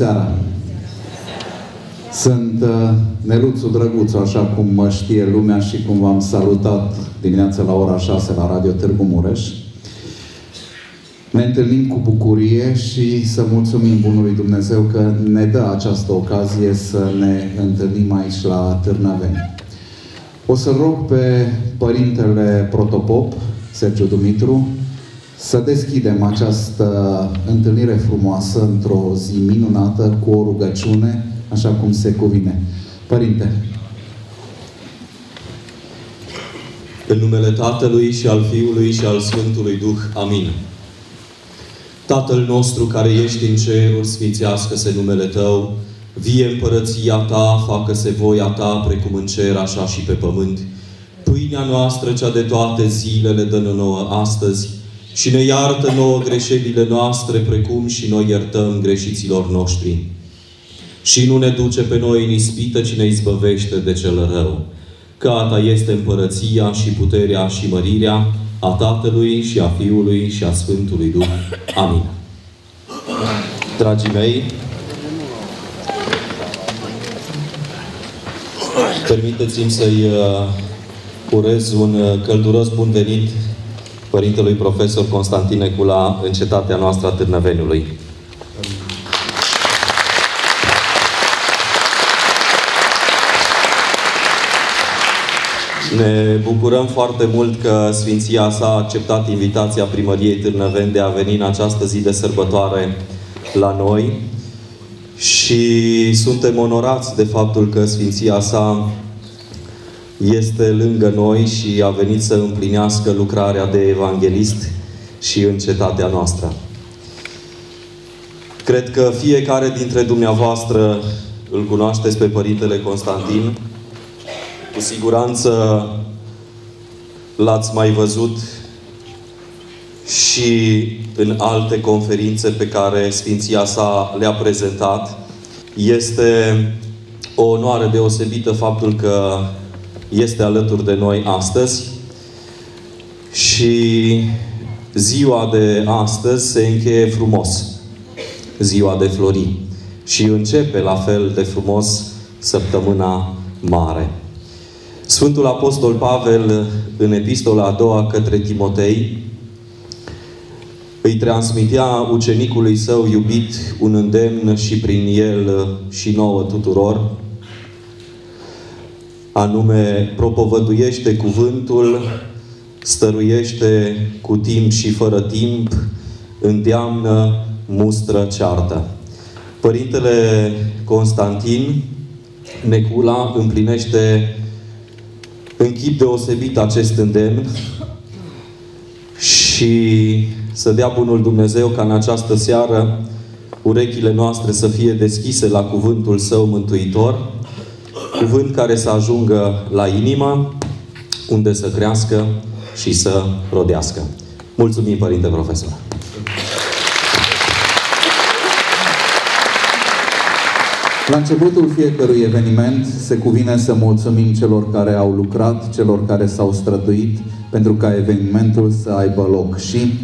Bună seara! Sunt uh, Neluțu Drăguțu, așa cum mă știe lumea și cum v-am salutat dimineața la ora 6 la Radio Târgu Mureș. Ne întâlnim cu bucurie și să mulțumim Bunului Dumnezeu că ne dă această ocazie să ne întâlnim aici la Târnăveni. O să rog pe Părintele Protopop, Sergiu Dumitru, să deschidem această întâlnire frumoasă într-o zi minunată cu o rugăciune, așa cum se cuvine. Părinte. În numele Tatălui și al Fiului și al Sfântului Duh. Amin. Tatăl nostru care ești în ceruri, sfințească-se numele Tău, vie împărăția Ta, facă-se voia Ta, precum în cer, așa și pe pământ. Pâinea noastră, cea de toate zilele, dă nouă astăzi și ne iartă nouă greșelile noastre, precum și noi iertăm greșiților noștri. Și nu ne duce pe noi în ispită, ci ne izbăvește de cel rău. Că a Ta este împărăția și puterea și mărirea a Tatălui și a Fiului și a Sfântului Duh. Amin. Dragii mei, permiteți-mi să-i uh, urez un uh, călduros bun venit Părintelui Profesor Constantin Necula în cetatea noastră a Târnăveniului. Ne bucurăm foarte mult că Sfinția sa a acceptat invitația Primăriei Târnăveni de a veni în această zi de sărbătoare la noi și suntem onorați de faptul că Sfinția sa este lângă noi și a venit să împlinească lucrarea de evanghelist și în cetatea noastră. Cred că fiecare dintre dumneavoastră îl cunoașteți pe Părintele Constantin. Cu siguranță l-ați mai văzut și în alte conferințe pe care Sfinția sa le-a prezentat. Este o onoare deosebită faptul că este alături de noi astăzi și ziua de astăzi se încheie frumos. Ziua de flori. Și începe la fel de frumos săptămâna mare. Sfântul Apostol Pavel, în epistola a doua către Timotei, îi transmitea ucenicului său iubit un îndemn și prin el și nouă tuturor, anume propovăduiește cuvântul, stăruiește cu timp și fără timp, îndeamnă, mustră, ceartă. Părintele Constantin Necula împlinește în chip deosebit acest îndemn și să dea Bunul Dumnezeu ca în această seară urechile noastre să fie deschise la cuvântul Său mântuitor cuvânt care să ajungă la inimă, unde să crească și să rodească. Mulțumim, Părinte Profesor! La începutul fiecărui eveniment se cuvine să mulțumim celor care au lucrat, celor care s-au străduit pentru ca evenimentul să aibă loc. Și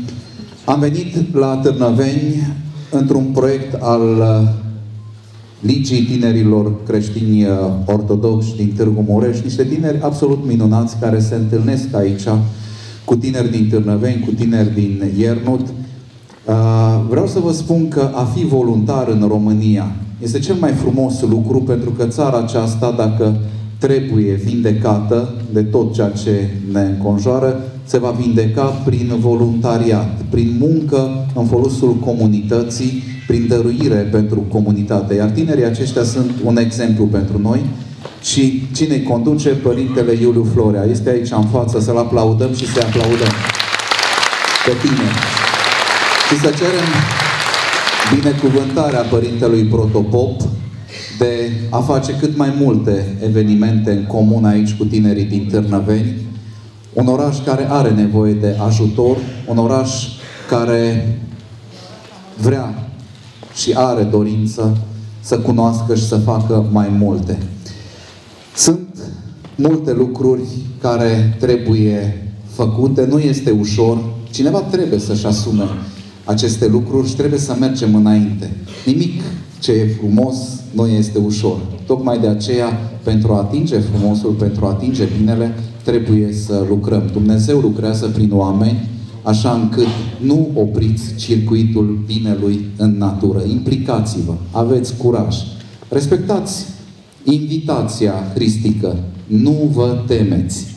am venit la Târnăveni într-un proiect al Ligii Tinerilor Creștini uh, Ortodoxi din Târgu Mureș, niște tineri absolut minunați care se întâlnesc aici cu tineri din Târnăveni, cu tineri din Iernut. Uh, vreau să vă spun că a fi voluntar în România este cel mai frumos lucru pentru că țara aceasta, dacă trebuie vindecată de tot ceea ce ne înconjoară, se va vindeca prin voluntariat, prin muncă în folosul comunității, prin dăruire pentru comunitate. Iar tinerii aceștia sunt un exemplu pentru noi și cine îi conduce? Părintele Iuliu Florea. Este aici în față, să-l aplaudăm și să-i aplaudăm pe tine. Și să cerem binecuvântarea Părintelui Protopop de a face cât mai multe evenimente în comun aici cu tinerii din Târnăveni, un oraș care are nevoie de ajutor, un oraș care vrea și are dorință să cunoască și să facă mai multe. Sunt multe lucruri care trebuie făcute, nu este ușor. Cineva trebuie să-și asume aceste lucruri și trebuie să mergem înainte. Nimic ce e frumos nu este ușor. Tocmai de aceea, pentru a atinge frumosul, pentru a atinge binele, trebuie să lucrăm. Dumnezeu lucrează prin oameni, așa încât nu opriți circuitul binelui în natură. Implicați-vă, aveți curaj. Respectați invitația cristică. Nu vă temeți.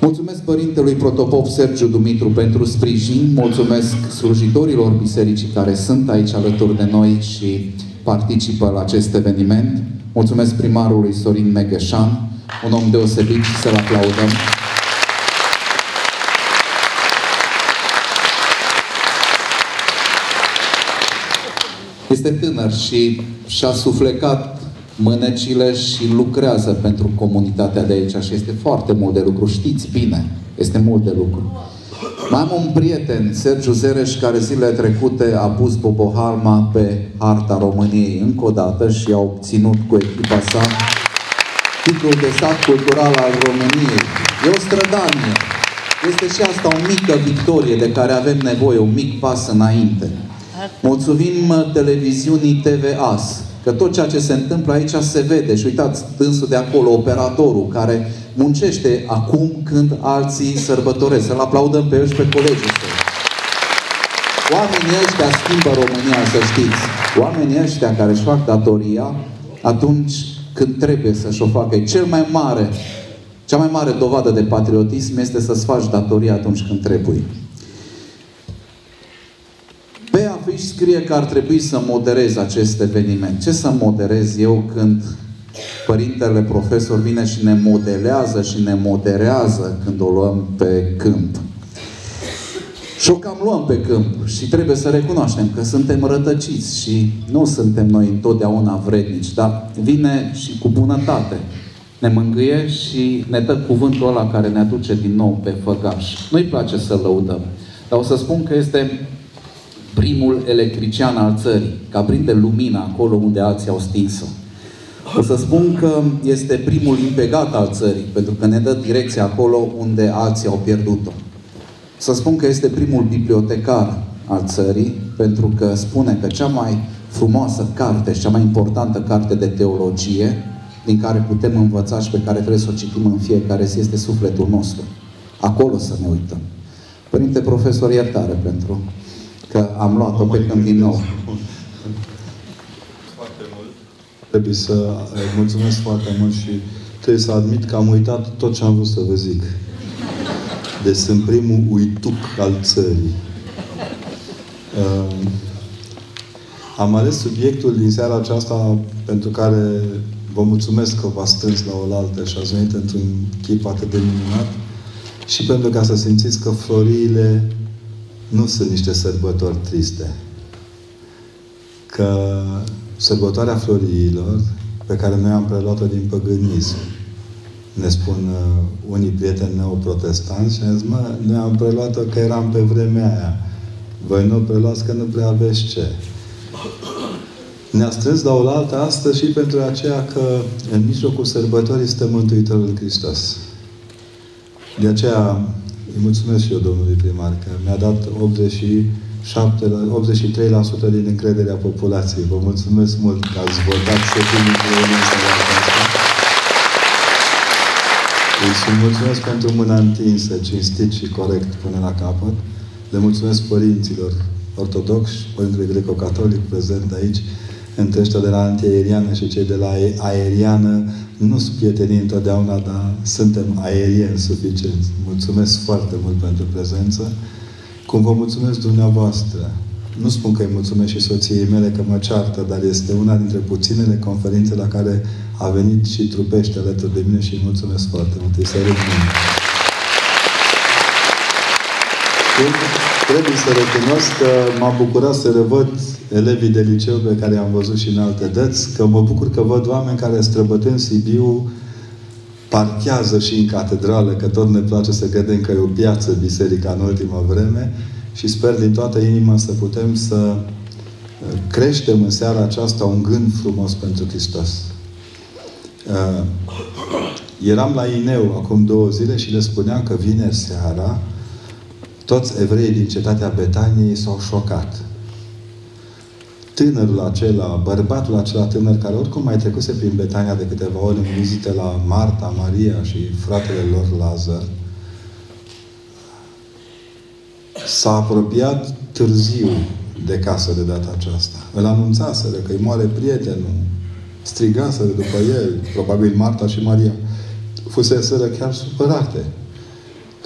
Mulțumesc Părintelui Protopop Sergiu Dumitru pentru sprijin, mulțumesc slujitorilor bisericii care sunt aici alături de noi și participă la acest eveniment. Mulțumesc primarului Sorin Megheșan, un om deosebit și să-l aplaudăm. Este tânăr și și-a suflecat mânecile și lucrează pentru comunitatea de aici și este foarte mult de lucru. Știți bine, este mult de lucru. Mai am un prieten, Sergiu Zereș, care zilele trecute a pus Bobohalma pe harta României încă o dată și a obținut cu echipa sa titlul de stat cultural al României. E o strădanie. Este și asta o mică victorie de care avem nevoie, un mic pas înainte. Mulțumim televiziunii TVAS, că tot ceea ce se întâmplă aici se vede. Și uitați, dânsul de acolo, operatorul, care muncește acum când alții sărbătoresc. Să-l aplaudăm pe el și pe colegii săi. Oamenii ăștia schimbă România, să știți. Oamenii ăștia care își fac datoria atunci când trebuie să-și o facă. E cel mai mare, cea mai mare dovadă de patriotism este să-ți faci datoria atunci când trebuie. Pe afiș scrie că ar trebui să moderez acest eveniment. Ce să moderez eu când Părintele profesor vine și ne modelează și ne moderează când o luăm pe câmp. Și o cam luăm pe câmp și trebuie să recunoaștem că suntem rătăciți și nu suntem noi întotdeauna vrednici, dar vine și cu bunătate. Ne mângâie și ne dă cuvântul ăla care ne aduce din nou pe făgaș. Nu-i place să lăudăm, dar o să spun că este primul electrician al țării, ca prinde lumina acolo unde alții au stins-o. O să spun că este primul impegat al țării, pentru că ne dă direcția acolo unde alții au pierdut-o. Să spun că este primul bibliotecar al țării, pentru că spune că cea mai frumoasă carte și cea mai importantă carte de teologie, din care putem învăța și pe care trebuie să o citim în fiecare zi, este sufletul nostru. Acolo să ne uităm. Părinte profesor, iertare pentru că am luat-o pe când din nou. Trebuie să eh, mulțumesc foarte mult și trebuie să admit că am uitat tot ce am vrut să vă zic. Deci sunt primul uituc al țării. Uh, am ales subiectul din seara aceasta pentru care vă mulțumesc că v-ați strâns la oaltă și ați venit într-un chip atât de minunat și pentru ca să simțiți că floriile nu sunt niște sărbători triste. Că sărbătoarea florilor, pe care noi am preluat-o din păgânism. Ne spun uh, unii prieteni neoprotestanți și am zis, mă, noi am preluat-o că eram pe vremea aia. Voi nu preluați că nu prea aveți ce. Ne-a strâns la oaltă astăzi și pentru aceea că în mijlocul sărbătorii stă Mântuitorul Hristos. De aceea îi mulțumesc și eu domnului primar că mi-a dat 80 83% din încrederea populației. Vă mulțumesc mult că ați votat să fim împreună în Și mulțumesc pentru mâna întinsă, cinstit și corect până la capăt. Le mulțumesc părinților ortodoxi, Părintele Greco-Catolic prezent aici, între ăștia de la antiaeriană și cei de la aeriană. Nu sunt prietenii întotdeauna, dar suntem aerieni suficienți. Mulțumesc foarte mult pentru prezență. Cum vă mulțumesc dumneavoastră. Nu spun că îi mulțumesc și soției mele că mă ceartă, dar este una dintre puținele conferințe la care a venit și trupește alături de mine și îi mulțumesc foarte mult. Îi sărut mine. Trebuie să recunosc că m-a bucurat să revăd elevii de liceu pe care i-am văzut și în alte dăți, că mă bucur că văd oameni care străbătând Sibiu parchează și în catedrală, că tot ne place să credem că e o piață biserica în ultima vreme și sper din toată inima să putem să uh, creștem în seara aceasta un gând frumos pentru Hristos. Uh, eram la Ineu acum două zile și le spuneam că vine seara toți evreii din cetatea Betaniei s-au șocat. tânărul acela, bărbatul acela tânăr, care oricum mai trecuse prin Betania de câteva ori în vizite la Marta, Maria și fratele lor Lazar, s-a apropiat târziu de casă de data aceasta. Îl anunțaseră că îi moare prietenul, strigaseră după el, probabil Marta și Maria, fuseseră chiar supărate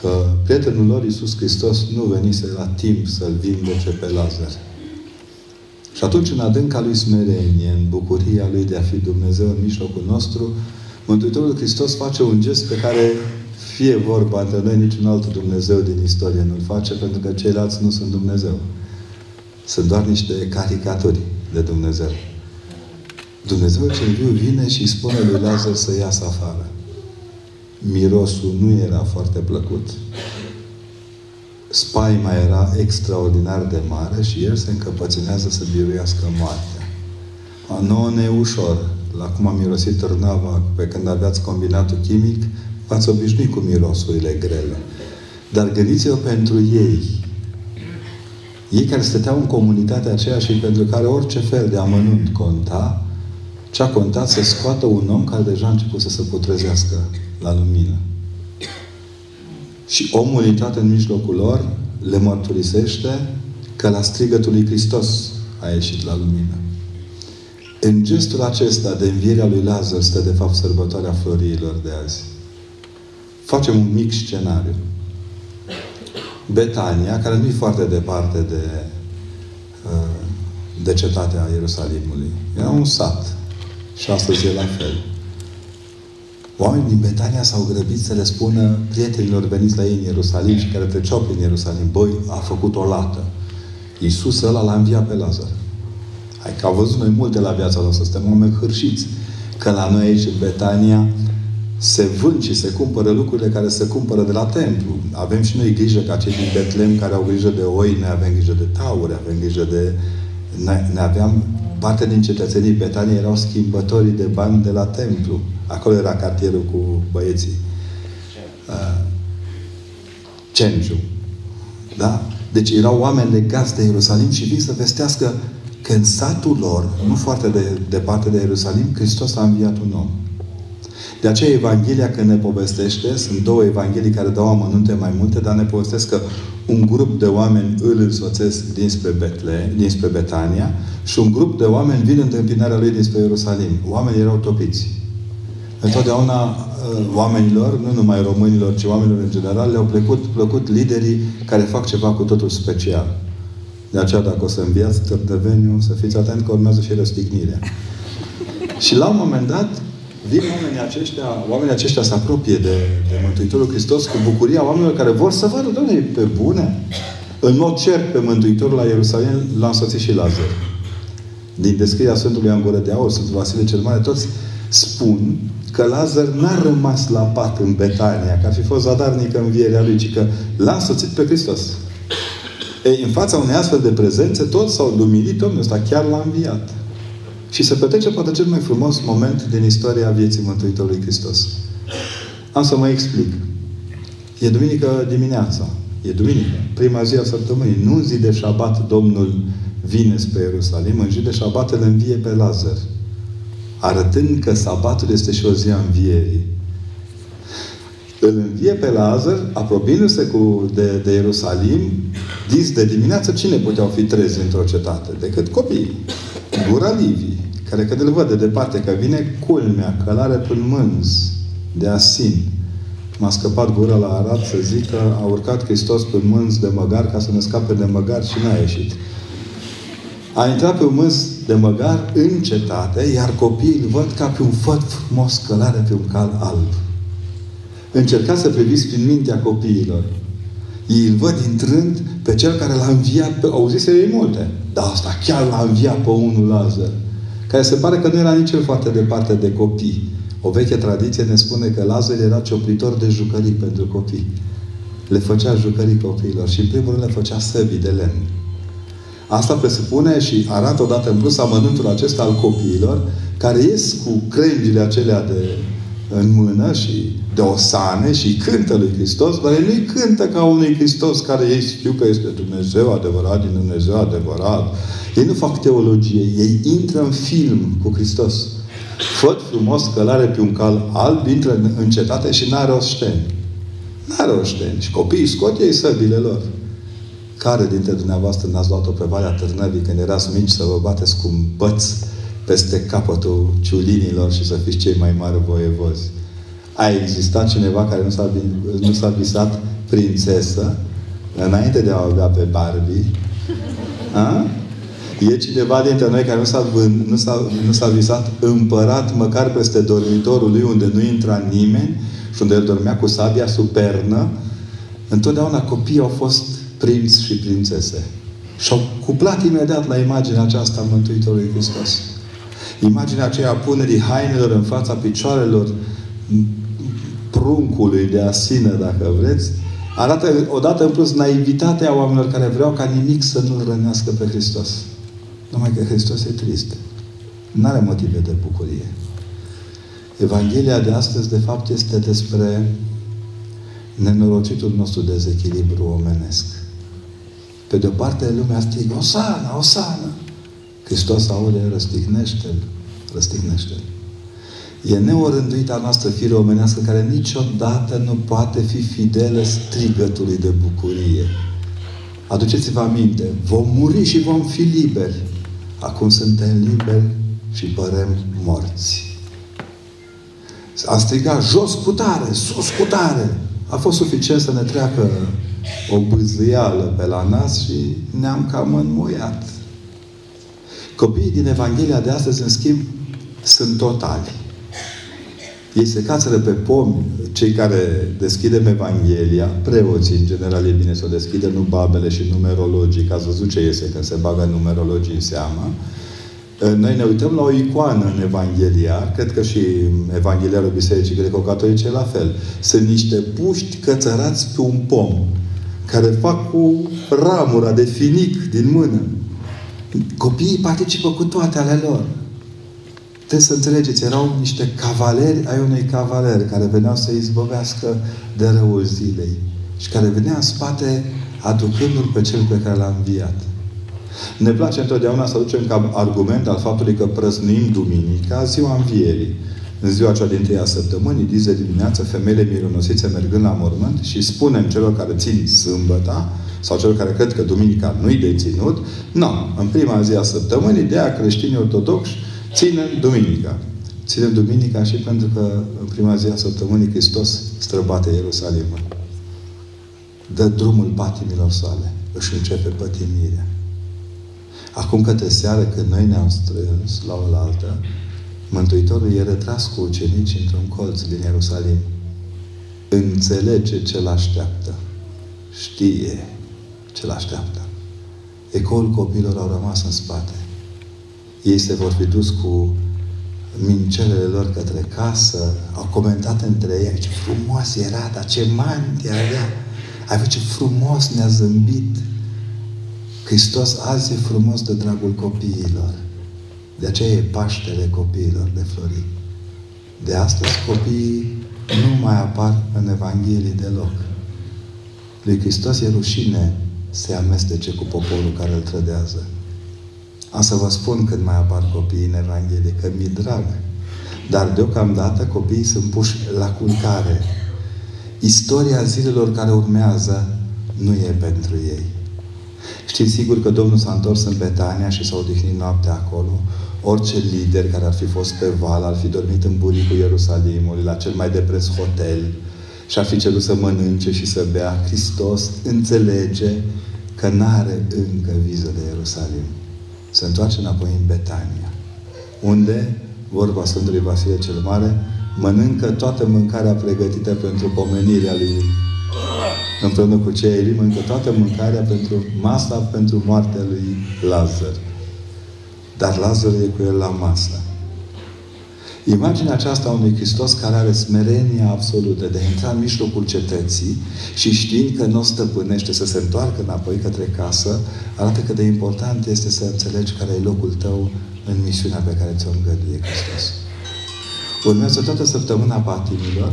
că prietenul lor, Iisus Hristos, nu venise la timp să-l vindece pe Lazar. Și atunci, în adânca lui smerenie, în bucuria lui de a fi Dumnezeu în mijlocul nostru, Mântuitorul Hristos face un gest pe care fie vorba între noi, niciun alt Dumnezeu din istorie nu-l face, pentru că ceilalți nu sunt Dumnezeu. Sunt doar niște caricaturi de Dumnezeu. Dumnezeu cel viu vine și spune lui Lazar să iasă afară. Mirosul nu era foarte plăcut. Spaima era extraordinar de mare și el se încăpățânează să biruiască moartea. A nouă ne ușor. La cum am mirosit târnava pe când aveați combinatul chimic, v-ați obișnuit cu mirosurile grele. Dar gândiți-vă pentru ei. Ei care stăteau în comunitatea aceea și pentru care orice fel de amănunt conta, ce a contat să scoată un om care deja a început să se putrezească la lumină. Și omul intrat în mijlocul lor le mărturisește că la strigătul lui Hristos a ieșit la lumină. În gestul acesta de învierea lui Lazar stă de fapt sărbătoarea florilor de azi. Facem un mic scenariu. Betania, care nu e foarte departe de, uh, de cetatea Ierusalimului. Era un sat. Și astăzi e la fel. Oamenii din Betania s-au grăbit să le spună prietenilor veniți la ei în Ierusalim și care treceau prin Ierusalim. Băi, a făcut o lată. Iisus ăla l-a înviat pe Lazar. Hai că au văzut noi multe la viața noastră. Suntem oameni hârșiți. Că la noi aici în Betania se vând și se cumpără lucrurile care se cumpără de la templu. Avem și noi grijă ca cei din Betlem care au grijă de oi, noi avem grijă de tauri, avem grijă de... Ne, ne aveam parte din cetățenii Betania erau schimbătorii de bani de la templu. Acolo era cartierul cu băieții. Uh, Cengiu. Da? Deci erau oameni legați de Ierusalim și vin să vestească că în satul lor, nu foarte de, departe de Ierusalim, Hristos a înviat un om. De aceea Evanghelia când ne povestește, sunt două Evanghelii care dau amănunte mai multe, dar ne povestesc că un grup de oameni îl însoțesc dinspre, Betle, dinspre Betania și un grup de oameni vin în întâmpinarea lui dinspre Ierusalim. Oamenii erau topiți. Întotdeauna uh, oamenilor, nu numai românilor, ci oamenilor în general, le-au plăcut, plăcut liderii care fac ceva cu totul special. De aceea, dacă o să înviați Târtăveniu, să fiți atent că urmează și răstignirea. și la un moment dat, vin oamenii aceștia, oamenii aceștia se apropie de, de Mântuitorul Hristos cu bucuria oamenilor care vor să vadă, Doamne, pe bune. În mod cer pe Mântuitorul la Ierusalim l-a însoțit și Lazar. Din descrierea Sfântului Angură de Aur, Sfântul Vasile cel Mare, toți spun că Lazar n-a rămas la pat în Betania, că ar fi fost zadarnică învierea lui, ci că l-a însoțit pe Hristos. Ei, în fața unei astfel de prezențe, toți s-au luminit, Domnul ăsta chiar l-a înviat. Și se petrece poate cel mai frumos moment din istoria vieții Mântuitorului Hristos. Am să mă explic. E duminică dimineața. E duminică. Prima zi a săptămânii. Nu în zi de șabat Domnul vine spre Ierusalim. În zi de șabat îl învie pe Lazar. Arătând că sabatul este și o zi a învierii. Îl învie pe Lazar, apropiindu-se cu, de, de Ierusalim, dis de dimineață, cine puteau fi trezi într-o cetate? Decât copiii. Gura Livii, care când îl văd de departe că vine, culmea, călare până mânz, de asin. M-a scăpat gura la Arad să zic că a urcat Hristos pe mânz de măgar ca să ne scape de măgar și n-a ieșit. A intrat pe un mânz de măgar în cetate, iar copiii îl văd ca pe un făt frumos călare pe un cal alb. Încercați să priviți prin mintea copiilor. Ei îl văd intrând pe cel care l-a înviat pe... Auzise ei multe. Dar asta chiar l-a înviat pe unul Lazar. Care se pare că nu era nici el foarte departe de copii. O veche tradiție ne spune că Lazar era cioplitor de jucării pentru copii. Le făcea jucării copiilor și în primul rând le făcea săbii de lemn. Asta presupune și arată odată în plus amănuntul acesta al copiilor care ies cu crengile acelea de în mână și de osane și cântă lui Hristos, dar ei nu cântă ca unui Hristos care ei știu că este Dumnezeu adevărat din Dumnezeu adevărat. Ei nu fac teologie, ei intră în film cu Hristos. Făt frumos călare pe un cal alb, intră în cetate și n-are oșteni. N-are oșteni. Și copiii scot ei săbile lor. Care dintre dumneavoastră n-ați luat-o pe Valea Târnăvii când erați mici să vă bateți cu un păț peste capătul ciulinilor și să fiți cei mai mari voievozi? A existat cineva care nu s-a, nu s-a visat prințesă înainte de a avea pe Barbie? A? E cineva dintre noi care nu s-a, nu s-a, nu s-a visat împărat măcar peste dormitorul lui unde nu intra nimeni și unde el dormea cu sabia supernă? Întotdeauna copiii au fost prinți și prințese. Și au cuplat imediat la imaginea aceasta a Mântuitorului Hristos. Imaginea aceea a punerii hainelor în fața picioarelor pruncului de asină, dacă vreți, arată odată în plus naivitatea oamenilor care vreau ca nimic să nu-L rănească pe Hristos. Numai că Hristos e trist. Nu are motive de bucurie. Evanghelia de astăzi, de fapt, este despre nenorocitul nostru dezechilibru omenesc. Pe de o parte, lumea strigă, Osana, Osana! Hristos aude, răstignește-l, răstignește-l. E neorânduita noastră fire omenească care niciodată nu poate fi fidelă strigătului de bucurie. Aduceți-vă aminte, vom muri și vom fi liberi. Acum suntem liberi și părem morți. A strigat jos cu tare, sus cu tare. A fost suficient să ne treacă o bâzâială pe la nas și ne-am cam înmuiat. Copiii din Evanghelia de astăzi, în schimb, sunt totali. Ei se cațără pe pomi, cei care deschidem Evanghelia, preoții, în general, e bine să o deschidă, nu babele și numerologii, că ați văzut ce iese când se bagă numerologii în seamă. Noi ne uităm la o icoană în Evanghelia, cred că și Evanghelia Bisericii Greco-Catolice la fel. Sunt niște puști cățărați pe un pom, care fac cu ramura de finic din mână. Copiii participă cu toate ale lor. Trebuie să înțelegeți, erau niște cavaleri ai unui cavaler care veneau să izbăvească de răul zilei și care venea în spate aducându-l pe cel pe care l-a înviat. Ne place întotdeauna să aducem ca argument al faptului că prăznuim duminica, ziua învierii. În ziua cea din treia săptămânii, dis de dimineață, femeile mironosițe mergând la mormânt și spunem celor care țin sâmbăta, sau celor care cred că duminica nu-i de ținut, nu. În prima zi a săptămânii, de a creștinii ortodoxi, ținem Duminica. Ținem Duminica și pentru că în prima zi a săptămânii Hristos străbate Ierusalimul. Dă drumul patimilor sale. Își începe pătimirea. Acum către seară, când noi ne-am strâns la o altă, Mântuitorul e retras cu ucenici într-un colț din Ierusalim. Înțelege ce-l așteaptă. Știe ce-l așteaptă. Ecoul copiilor au rămas în spate. Ei se vor fi dus cu mincelele lor către casă, au comentat între ei, ce frumos era, dar ce manti avea. Ai văzut ce frumos ne-a zâmbit. Hristos azi e frumos de dragul copiilor. De aceea e Paștele copiilor de flori. De astăzi copiii nu mai apar în Evanghelie deloc. Lui Hristos e rușine să amestece cu poporul care îl trădează. Am să vă spun când mai apar copiii în Evanghelie, că mi-e drag. Dar deocamdată copiii sunt puși la culcare. Istoria zilelor care urmează nu e pentru ei. Știți sigur că Domnul s-a întors în Betania și s-a odihnit noaptea acolo. Orice lider care ar fi fost pe val, ar fi dormit în buricul Ierusalimului, la cel mai de preț hotel, și ar fi cerut să mănânce și să bea. Hristos înțelege că n-are încă viză de Ierusalim se întoarce înapoi în Betania, unde, vorba Sfântului Vasile cel Mare, mănâncă toată mâncarea pregătită pentru pomenirea lui împreună cu cei ei, mănâncă toată mâncarea pentru masa, pentru moartea lui Lazar. Dar Lazar e cu el la masă. Imaginea aceasta a unui Hristos care are smerenia absolută de a intra în mijlocul cetății și știind că nu o stăpânește să se întoarcă înapoi către casă, arată cât de important este să înțelegi care e locul tău în misiunea pe care ți-o îngăduie Hristos. Urmează toată săptămâna patimilor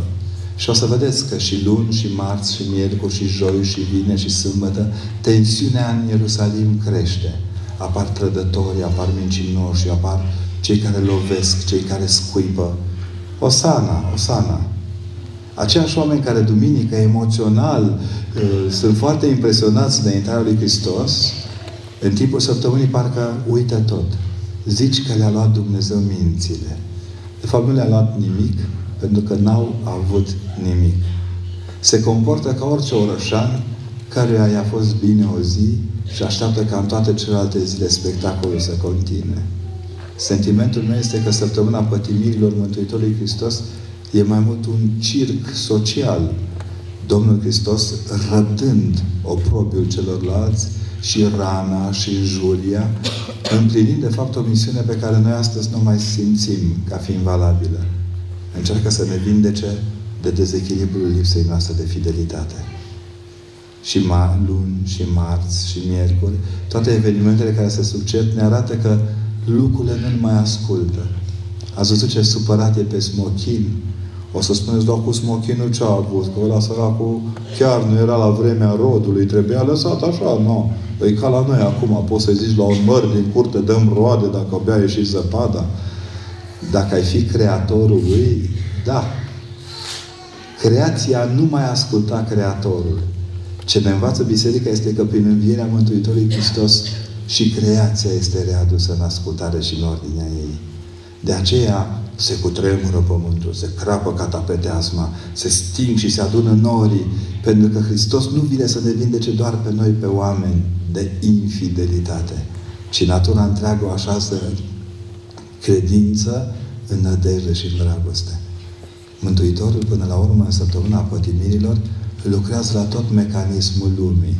și o să vedeți că și luni, și marți, și miercuri, și joi, și vine, și sâmbătă, tensiunea în Ierusalim crește. Apar trădători, apar mincinoși, apar cei care lovesc, cei care scuipă. Osana, Osana. Aceiași oameni care duminică emoțional uh, sunt foarte impresionați de intrarea lui Hristos, în timpul săptămânii parcă uită tot. Zici că le-a luat Dumnezeu mințile. De fapt, nu le-a luat nimic, pentru că n-au avut nimic. Se comportă ca orice orășan care i-a fost bine o zi și așteaptă ca în toate celelalte zile spectacolul să continue. Sentimentul meu este că săptămâna pătimirilor Mântuitorului Hristos e mai mult un circ social. Domnul Hristos rădând oprobiul celorlalți și rana și julia, împlinind de fapt o misiune pe care noi astăzi nu mai simțim ca fiind valabilă. Încearcă să ne vindece de dezechilibrul lipsei noastre de fidelitate. Și ma, luni, și marți, și miercuri, toate evenimentele care se succed ne arată că lucrurile nu mai ascultă. Ați văzut ce supărat e pe smochin? O să spuneți, doar cu smochinul ce a avut? Că ăla săracul chiar nu era la vremea rodului, trebuia lăsat așa, nu. E ca la noi acum, poți să zici la un măr din curte, dăm roade dacă abia ieși zăpada. Dacă ai fi creatorul lui, da. Creația nu mai asculta creatorul. Ce ne învață Biserica este că prin învierea Mântuitorului Hristos și creația este readusă în ascultare și în ordinea ei. De aceea se cutremură pământul, se crapă catapeteasma, se sting și se adună norii, pentru că Hristos nu vine să ne vindece doar pe noi, pe oameni, de infidelitate, ci natura întreagă o așează credință, în nădejde și în dragoste. Mântuitorul, până la urmă, în săptămâna pătimirilor, lucrează la tot mecanismul lumii.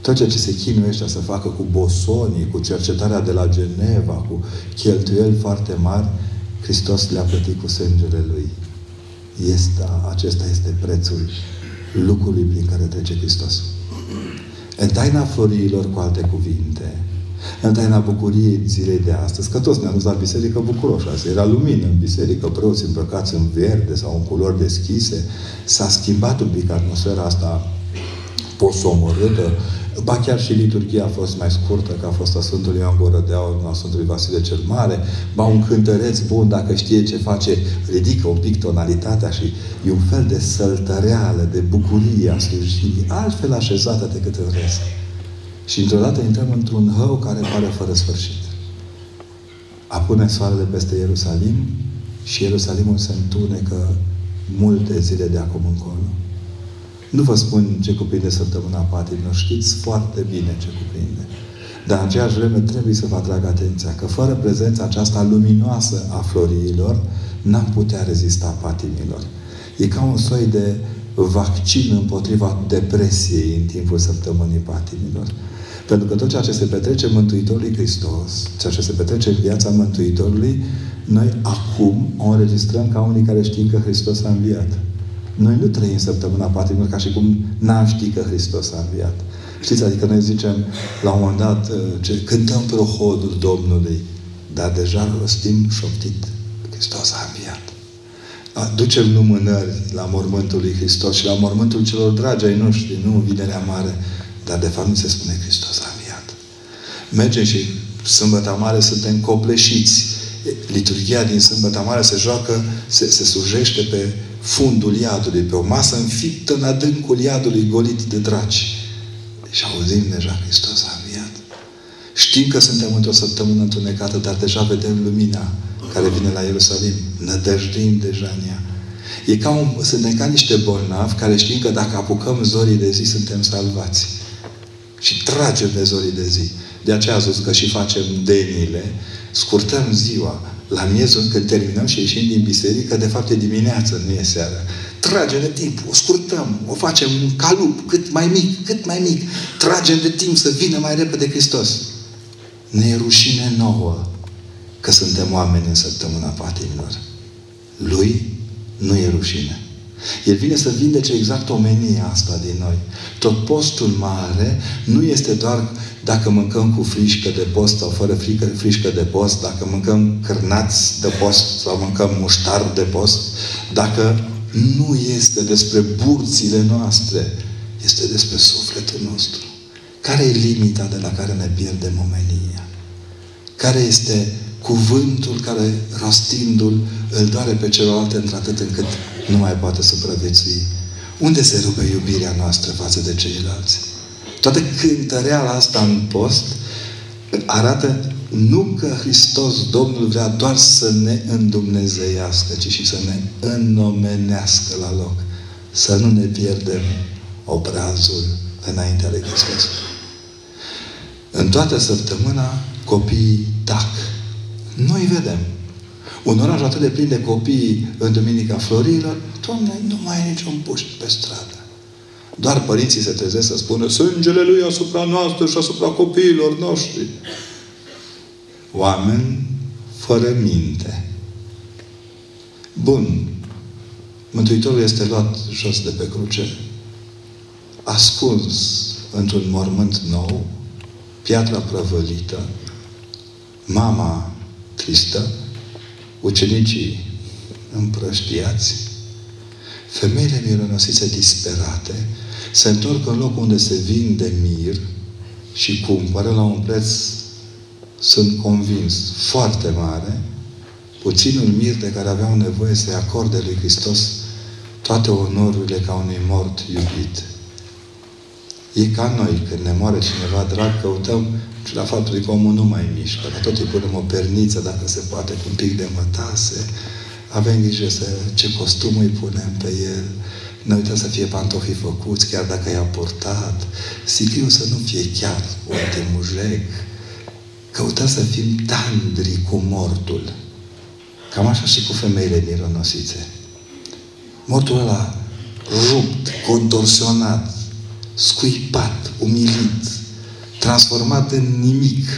Tot ceea ce se chinuiește să facă cu bosonii, cu cercetarea de la Geneva, cu cheltuieli foarte mari, Hristos le-a plătit cu sângele Lui. Este, acesta este prețul lucrului prin care trece Hristos. În taina floriilor, cu alte cuvinte, în taina bucuriei zilei de astăzi, că toți ne-am dus la biserică bucuroși. Asta era lumină în biserică, preoți îmbrăcați în verde sau în culori deschise. S-a schimbat un pic atmosfera asta posomorâtă, Ba chiar și liturgia a fost mai scurtă, că a fost a Sfântului Ioan Gură de Aur, a Sfântului Vasile cel Mare. Ba un cântăreț bun, dacă știe ce face, ridică un pic tonalitatea și e un fel de săltăreală, de bucurie a slujirii, altfel așezată decât în rest. Și într-o dată intrăm într-un hău care pare fără sfârșit. Apune soarele peste Ierusalim și Ierusalimul se întunecă multe zile de acum încolo. Nu vă spun ce cuprinde săptămâna patimilor, știți foarte bine ce cuprinde. Dar în aceeași vreme trebuie să vă atrag atenția că fără prezența aceasta luminoasă a floriilor, n-am putea rezista patimilor. E ca un soi de vaccin împotriva depresiei în timpul săptămânii patimilor. Pentru că tot ceea ce se petrece Mântuitorului Hristos, ceea ce se petrece în viața Mântuitorului, noi acum o înregistrăm ca unii care știm că Hristos a înviat. Noi nu trăim săptămâna patimilor ca și cum n-am ști că Hristos a înviat. Știți, adică noi zicem la un moment dat, uh, ce, cântăm prohodul Domnului, dar deja rostim șoptit. Hristos a înviat. Ducem lumânări la mormântul lui Hristos și la mormântul celor dragi ai noștri, nu vinerea mare, dar de fapt nu se spune Hristos a înviat. Mergem și sâmbătă mare suntem copleșiți. Liturgia din sâmbătă mare se joacă, se, se sujește pe fundul iadului, pe o masă înfiptă în adâncul iadului golit de draci. Și auzim deja Hristos a înviat. Știm că suntem într-o săptămână întunecată, dar deja vedem lumina care vine la Ierusalim. Nădăjduim deja în ea. E ca un, suntem ca niște bolnavi care știm că dacă apucăm zorii de zi, suntem salvați. Și tragem de zorii de zi. De aceea a zis că și facem denile, scurtăm ziua, la miezul, când terminăm și ieșim din biserică, de fapt e dimineață, nu e seara. Tragem de timp, o scurtăm, o facem un calup cât mai mic, cât mai mic. Tragem de timp să vină mai repede Hristos. Ne e rușine nouă că suntem oameni în săptămâna patimilor. Lui nu e rușine. El vine să vindece exact omenia asta din noi. Tot postul mare nu este doar dacă mâncăm cu frișcă de post sau fără frică, frișcă de post, dacă mâncăm cârnați de post sau mâncăm muștar de post, dacă nu este despre burțile noastre, este despre sufletul nostru. Care e limita de la care ne pierdem omenia? Care este cuvântul care, rostindu-l, îl doare pe celălalt într-atât încât nu mai poate supraviețui? Unde se rupe iubirea noastră față de ceilalți? Toată cântăreala asta în post arată nu că Hristos, Domnul, vrea doar să ne îndumnezeiască, ci și să ne înnomenească la loc. Să nu ne pierdem obrazul înaintea lui Hristos. În toată săptămâna, copiii tac. Noi vedem. Un oraș atât de plin de copii în Duminica Florilor, Doamne, nu mai e niciun puști pe stradă. Doar părinții se trezesc să spună sângele Lui asupra noastră și asupra copiilor noștri. Oameni fără minte. Bun. Mântuitorul este luat jos de pe cruce, ascuns într-un mormânt nou, piatra prăvălită, mama tristă, ucenicii împrăștiați, femeile mironosițe disperate, se întorc în locul unde se vinde mir și cumpără la un preț, sunt convins, foarte mare, puținul mir de care aveau nevoie să-i acorde lui Hristos toate onorurile ca unui mort iubit. E ca noi, când ne moare cineva drag, căutăm la faptul că omul nu mai mișcă, dar tot îi punem o perniță, dacă se poate, cu un pic de mătase, avem grijă să, ce costum îi punem pe el, ne uităm să fie pantofii făcuți, chiar dacă i-a purtat, sicriul să nu fie chiar un temujec, căutăm să fim tandri cu mortul. Cam așa și cu femeile mironosițe. Mortul ăla rupt, contorsionat, scuipat, umilit, transformat în nimic,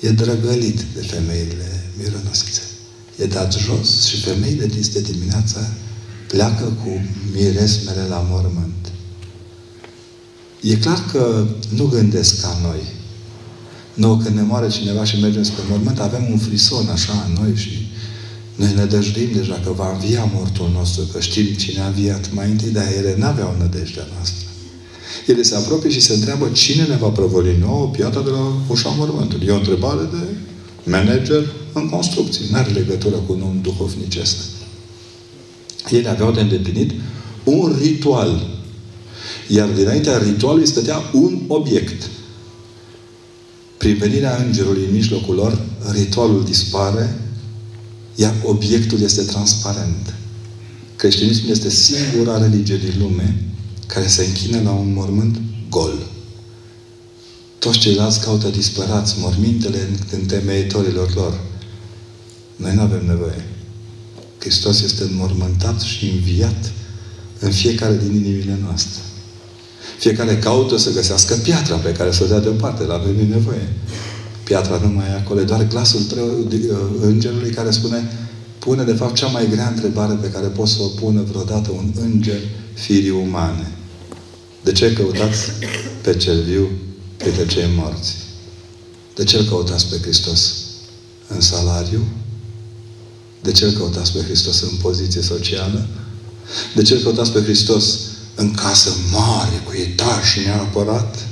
e drăgălit de femeile mironosițe. E dat jos și femeile de dimineața pleacă cu miresmele la mormânt. E clar că nu gândesc ca noi. Nu, când ne moare cineva și mergem spre mormânt, avem un frison așa în noi și noi ne dăjduim deja că va învia mortul nostru, că știm cine a înviat mai întâi, dar ele n-aveau nădejdea noastră. Ele se apropie și se întreabă cine ne va prăvăli nouă piatra de la ușa mormântului. E o întrebare de manager în construcții. Nu are legătură cu un om duhovnicesc. Ele aveau de îndeplinit un ritual. Iar dinaintea ritualului stătea un obiect. Prin venirea Îngerului în mijlocul lor, ritualul dispare, iar obiectul este transparent. Creștinismul este singura religie din lume care se închină la un mormânt gol. Toți ceilalți caută disperați mormintele în temeitorilor lor. Noi nu avem nevoie. Hristos este înmormântat și înviat în fiecare din inimile noastre. Fiecare caută să găsească piatra pe care să o dea deoparte, la avem nevoie. Piatra nu mai e acolo, doar glasul uh, îngerului care spune pune de fapt cea mai grea întrebare pe care poți să o pună vreodată un înger firii umane. De ce căutați pe cel viu printre cei morți? De ce îl căutați pe Hristos? În salariu? De ce îl căutați pe Hristos în poziție socială? De ce îl căutați pe Hristos în casă mare, cu etaj neapărat?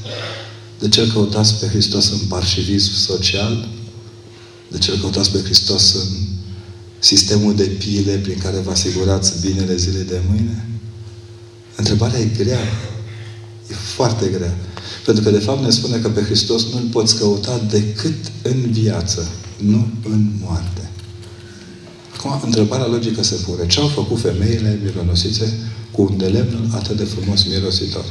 De ce îl căutați pe Hristos în parșivism social? De ce îl căutați pe Hristos în sistemul de pile prin care vă asigurați binele zilei de mâine? Întrebarea e grea. E foarte grea. Pentru că, de fapt, ne spune că pe Hristos nu îl poți căuta decât în viață, nu în moarte. Acum, întrebarea logică se pune. Ce au făcut femeile mironosițe cu un de lemn atât de frumos mirositor?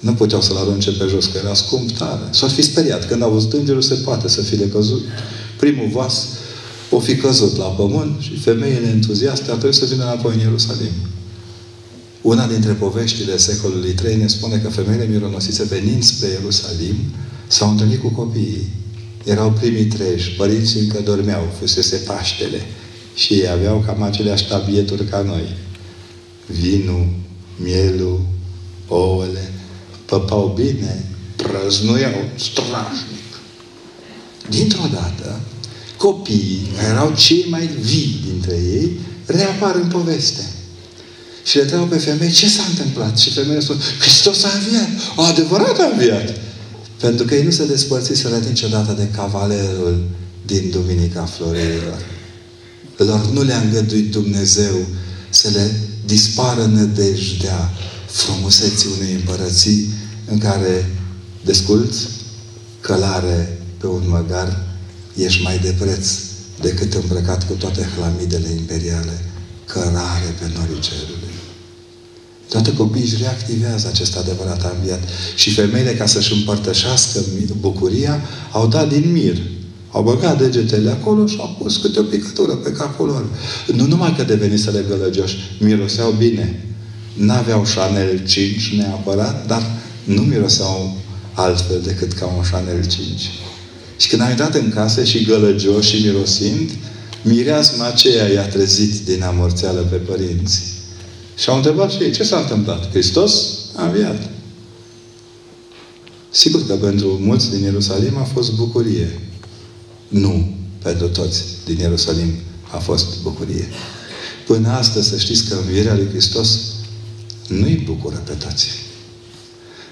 Nu puteau să-l arunce pe jos, că era scump tare. S-ar fi speriat. Când au văzut îngerul, se poate să fie căzut. Primul vas o fi căzut la pământ și femeile entuziaste ar trebui să vină înapoi în Ierusalim. Una dintre poveștile secolului III ne spune că femeile mironosițe venind spre Ierusalim s-au întâlnit cu copiii. Erau primii treji, părinții încă dormeau, fusese Paștele și ei aveau cam aceleași tabieturi ca noi. Vinul, mielul, ouăle, păpau bine, prăznuiau strașnic. Dintr-o dată, copiii, care erau cei mai vii dintre ei, reapar în poveste. Și le întreabă pe femei, ce s-a întâmplat? Și femeile spun, Hristos a înviat. O adevărat a înviat. Pentru că ei nu se despărțiseră niciodată de cavalerul din Duminica Florilor. Lor nu le-a îngăduit Dumnezeu să le dispară nădejdea frumuseții unei împărății în care desculți călare pe un măgar ești mai de preț decât îmbrăcat cu toate hlamidele imperiale, cărare pe norii cerului. Toate copiii își reactivează acest adevărat înviat. Și femeile, ca să-și împărtășească bucuria, au dat din mir. Au băgat degetele acolo și au pus câte o picătură pe capul lor. Nu numai că deveniseră gălăgioși, miroseau bine. N-aveau Chanel 5 neapărat, dar nu miroseau altfel decât ca un Chanel 5. Și când am intrat în casă și gălăgioși și mirosind, mireasma aceea i-a trezit din amorțeală pe părinți. Și au întrebat și ei, ce s-a întâmplat? Hristos a înviat. Sigur că pentru mulți din Ierusalim a fost bucurie. Nu pentru toți din Ierusalim a fost bucurie. Până astăzi să știți că învierea lui Hristos nu-i bucură pe toți.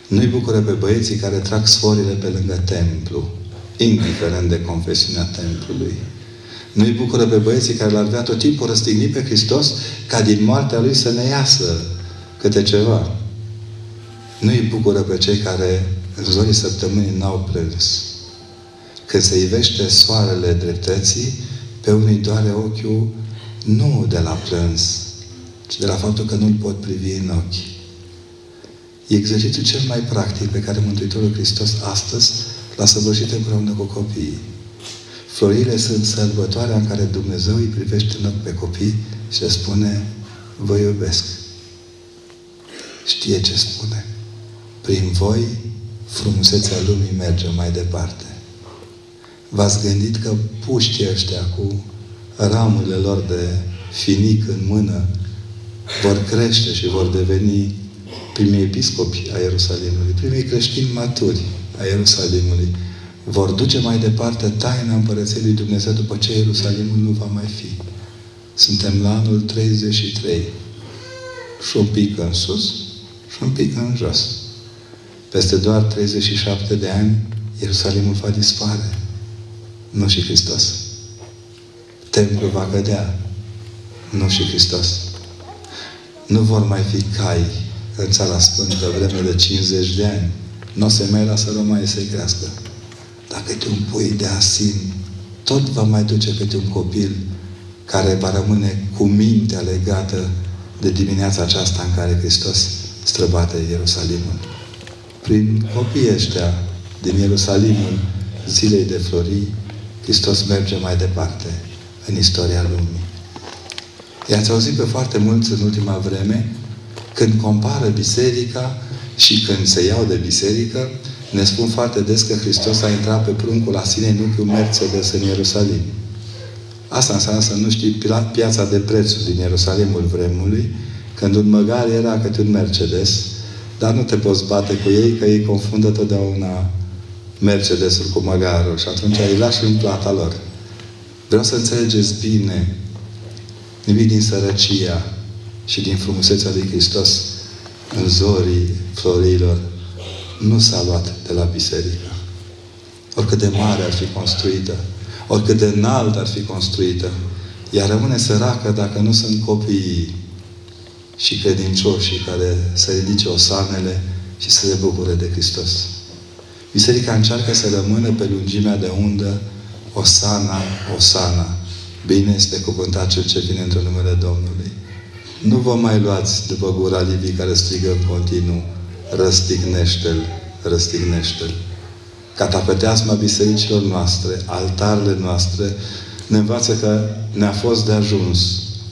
Nu-i bucură pe băieții care trag sforile pe lângă templu, indiferent de confesiunea templului. Nu-i bucură pe băieții care l-ar vrea tot timpul răstignit pe Hristos ca din moartea Lui să ne iasă câte ceva. Nu-i bucură pe cei care în zorii săptămânii n-au plâns. Când se ivește soarele dreptății, pe unii doare ochiul nu de la plâns, ci de la faptul că nu-L pot privi în ochi. E exercițiul cel mai practic pe care Mântuitorul Hristos astăzi l-a săvârșit împreună cu copiii. Florile sunt sărbătoarea în care Dumnezeu îi privește în ochi pe copii și le spune, vă iubesc. Știe ce spune. Prin voi, frumusețea lumii merge mai departe. V-ați gândit că puștii ăștia cu ramurile lor de finic în mână vor crește și vor deveni primii episcopi a Ierusalimului, primii creștini maturi a Ierusalimului, vor duce mai departe taina Împărăției lui Dumnezeu după ce Ierusalimul nu va mai fi. Suntem la anul 33. Și un pic în sus și un pic în jos. Peste doar 37 de ani, Ierusalimul va dispare. Nu și Hristos. Templul va cădea. Nu și Hristos. Nu vor mai fi cai în țara Sfântă vreme de 50 de ani. Nu o să mai lasă romanii să-i crească. Dar câte un pui de asin, tot va mai duce câte un copil care va rămâne cu mintea legată de dimineața aceasta în care Hristos străbate Ierusalimul. Prin copiii ăștia din Ierusalimul zilei de florii, Hristos merge mai departe în istoria lumii. I-ați auzit pe foarte mulți în ultima vreme când compară biserica și când se iau de biserică, ne spun foarte des că Hristos a intrat pe pruncul Asinei, nu pe un Mercedes în Ierusalim. Asta înseamnă să nu știi piața de prețuri din Ierusalimul vremului, când un măgar era câte un Mercedes, dar nu te poți bate cu ei, că ei confundă totdeauna Mercedesul cu măgarul și atunci îi lași în plata lor. Vreau să înțelegeți bine nimic din sărăcia și din frumusețea lui Hristos în zorii florilor nu s-a luat de la biserică. Oricât de mare ar fi construită, oricât de înalt ar fi construită, ea rămâne săracă dacă nu sunt copiii și credincioșii care să ridice osanele și să se bucure de Hristos. Biserica încearcă să rămână pe lungimea de undă Osana, Osana. Bine este cuvântat cel ce vine într numele Domnului. Nu vă mai luați după gura Livii care strigă în continuu răstignește-l, răstignește-l. Catapeteasma bisericilor noastre, altarele noastre, ne învață că ne-a fost de ajuns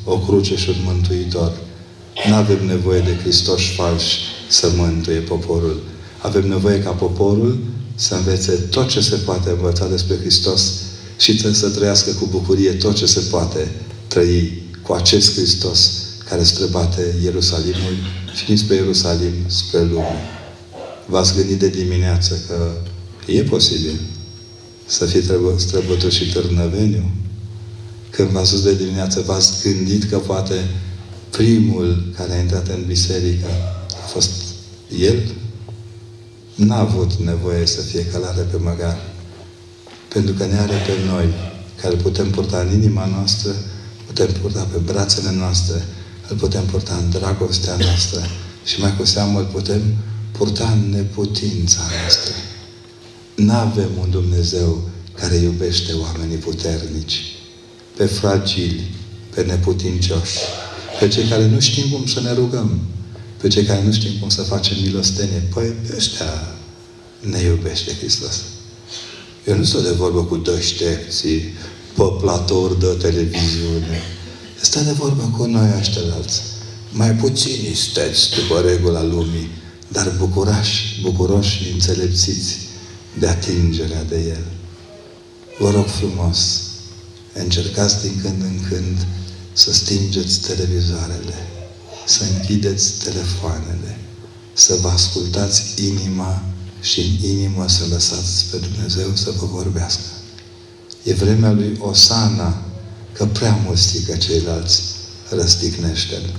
o cruce și un mântuitor. Nu avem nevoie de Hristos falși să mântuie poporul. Avem nevoie ca poporul să învețe tot ce se poate învăța despre Hristos și să trăiască cu bucurie tot ce se poate trăi cu acest Hristos care străbate Ierusalimul și dinspre Ierusalim spre lume. v-ați gândit de dimineață că e posibil să fie străbătut și târnăveniu? Când v-ați dus de dimineață, v-ați gândit că poate primul care a intrat în biserică a fost el? N-a avut nevoie să fie călare pe măgar. Pentru că ne are pe noi, care putem purta în inima noastră, putem purta pe brațele noastre, îl putem purta în dragostea noastră și mai cu seamă îl putem purta în neputința noastră. N-avem un Dumnezeu care iubește oamenii puternici, pe fragili, pe neputincioși, pe cei care nu știm cum să ne rugăm, pe cei care nu știm cum să facem milostenie. Păi pe ăștia ne iubește Hristos. Eu nu sunt de vorbă cu deștepții, pe platouri de televiziune. Este de vorbă cu noi așteptați. Mai puțini isteți după regula lumii, dar bucurași, bucuroși și înțelepțiți de atingerea de El. Vă rog frumos, încercați din când în când să stingeți televizoarele, să închideți telefoanele, să vă ascultați inima și în inimă să lăsați pe Dumnezeu să vă vorbească. E vremea lui Osana, că prea mult strică ceilalți, răstignește-l.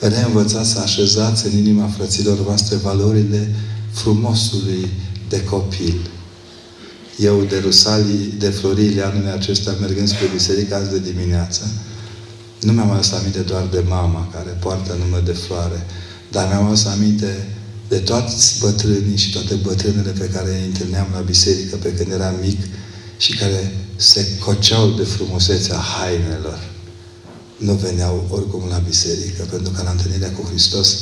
Reînvățați să așezați în inima frăților voastre valorile frumosului de copil. Eu de Rusalii, de florile anului acesta, mergând spre biserică azi de dimineață, nu mi-am adus aminte doar de mama care poartă nume de floare, dar mi-am adus aminte de toți bătrânii și toate bătrânele pe care îi întâlneam la biserică pe când eram mic și care se coceau de frumusețea hainelor. Nu veneau oricum la biserică, pentru că la întâlnirea cu Hristos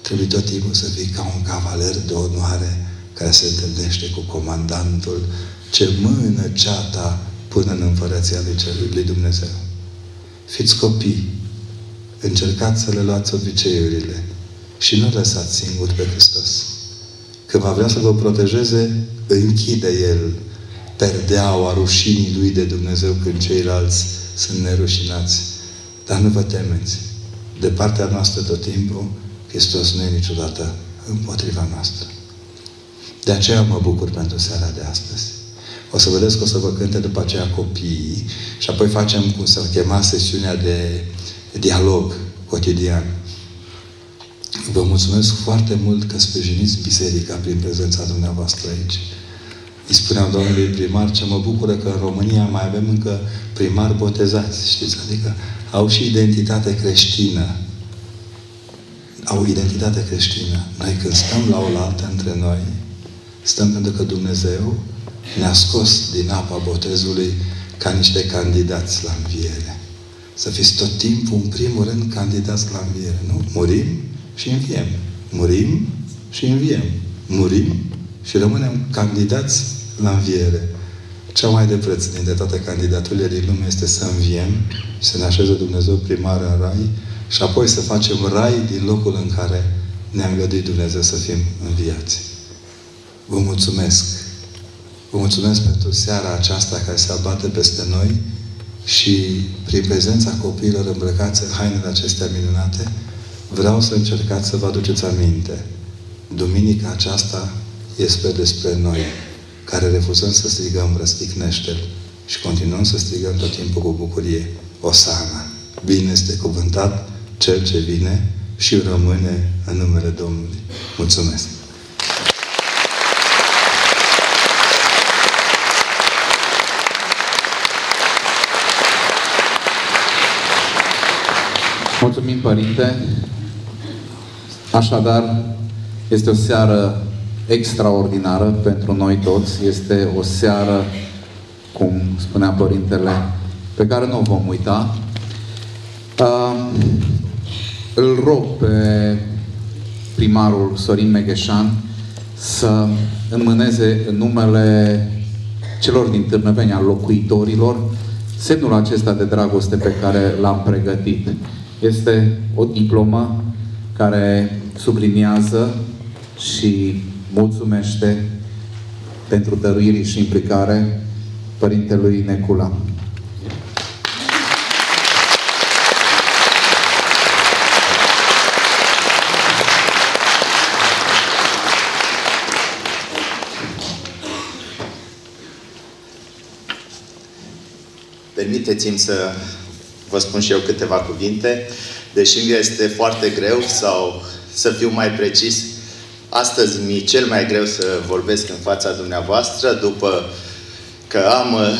trebuie tot timpul să fii ca un cavaler de onoare care se întâlnește cu comandantul ce mână ceata până în împărăția lui, Cerului, lui Dumnezeu. Fiți copii, încercați să le luați obiceiurile și nu lăsați singuri pe Hristos. Când va vrea să vă protejeze, închide El perdeaua rușinii Lui de Dumnezeu când ceilalți sunt nerușinați. Dar nu vă temeți. De partea noastră tot timpul, Hristos nu e niciodată împotriva noastră. De aceea mă bucur pentru seara de astăzi. O să vedeți că o să vă cânte după aceea copiii și apoi facem, cum să chema, sesiunea de dialog cotidian. Vă mulțumesc foarte mult că sprijiniți biserica prin prezența dumneavoastră aici. Îi spuneam domnului primar ce mă bucură că în România mai avem încă primari botezați, știți? Adică au și identitate creștină. Au identitate creștină. Noi când stăm la oaltă între noi, stăm pentru că Dumnezeu ne-a scos din apa botezului ca niște candidați la înviere. Să fiți tot timpul, în primul rând, candidați la înviere. Nu? Murim și înviem. Murim și înviem. Murim și rămânem candidați la înviere. Cea mai de preț dintre toate candidaturile din lume este să înviem și să ne așeze Dumnezeu primar în rai și apoi să facem rai din locul în care ne-a îngăduit Dumnezeu să fim înviați. Vă mulțumesc! Vă mulțumesc pentru seara aceasta care se abate peste noi și prin prezența copiilor îmbrăcați în hainele acestea minunate, vreau să încercați să vă aduceți aminte. Duminica aceasta este despre noi, care refuzăm să strigăm răsticnește și continuăm să strigăm tot timpul cu bucurie. Osana! Bine este cuvântat Cel ce vine și rămâne în numele Domnului. Mulțumesc! Mulțumim, Părinte. Așadar, este o seară extraordinară pentru noi toți. Este o seară, cum spunea Părintele, pe care nu o vom uita. Uh, îl rog pe primarul Sorin Megheșan să înmâneze în numele celor din Târnăveni, al locuitorilor, semnul acesta de dragoste pe care l-am pregătit. Este o diplomă care subliniază și mulțumește pentru dăruirii și implicare Părintelui Necula. Permiteți-mi să vă spun și eu câteva cuvinte. Deși mi este foarte greu sau să fiu mai precis, astăzi mi-e cel mai greu să vorbesc în fața dumneavoastră după că am, uh,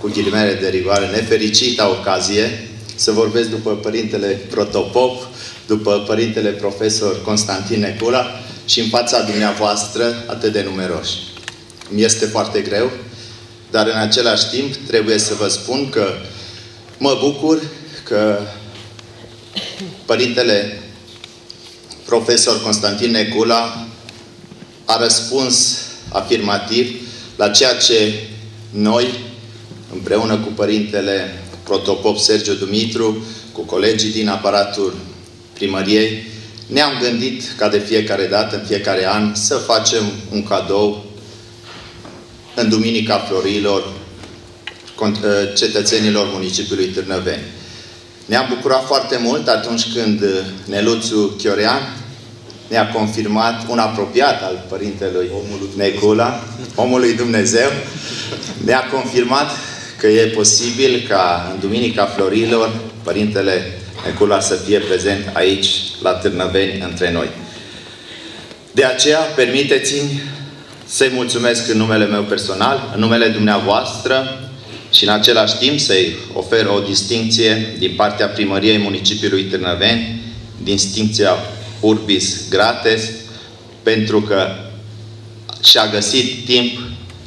cu ghilimele de rigoare, nefericita ocazie să vorbesc după Părintele Protopop, după Părintele Profesor Constantin Necula și în fața dumneavoastră atât de numeroși. Mi este foarte greu, dar în același timp trebuie să vă spun că mă bucur că Părintele Profesor Constantin Necula a răspuns afirmativ la ceea ce noi, împreună cu Părintele Protopop Sergiu Dumitru, cu colegii din aparatul primăriei, ne-am gândit ca de fiecare dată, în fiecare an, să facem un cadou în Duminica Florilor cetățenilor municipiului Târnăveni. Ne-am bucurat foarte mult atunci când Neluțu Chiorean ne-a confirmat un apropiat al Părintelui Necula, omului Dumnezeu, ne-a confirmat că e posibil ca în Duminica Florilor Părintele Necula să fie prezent aici, la Târnăveni, între noi. De aceea, permiteți-mi să-i mulțumesc în numele meu personal, în numele dumneavoastră și în același timp să-i ofer o distinție din partea primăriei municipiului Târnăveni, distinția Urbis Grates, pentru că și-a găsit timp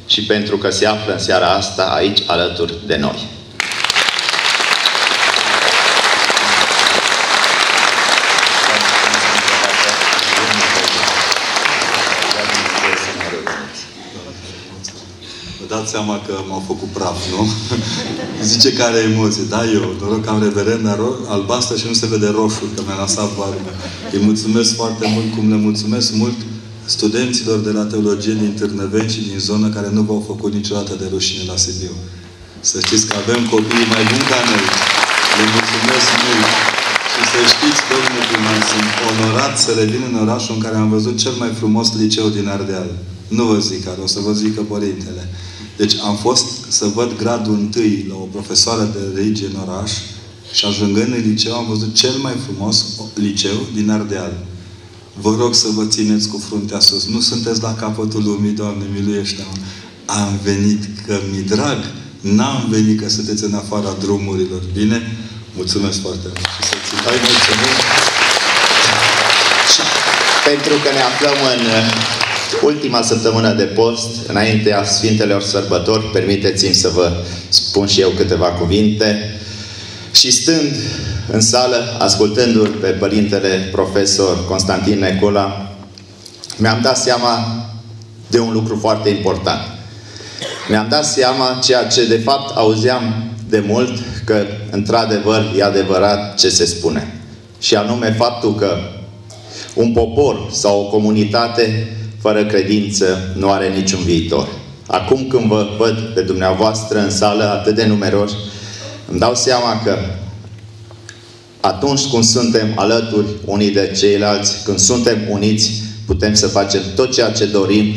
și pentru că se află în seara asta aici alături de noi. Dați seama că m-au făcut praf, nu? Zice că are emoții. Da, eu, noroc că am reverend albastră și nu se vede roșu, că mi-a lăsat barba. Îi mulțumesc foarte mult, cum le mulțumesc mult studenților de la teologie din Târnăveni și din zonă care nu v-au făcut niciodată de rușine la Sibiu. Să știți că avem copii mai buni ca noi. Le mulțumesc mult. Și să știți, domnule primar, sunt onorat să revin în orașul în care am văzut cel mai frumos liceu din Ardeal. Nu vă zic care, o să vă zică părintele. Deci am fost să văd gradul întâi la o profesoară de religie în oraș și ajungând în liceu am văzut cel mai frumos liceu din Ardeal. Vă rog să vă țineți cu fruntea sus. Nu sunteți la capătul lumii, Doamne, miluiește-mă. Am venit că mi drag. N-am venit că sunteți în afara drumurilor. Bine? Mulțumesc foarte mult. Și să țin. mulțumim. Pentru că ne aflăm în ultima săptămână de post, înaintea Sfintelor Sărbători, permiteți-mi să vă spun și eu câteva cuvinte. Și stând în sală, ascultându-l pe Părintele Profesor Constantin Necola, mi-am dat seama de un lucru foarte important. Mi-am dat seama ceea ce de fapt auzeam de mult, că într-adevăr e adevărat ce se spune. Și anume faptul că un popor sau o comunitate fără credință nu are niciun viitor. Acum când vă văd pe dumneavoastră în sală atât de numeroși, îmi dau seama că atunci când suntem alături unii de ceilalți, când suntem uniți, putem să facem tot ceea ce dorim,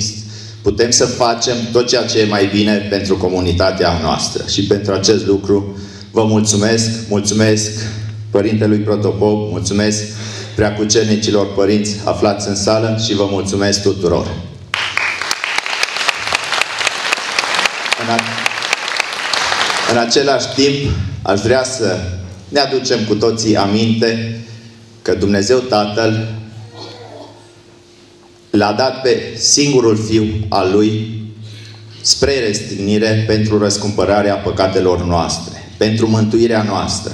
putem să facem tot ceea ce e mai bine pentru comunitatea noastră. Și pentru acest lucru vă mulțumesc, mulțumesc Părintelui Protopop, mulțumesc preacucernicilor părinți aflați în sală și vă mulțumesc tuturor. În, a... în același timp, aș vrea să ne aducem cu toții aminte că Dumnezeu Tatăl l-a dat pe singurul Fiu al Lui spre restignire pentru răscumpărarea păcatelor noastre, pentru mântuirea noastră.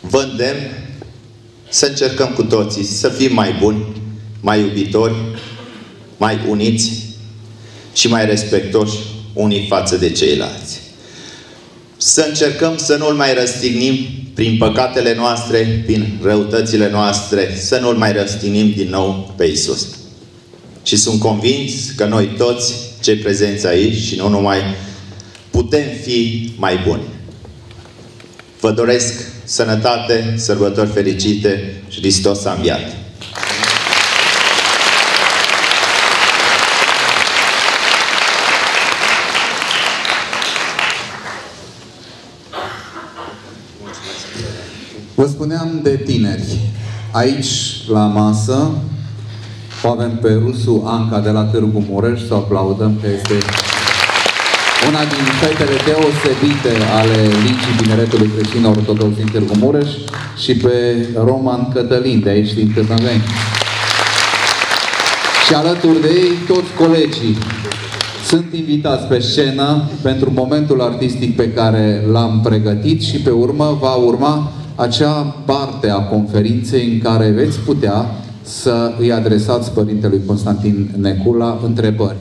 Vă îndemn să încercăm cu toții să fim mai buni, mai iubitori, mai uniți și mai respectoși unii față de ceilalți. Să încercăm să nu-L mai răstignim prin păcatele noastre, prin răutățile noastre, să nu-L mai răstignim din nou pe Isus. Și sunt convins că noi toți, cei prezenți aici și nu numai, putem fi mai buni. Vă doresc sănătate, sărbători fericite și Hristos a înviat! Vă spuneam de tineri. Aici, la masă, o avem pe Rusu Anca de la Târgu Mureș, să aplaudăm că este una din fetele deosebite ale Ligii Tineretului Creștin Ortodox din Târgu Mureș și pe Roman Cătălin de aici din Târnăveni. Și alături de ei toți colegii sunt invitați pe scenă pentru momentul artistic pe care l-am pregătit și pe urmă va urma acea parte a conferinței în care veți putea să îi adresați Părintelui Constantin Necula întrebări.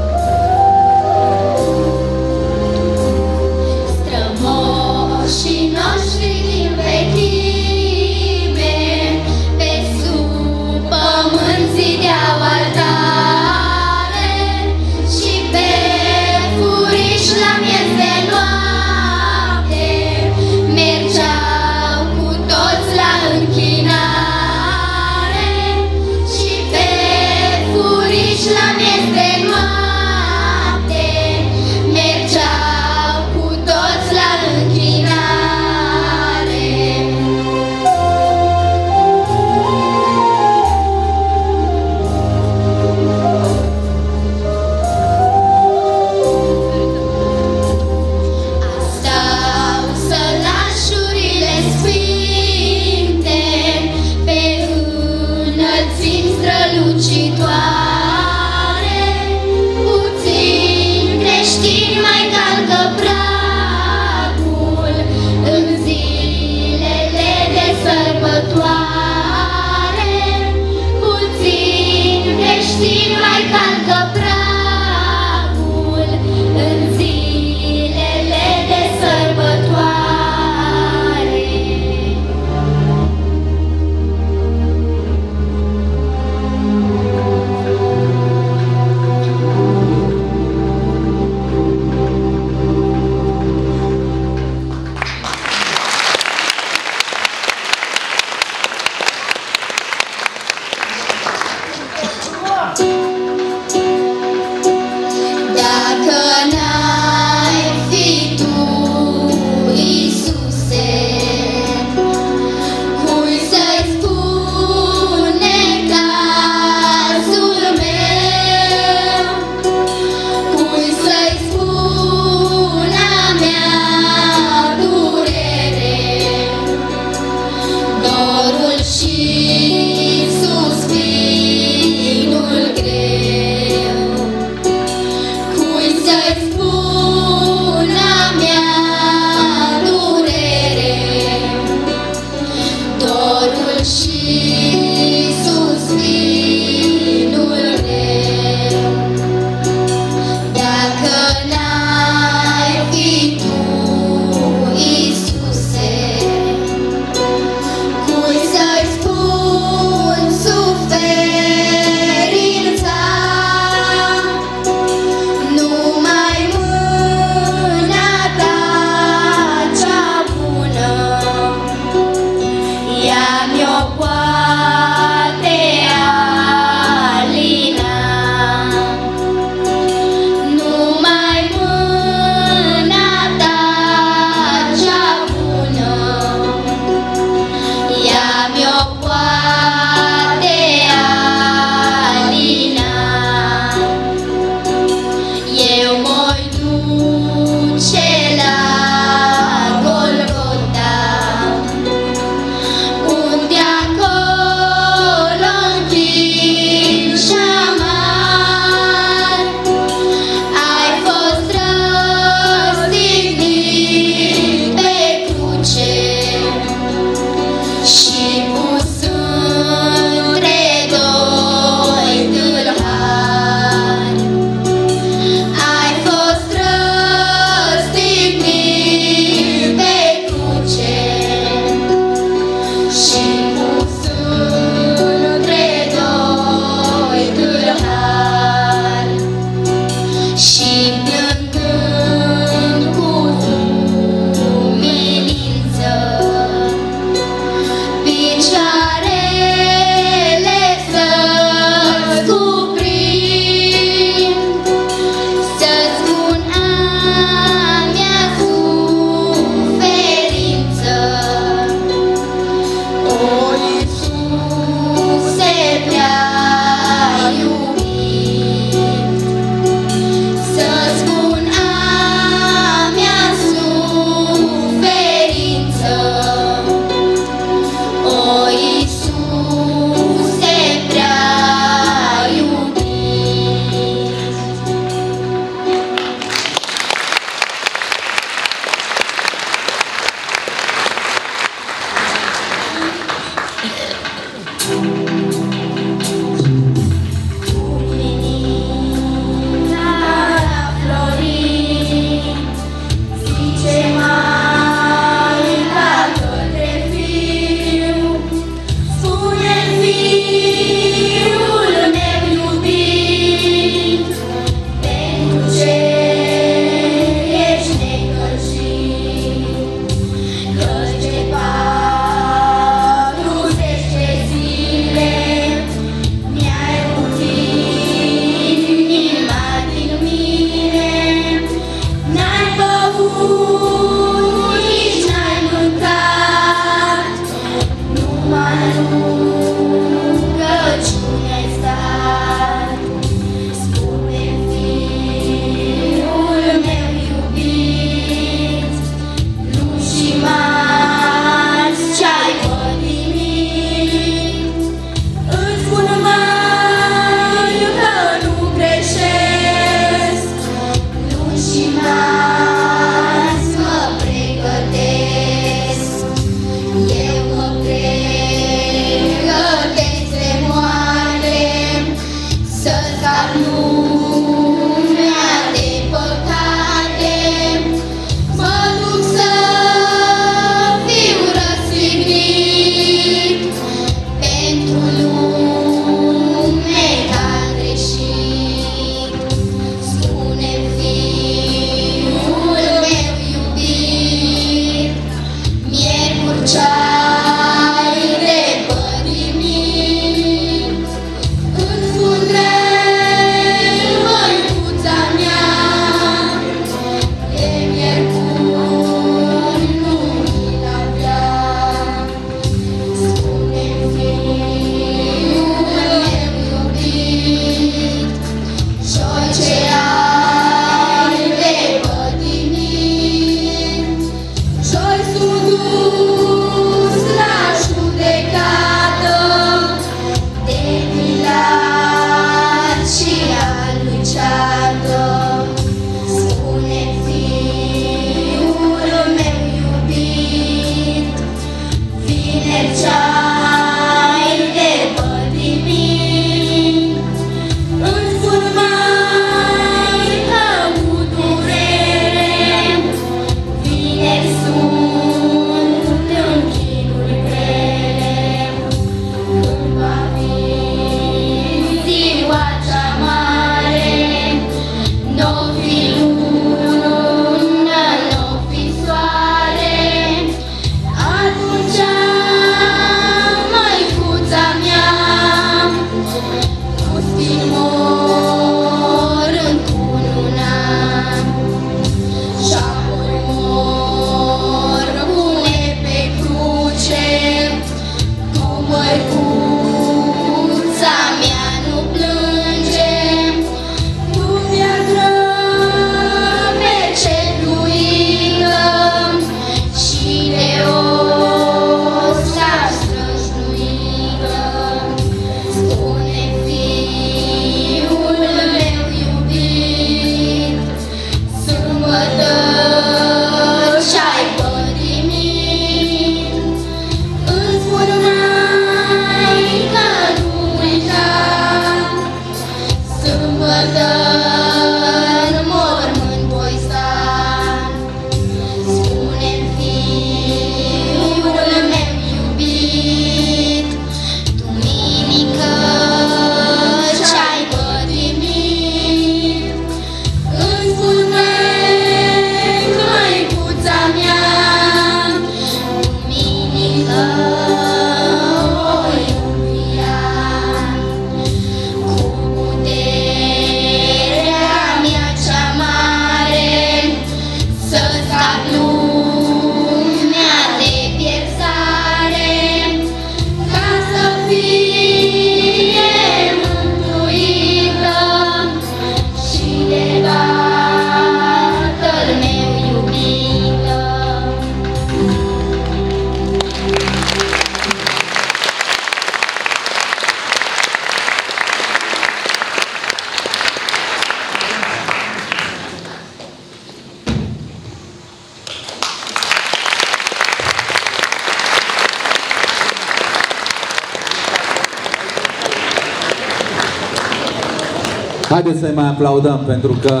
Aplaudăm pentru că...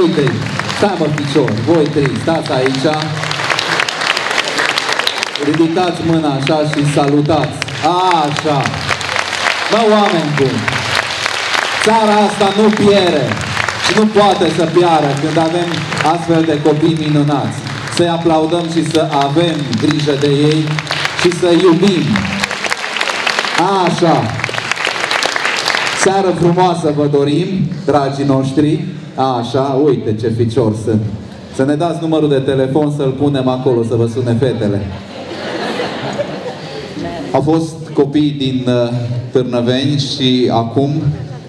Uite, stai mă picior, voi trei, stați aici. Ridicați mâna așa și salutați. Așa. Mă, oameni buni, țara asta nu pierde și nu poate să piară când avem astfel de copii minunați. Să-i aplaudăm și să avem grijă de ei și să iubim. Așa. Seară frumoasă vă dorim, dragii noștri. Așa, uite ce ficior sunt. Să ne dați numărul de telefon să-l punem acolo, să vă sune fetele. Au fost copii din uh, Târnăveni și acum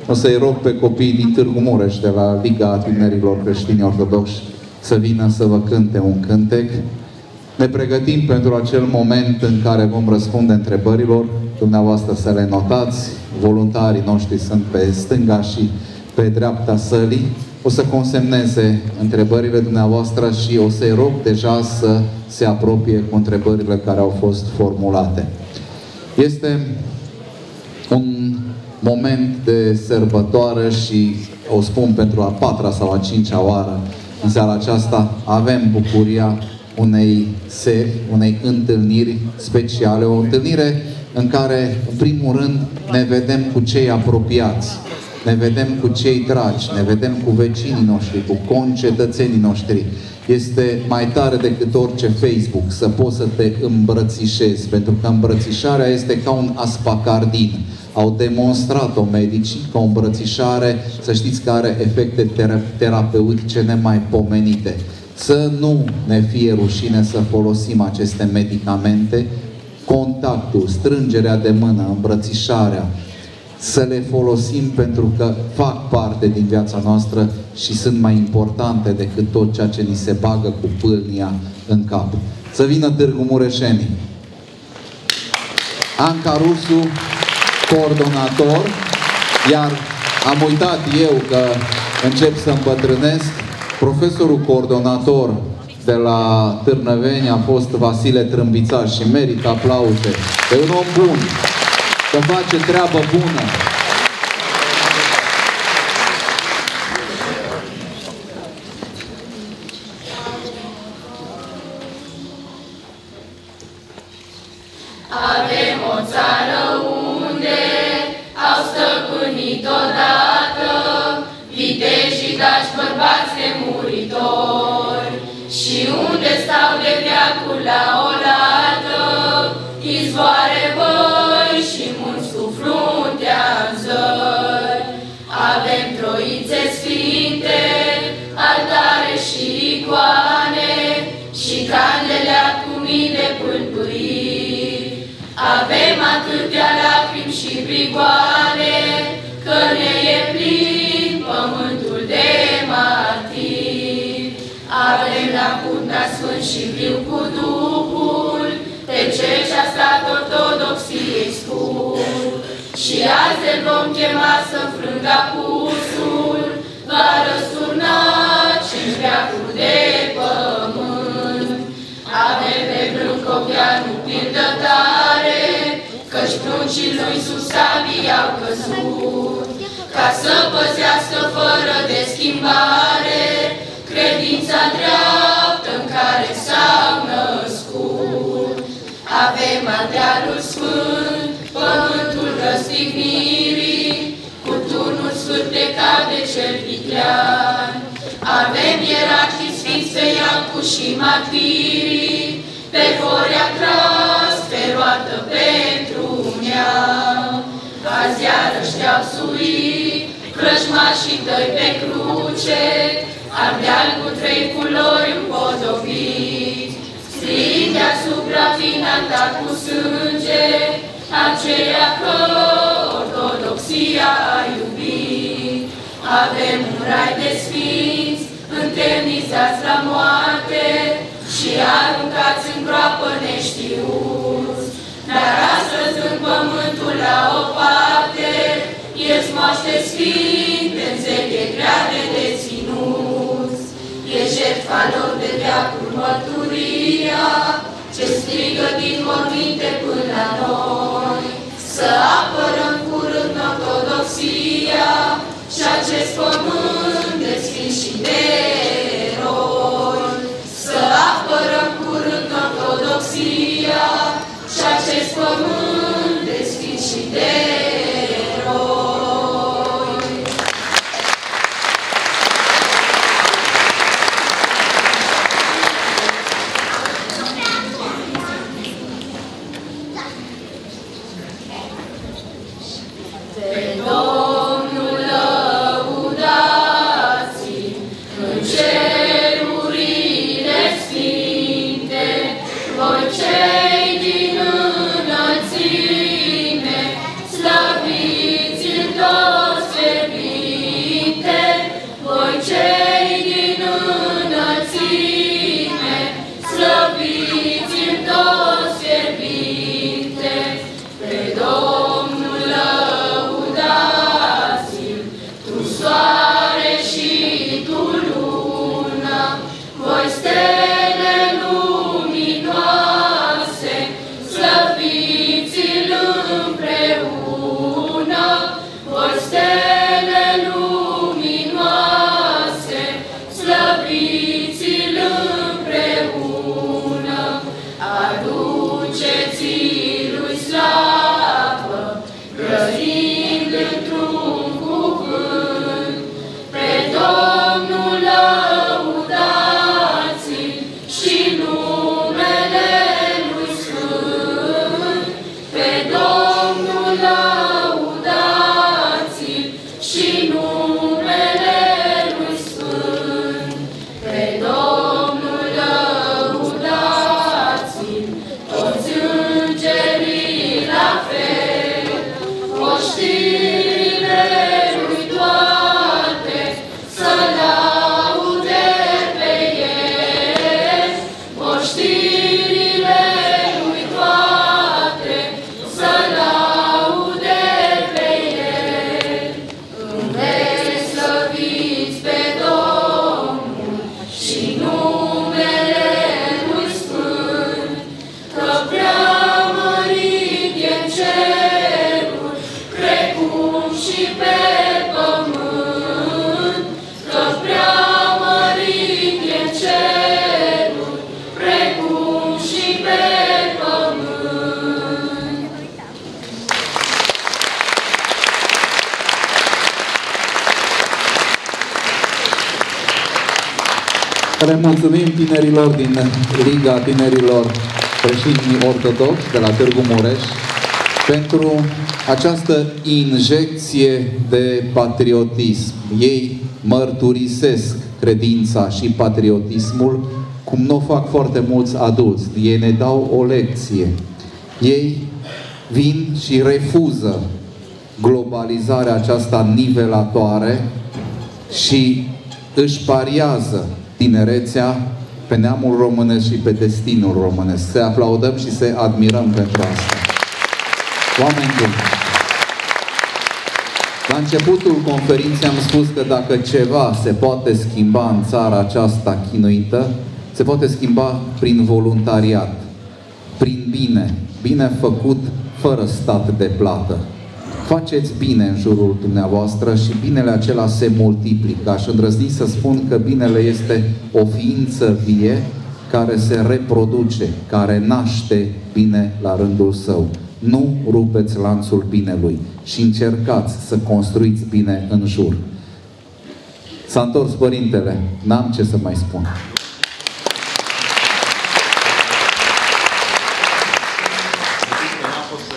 o să-i rog pe copiii din Târgu Mureș, de la Liga Tinerilor Creștini Ortodoxi, să vină să vă cânte un cântec. Ne pregătim pentru acel moment în care vom răspunde întrebărilor, dumneavoastră să le notați, voluntarii noștri sunt pe stânga și pe dreapta sălii, o să consemneze întrebările dumneavoastră și o să-i rog deja să se apropie cu întrebările care au fost formulate. Este un moment de sărbătoare și o spun pentru a patra sau a cincea oară în seara aceasta, avem bucuria unei seri, unei întâlniri speciale, o întâlnire în care, în primul rând, ne vedem cu cei apropiați, ne vedem cu cei dragi, ne vedem cu vecinii noștri, cu concetățenii noștri. Este mai tare decât orice Facebook să poți să te îmbrățișezi, pentru că îmbrățișarea este ca un aspacardin. Au demonstrat-o medicii ca o îmbrățișare, să știți că are efecte terapeutice nemaipomenite. Să nu ne fie rușine să folosim aceste medicamente, contactul, strângerea de mână, îmbrățișarea, să le folosim pentru că fac parte din viața noastră și sunt mai importante decât tot ceea ce ni se bagă cu pâlnia în cap. Să vină Târgu Mureșenii. Anca Rusu, coordonator, iar am uitat eu că încep să îmbătrânesc, profesorul coordonator de la Târnăveni a fost Vasile Trâmbițaș și merită aplauze. E un om bun, că face treabă bună. Avem o țară unde au stăpânit odată vitejii dași bărbați de atâtea lacrimi și prigoane, că ne e plin pământul de martiri. Avem la punta sfânt și viu cu Duhul, pe cel ce-a stat ortodoxiei spun. Și azi îl vom chema să frângă apusul, va răsurna cinci veacuri de pământ. Avem pe brânc copianul pildă tare, Căci pruncii lui sub sabii au căzut, Ca să păzească fără de schimbare Credința dreaptă în care s-au născut. Avem altarul sfânt, pământul răstignirii, Cu turnul scârtecat de cel viclean. Avem ierarhii sfinți pe Iancu și Matvirii, Pe fori atras, pe roată pentru neam. Azi iarăși te-au suit, Crășmașii tăi pe cruce, Ardeal cu trei culori împodobit, Strind deasupra finanta cu sânge, Aceea că ortodoxia a iubit. Avem un rai de sfinți, întemnizați la moarte Și aruncați în groapă neștiuți. Dar astăzi în pământul la o parte, ești moaște sfinte, în zeche grea de deținuți. E jertfa lor de veacul mărturia, ce strigă din morminte până la noi. Să apărăm curând ortodoxia și acest pământ, sfinți Le mulțumim tinerilor din Liga Tinerilor Creștini Ortodoxi de la Târgu Mureș pentru această injecție de patriotism. Ei mărturisesc credința și patriotismul cum nu o fac foarte mulți adulți. Ei ne dau o lecție. Ei vin și refuză globalizarea aceasta nivelatoare și își pariază tinerețea pe neamul românesc și pe destinul românesc. Să aplaudăm și să admirăm pentru asta. Oameni buni! La începutul conferinței am spus că dacă ceva se poate schimba în țara aceasta chinuită, se poate schimba prin voluntariat, prin bine, bine făcut fără stat de plată. Faceți bine în jurul dumneavoastră și binele acela se multiplică. Aș îndrăzni să spun că binele este o ființă vie care se reproduce, care naște bine la rândul său. Nu rupeți lanțul binelui și încercați să construiți bine în jur. S-a întors părintele, n-am ce să mai spun.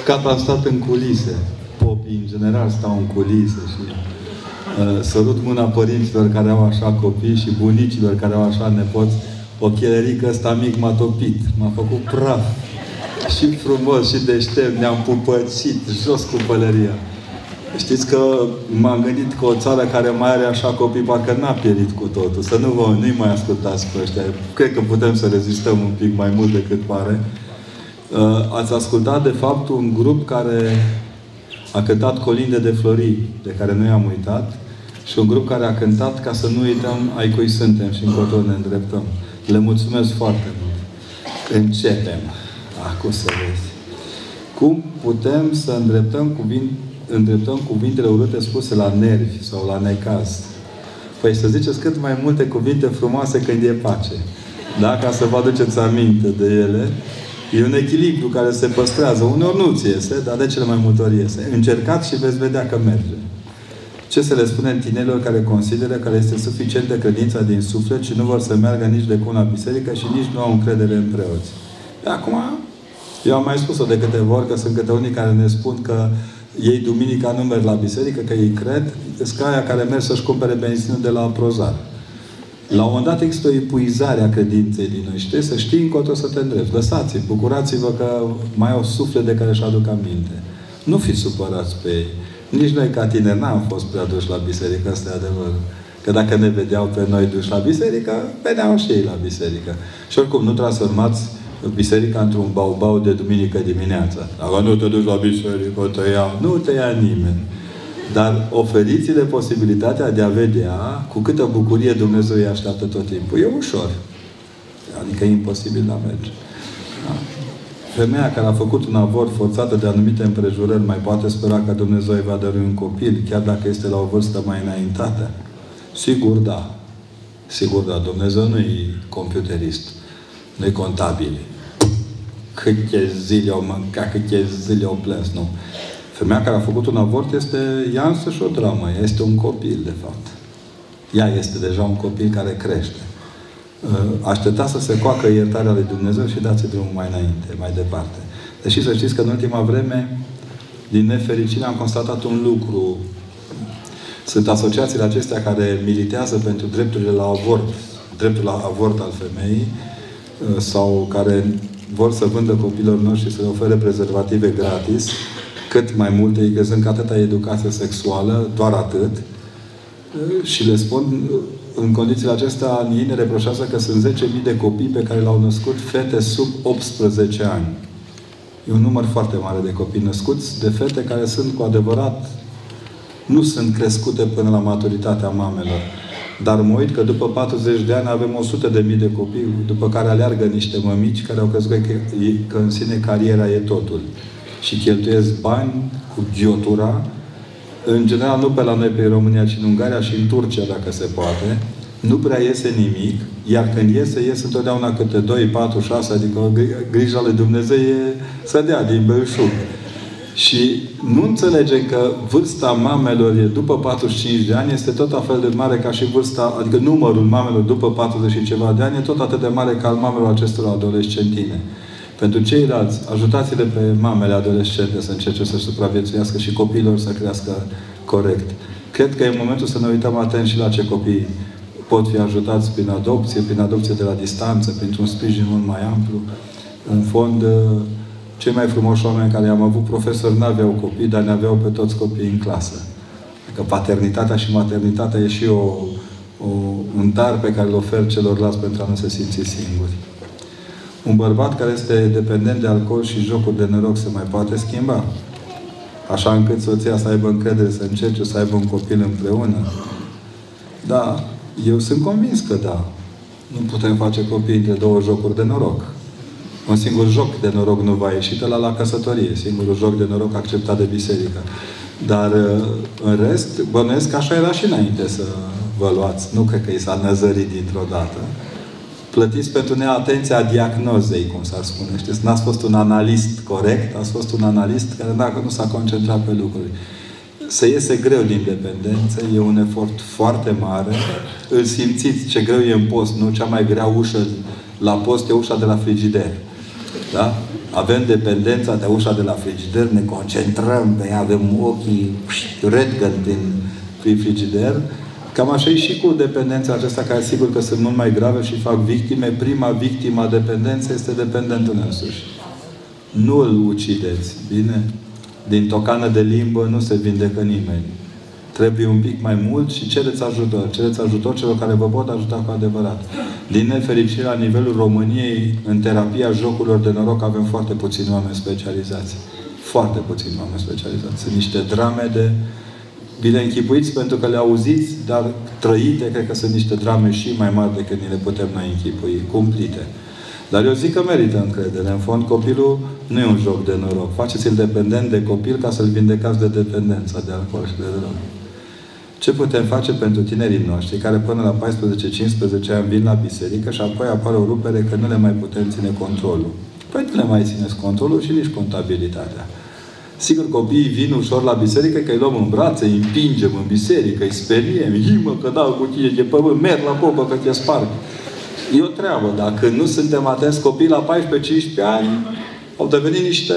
Cat am stat în culise. Popii, în general, stau în culise și uh, sărut mâna părinților care au așa copii și bunicilor care au așa nepoți. O chelerică ăsta mic m-a topit, m-a făcut praf. Și frumos și deștept, ne-am pupățit, jos cu pălăria. Știți că m-am gândit că o țară care mai are așa copii, parcă n-a pierit cu totul. Să nu vă, nu-i mai ascultați pe ăștia. Cred că putem să rezistăm un pic mai mult decât pare. Uh, ați ascultat, de fapt, un grup care a cântat Colinde de Flori, de care noi am uitat, și un grup care a cântat ca să nu uităm ai cui suntem și încotro ne îndreptăm. Le mulțumesc foarte mult. Începem. Acum să vezi. Cum putem să îndreptăm, cuvint, îndreptăm cuvintele urâte spuse la nervi sau la necaz? Păi să ziceți cât mai multe cuvinte frumoase când e pace. Da? Ca să vă aduceți aminte de ele. E un echilibru care se păstrează. Uneori nu ți iese, dar de cele mai multe ori iese. Încercați și veți vedea că merge. Ce să le spunem tinerilor care consideră că este suficient de credința din suflet și nu vor să meargă nici de cu la biserică și nici nu au încredere în preoți? De acum, eu am mai spus-o de câteva ori că sunt câte unii care ne spun că ei duminica nu merg la biserică, că ei cred, sunt aia care merg să-și cumpere benzină de la prozar. La un moment dat există o epuizare a credinței din noi. Știți? Să știi încotro să te îndrepți. Lăsați-i, bucurați-vă că mai au suflet de care își aduc aminte. Nu fiți supărați pe ei. Nici noi ca tine n-am fost prea duși la biserică, asta e adevărul. Că dacă ne vedeau pe noi duși la biserică, veneau și ei la biserică. Și oricum, nu transformați biserica într-un baubau de duminică dimineața. Dacă nu te duci la biserică, te ia. Nu te ia nimeni. Dar oferiți-le posibilitatea de a vedea cu câtă bucurie Dumnezeu îi așteaptă tot timpul. E ușor. Adică e imposibil de a merge. Da. Femeia care a făcut un avort forțată de anumite împrejurări mai poate spera că Dumnezeu îi va dărui un copil, chiar dacă este la o vârstă mai înaintată? Sigur da. Sigur da. Dumnezeu nu e computerist. Nu e contabil. Câte zile au mâncat, câte zile au plâns. Nu. Femeia care a făcut un avort este ea însăși o dramă. Ea este un copil, de fapt. Ea este deja un copil care crește. Uh, aștepta să se coacă iertarea lui Dumnezeu și dați drumul mai înainte, mai departe. Deși să știți că în ultima vreme, din nefericire, am constatat un lucru. Sunt asociațiile acestea care militează pentru drepturile la avort, dreptul la avort al femeii, uh, sau care vor să vândă copilor noștri să le ofere prezervative gratis, cât mai multe, ei crezând că atâta educație sexuală, doar atât, și le spun, în condițiile acestea, ei ne reproșează că sunt 10.000 de copii pe care le-au născut fete sub 18 ani. E un număr foarte mare de copii născuți, de fete care sunt cu adevărat, nu sunt crescute până la maturitatea mamelor. Dar mă uit că după 40 de ani avem 100 de mii de copii, după care aleargă niște mămici care au crezut că, că în sine cariera e totul și cheltuiesc bani cu ghiotura, în general nu pe la noi, pe România, ci în Ungaria și în Turcia, dacă se poate, nu prea iese nimic, iar când iese, iese întotdeauna câte 2, 4, 6, adică grija lui Dumnezeu e să dea din belșug. Și nu înțelegem că vârsta mamelor e după 45 de ani este tot la fel de mare ca și vârsta, adică numărul mamelor după 40 și ceva de ani e tot atât de mare ca al mamelor acestor adolescentine. Pentru ceilalți, ajutați-le pe mamele adolescente să încerce să supraviețuiască și copiilor să crească corect. Cred că e momentul să ne uităm atent și la ce copii pot fi ajutați prin adopție, prin adopție de la distanță, printr-un sprijin mult mai amplu. În fond, cei mai frumoși oameni care am avut profesori n-aveau copii, dar ne aveau pe toți copiii în clasă. Că paternitatea și maternitatea e și o, o, un dar pe care îl ofer celorlalți pentru a nu se simți singuri. Un bărbat care este dependent de alcool și jocuri de noroc se mai poate schimba? Așa încât soția să aibă încredere, să încerce să aibă un copil împreună? Da, eu sunt convins că da. Nu putem face copii între două jocuri de noroc. Un singur joc de noroc nu va ieși de la la căsătorie. Singurul joc de noroc acceptat de biserică. Dar în rest, bănuiesc că așa era și înainte să vă luați. Nu cred că i s-a năzărit dintr-o dată plătiți pentru neatenția diagnozei, cum s-ar spune. Știți, n-ați fost un analist corect, ați fost un analist care dacă nu s-a concentrat pe lucruri. Să iese greu din dependență, e un efort foarte mare. Îl simțiți ce greu e în post, nu? Cea mai grea ușă la post e ușa de la frigider. Da? Avem dependența de ușa de la frigider, ne concentrăm pe ea, avem ochii redgăn prin, prin frigider Cam așa e și cu dependența aceasta, care sigur că sunt mult mai grave și fac victime. Prima victima dependenței este dependentul însuși. Nu îl ucideți, bine? Din tocană de limbă nu se vindecă nimeni. Trebuie un pic mai mult și cereți ajutor. Cereți ajutor celor care vă pot ajuta cu adevărat. Din nefericire, la nivelul României, în terapia jocurilor de noroc, avem foarte puțini oameni specializați. Foarte puțini oameni specializați. Sunt niște drame de vi le închipuiți pentru că le auziți, dar trăite, cred că sunt niște drame și mai mari decât ni le putem noi închipui, cumplite. Dar eu zic că merită încredere. În fond, copilul nu e un joc de noroc. Faceți-l dependent de copil ca să-l vindecați de dependența de alcool și de drog. Ce putem face pentru tinerii noștri care până la 14-15 ani vin la biserică și apoi apare o rupere că nu le mai putem ține controlul? Păi nu le mai țineți controlul și nici contabilitatea. Sigur, copiii vin ușor la biserică, că îi luăm în brațe, îi împingem în biserică, îi speriem, mă, că dau cu tine de pământ, merg la popă că te sparg. E o treabă. Dacă nu suntem atenți, copiii la 14-15 ani au devenit niște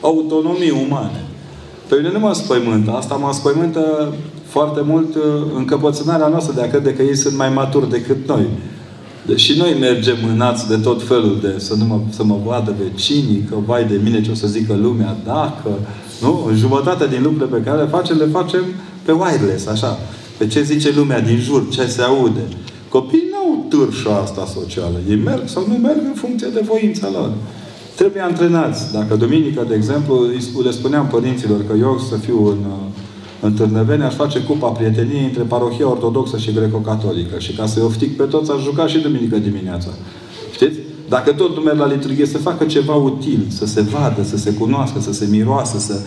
autonomii umane. Pe mine nu mă spăimântă. Asta mă spăimântă foarte mult uh, încăpățânarea noastră de a crede că ei sunt mai maturi decât noi. Deși noi mergem mânați de tot felul de să, nu mă, să mă vadă vecinii, că vai de mine ce o să zică lumea, dacă... Nu? În jumătate din lucrurile pe care le facem, le facem pe wireless, așa. Pe ce zice lumea din jur, ce se aude. Copiii nu au târșa asta socială. Ei merg sau nu merg în funcție de voința lor. Trebuie antrenați. Dacă duminică, de exemplu, le spuneam părinților că eu să fiu în, în Târnăveni, aș face cupa prieteniei între parohia ortodoxă și greco-catolică. Și ca să-i oftic pe toți, aș juca și duminică dimineața. Știți? Dacă tot nu merg la liturghie, să facă ceva util, să se vadă, să se cunoască, să se miroasă, să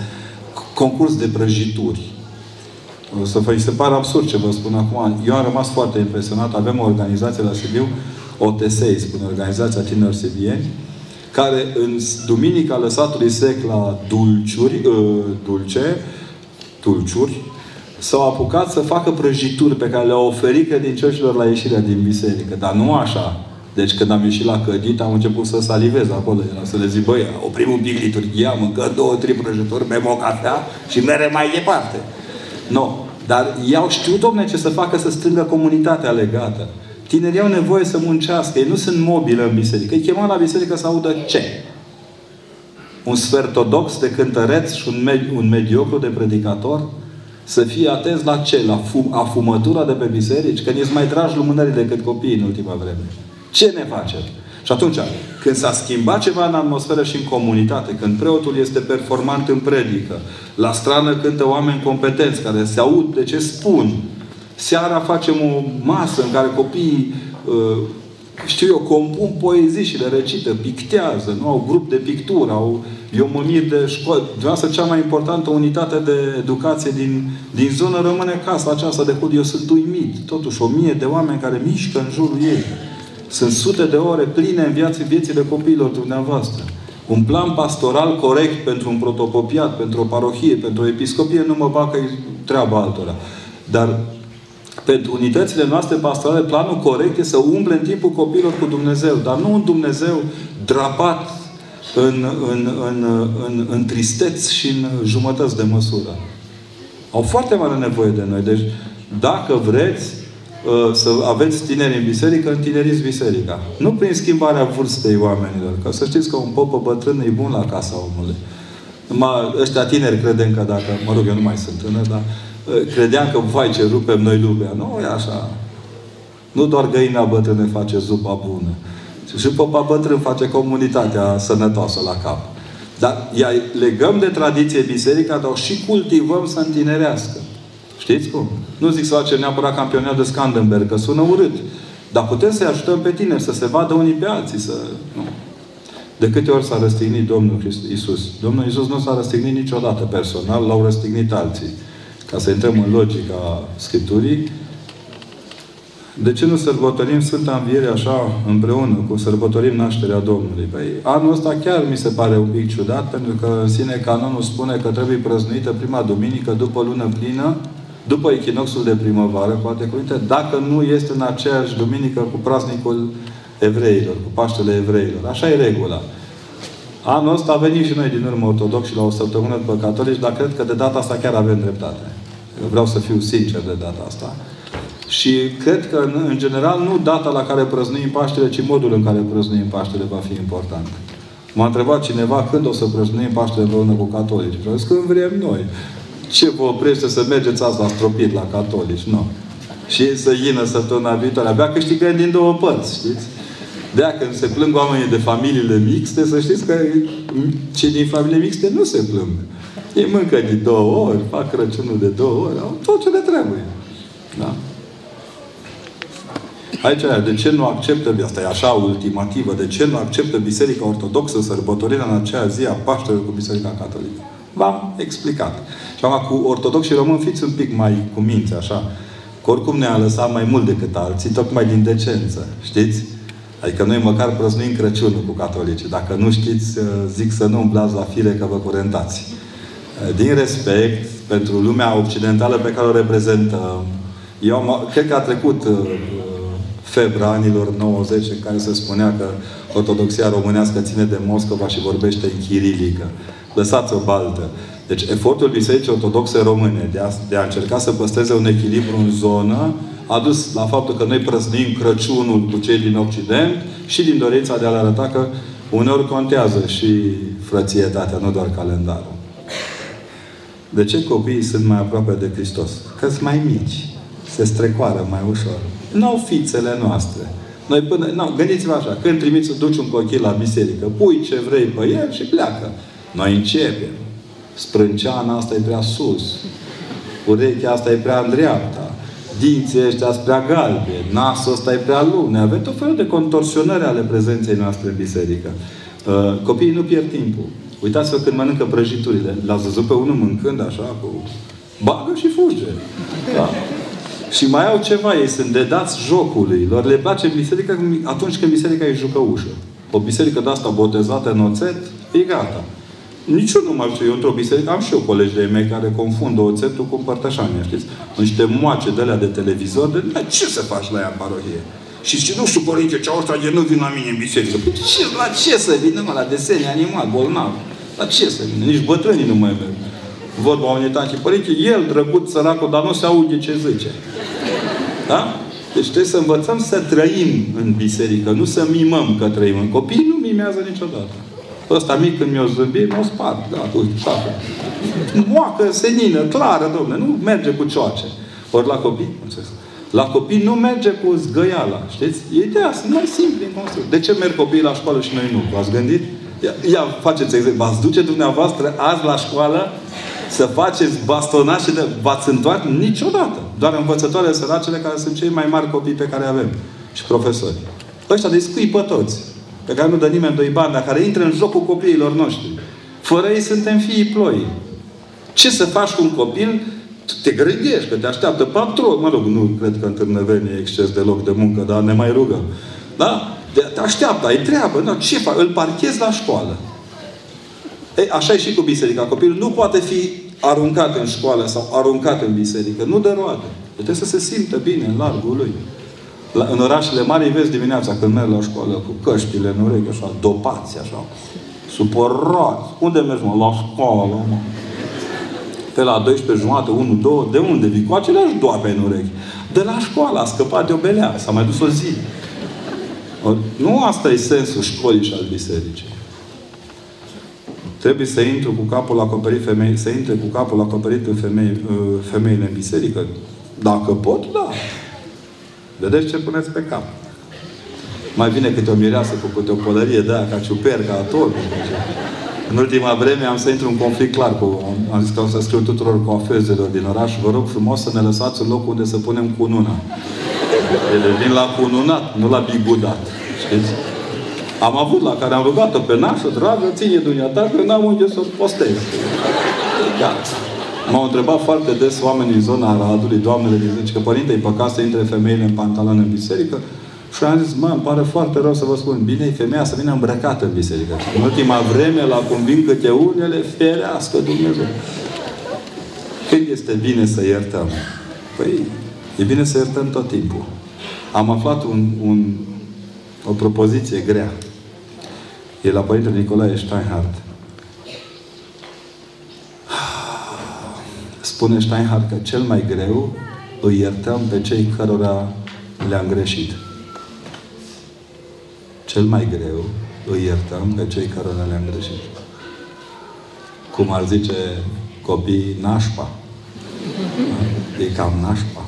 concurs de prăjituri. O să vă se pare absurd ce vă spun acum. Eu am rămas foarte impresionat. Avem o organizație la Sibiu, OTSEI, spune Organizația Tineri Sibieni, care în duminica lăsatului sec la dulciuri, uh, dulce, dulciuri, s-au apucat să facă prăjituri pe care le-au oferit credincioșilor la ieșirea din biserică. Dar nu așa. Deci când am ieșit la cădit, am început să salivez acolo. Era să le zic, băi, oprim un pic liturghia, mâncă două, trei prăjituri, bem o cafea și merem mai departe. Nu. Dar i-au știut, domne, ce să facă să strângă comunitatea legată. Tinerii au nevoie să muncească. Ei nu sunt mobile în biserică. Îi chema la biserică să audă ce? Un sfertodox de cântăreț și un, med- un mediocru de predicator? Să fie atenți la ce? La fum- afumătura de pe biserici? Că nici mai tragi lumânării decât copiii în ultima vreme. Ce ne facem? Și atunci, când s-a schimbat ceva în atmosferă și în comunitate, când preotul este performant în predică, la strană cântă oameni competenți care se aud de ce spun, seara facem o masă în care copiii uh, știu eu, compun poezii și le recită, pictează, nu? Au grup de pictură, au... Eu mă mir de școală. Dumneavoastră, cea mai importantă unitate de educație din, din zonă rămâne casa aceasta de hud. Eu sunt uimit. Totuși, o mie de oameni care mișcă în jurul ei. Sunt sute de ore pline în viață, viețile copiilor dumneavoastră. Un plan pastoral corect pentru un protopopiat, pentru o parohie, pentru o episcopie, nu mă bag că e treaba altora. Dar pentru unitățile noastre pastorale, planul corect este să umble în timpul copiilor cu Dumnezeu. Dar nu un Dumnezeu drapat în, în, în, în, în tristeți și în jumătăți de măsură. Au foarte mare nevoie de noi. Deci, dacă vreți, Uh, să aveți tineri în biserică, întineriți biserica. Nu prin schimbarea vârstei oamenilor. Că să știți că un popă bătrân e bun la casa omului. Numai ăștia tineri credem că dacă, mă rog, eu nu mai sunt tânăr, dar uh, credeam că, vai, ce rupem noi lumea. Nu, e așa. Nu doar găina bătrână face zupa bună. Și popa bătrân face comunitatea sănătoasă la cap. Dar ea, legăm de tradiție biserica, dar și cultivăm să întinerească. Știți cum? Nu zic să facem neapărat campionat de Scandenberg, că sună urât. Dar putem să-i ajutăm pe tineri să se vadă unii pe alții. Să... Nu. De câte ori s-a răstignit Domnul Isus? Domnul Isus nu s-a răstignit niciodată personal, l-au răstignit alții. Ca să intrăm în logica Scripturii, de ce nu sărbătorim Sfânta Înviere așa împreună, cu sărbătorim nașterea Domnului? Păi anul ăsta chiar mi se pare un pic ciudat, pentru că în sine canonul spune că trebuie prăznuită prima duminică după lună plină, după echinoxul de primăvară, cu alte cuvinte, dacă nu este în aceeași duminică cu praznicul evreilor, cu Paștele evreilor. Așa e regula. Anul ăsta a venit și noi din urmă ortodox și la o săptămână după catolici, dar cred că de data asta chiar avem dreptate. Eu vreau să fiu sincer de data asta. Și cred că, în, în general, nu data la care prăznuim Paștele, ci modul în care prăznuim Paștele va fi important. M-a întrebat cineva când o să prăznuim Paștele împreună cu catolici. Vreau când vrem noi. Ce vă oprește să mergeți asta stropit la catolici? Nu. Și să ină săptămâna viitoare. Abia câștigăm din două părți, știți? de când se plâng oamenii de familiile mixte, să știți că cei din familiile mixte nu se plâng. Ei mâncă de două ori, fac Crăciunul de două ori, au tot ce le trebuie. Da? Aici, de ce nu acceptă, asta e așa ultimativă, de ce nu acceptă Biserica Ortodoxă sărbătorirea în aceea zi a Paștelor cu Biserica Catolică? V-am explicat. Și acum cu ortodoxi și români fiți un pic mai cu minți, așa. Că oricum ne-a lăsat mai mult decât alții, tocmai din decență. Știți? Adică noi măcar prăznuim Crăciunul cu catolici. Dacă nu știți, uh, zic să nu umblați la fire că vă curentați. Uh, din respect pentru lumea occidentală pe care o reprezentăm, eu am, cred că a trecut uh, febra anilor 90 în care se spunea că ortodoxia românească ține de Moscova și vorbește în chirilică. Lăsați o baltă. Deci efortul Bisericii Ortodoxe Române de a, de a încerca să păstreze un echilibru în zonă a dus la faptul că noi prăznim Crăciunul cu cei din Occident și din dorința de a le arăta că uneori contează și frățietatea, nu doar calendarul. De ce copiii sunt mai aproape de Hristos? Că sunt mai mici. Se strecoară mai ușor. Nu au fițele noastre. Noi până... Nu, gândiți-vă așa. Când trimiți, duci un copil la biserică, pui ce vrei pe el și pleacă. Noi începem. Sprânceana asta e prea sus. Urechea asta e prea în dreapta. Dinții ăștia sunt prea galbe. Nasul ăsta e prea lung. Ne avem tot felul de contorsionări ale prezenței noastre în biserică. Uh, copiii nu pierd timpul. Uitați-vă când mănâncă prăjiturile. L-ați văzut pe unul mâncând așa cu... Bagă și fuge. Da? Și mai au ceva, ei sunt dedați jocului. Lor le place în biserică atunci când biserica e jucăușă. O biserică de asta botezată în oțet, e gata. Nici eu nu mai știu. Eu într-o biserică am și eu colegi de mei care confundă oțetul cu împărtășania, știți? Niște moace de alea de televizor, de ce să faci la ea în parohie? Și zice, nu știu, părinte, ce ăsta de nu vin la mine în biserică. Păi ce, la ce să vină, mă, la desene animat, bolnav? La ce să vină? Nici bătrânii nu mai merg. Vorba unei tanti, părinte, el drăguț săracul, dar nu se aude ce zice. Da? Deci trebuie să învățăm să trăim în biserică, nu să mimăm că trăim. Copiii nu mimează niciodată. Ăsta mic când mi-o zâmbi, mă spart. Da, uite, tată. Moacă, senină, clară, domne. Nu merge cu cioace. Ori la copii, la copii nu merge cu zgăiala. Știți? Ideea sunt mai simpli în construcție. De ce merg copiii la școală și noi nu? V-ați gândit? Ia, ia faceți exemplu. V-ați duce dumneavoastră azi la școală să faceți bastonașe de... V-ați întoarce? Niciodată. Doar învățătoarele săracele care sunt cei mai mari copii pe care avem. Și profesori. Ăștia de scui pe toți pe care nu dă nimeni doi bani, dar care intră în jocul copiilor noștri. Fără ei suntem fiii ploi. Ce să faci cu un copil? Te grăgești, că te așteaptă patron. Mă rog, nu cred că în Târnăveni e exces de loc de muncă, dar ne mai rugă. Da? Te așteaptă, ai treabă. Da, ce faci? Îl parchezi la școală. Ei, așa e și cu biserica. Copilul nu poate fi aruncat în școală sau aruncat în biserică. Nu dă roade. Trebuie să se simtă bine în largul lui. La, în orașele mari îi vezi dimineața când merg la școală cu căștile în urechi, așa, dopați, așa, supărați. Unde mergi, mă? La școală, mă. Pe la 12 jumate, 1, 2, de unde vii? Cu aceleași doape în urechi. De la școală, a scăpat de o belea, s-a mai dus o zi. Nu asta e sensul școlii și al bisericii. Trebuie să intru cu capul acoperit femei, să intre cu capul acoperit în femei, uh, femeile în biserică. Dacă pot, da. Vedeți ce puneți pe cap. Mai vine câte o mireasă cu câte o pălărie de aia, ca ciuper, ca tot. În ultima vreme am să intru în conflict clar cu... Am zis că am să scriu tuturor coafezelor din oraș. Vă rog frumos să ne lăsați un loc unde să punem cununa. Ele vin la cununat, nu la bigudat. Știți? Am avut la care am rugat-o pe nașă, dragă, ține dumneata, că n-am unde să postez. Gata. M-au întrebat foarte des oamenii în zona Aradului, doamnele din zice că părinte, e păcat să intre femeile în pantalon în biserică? Și am zis, mă, îmi pare foarte rău să vă spun, bine e femeia să vină îmbrăcată în biserică. În ultima vreme, la cum vin câte unele, ferească Dumnezeu. Când este bine să iertăm? Păi, e bine să iertăm tot timpul. Am aflat un, un, o propoziție grea. E la Părintele Nicolae Steinhardt. Spune Steinhardt că cel mai greu îi iertăm pe cei cărora le-am greșit. Cel mai greu îi iertăm pe cei cărora le-am greșit. Cum ar zice copiii nașpa. Da? E cam nașpa.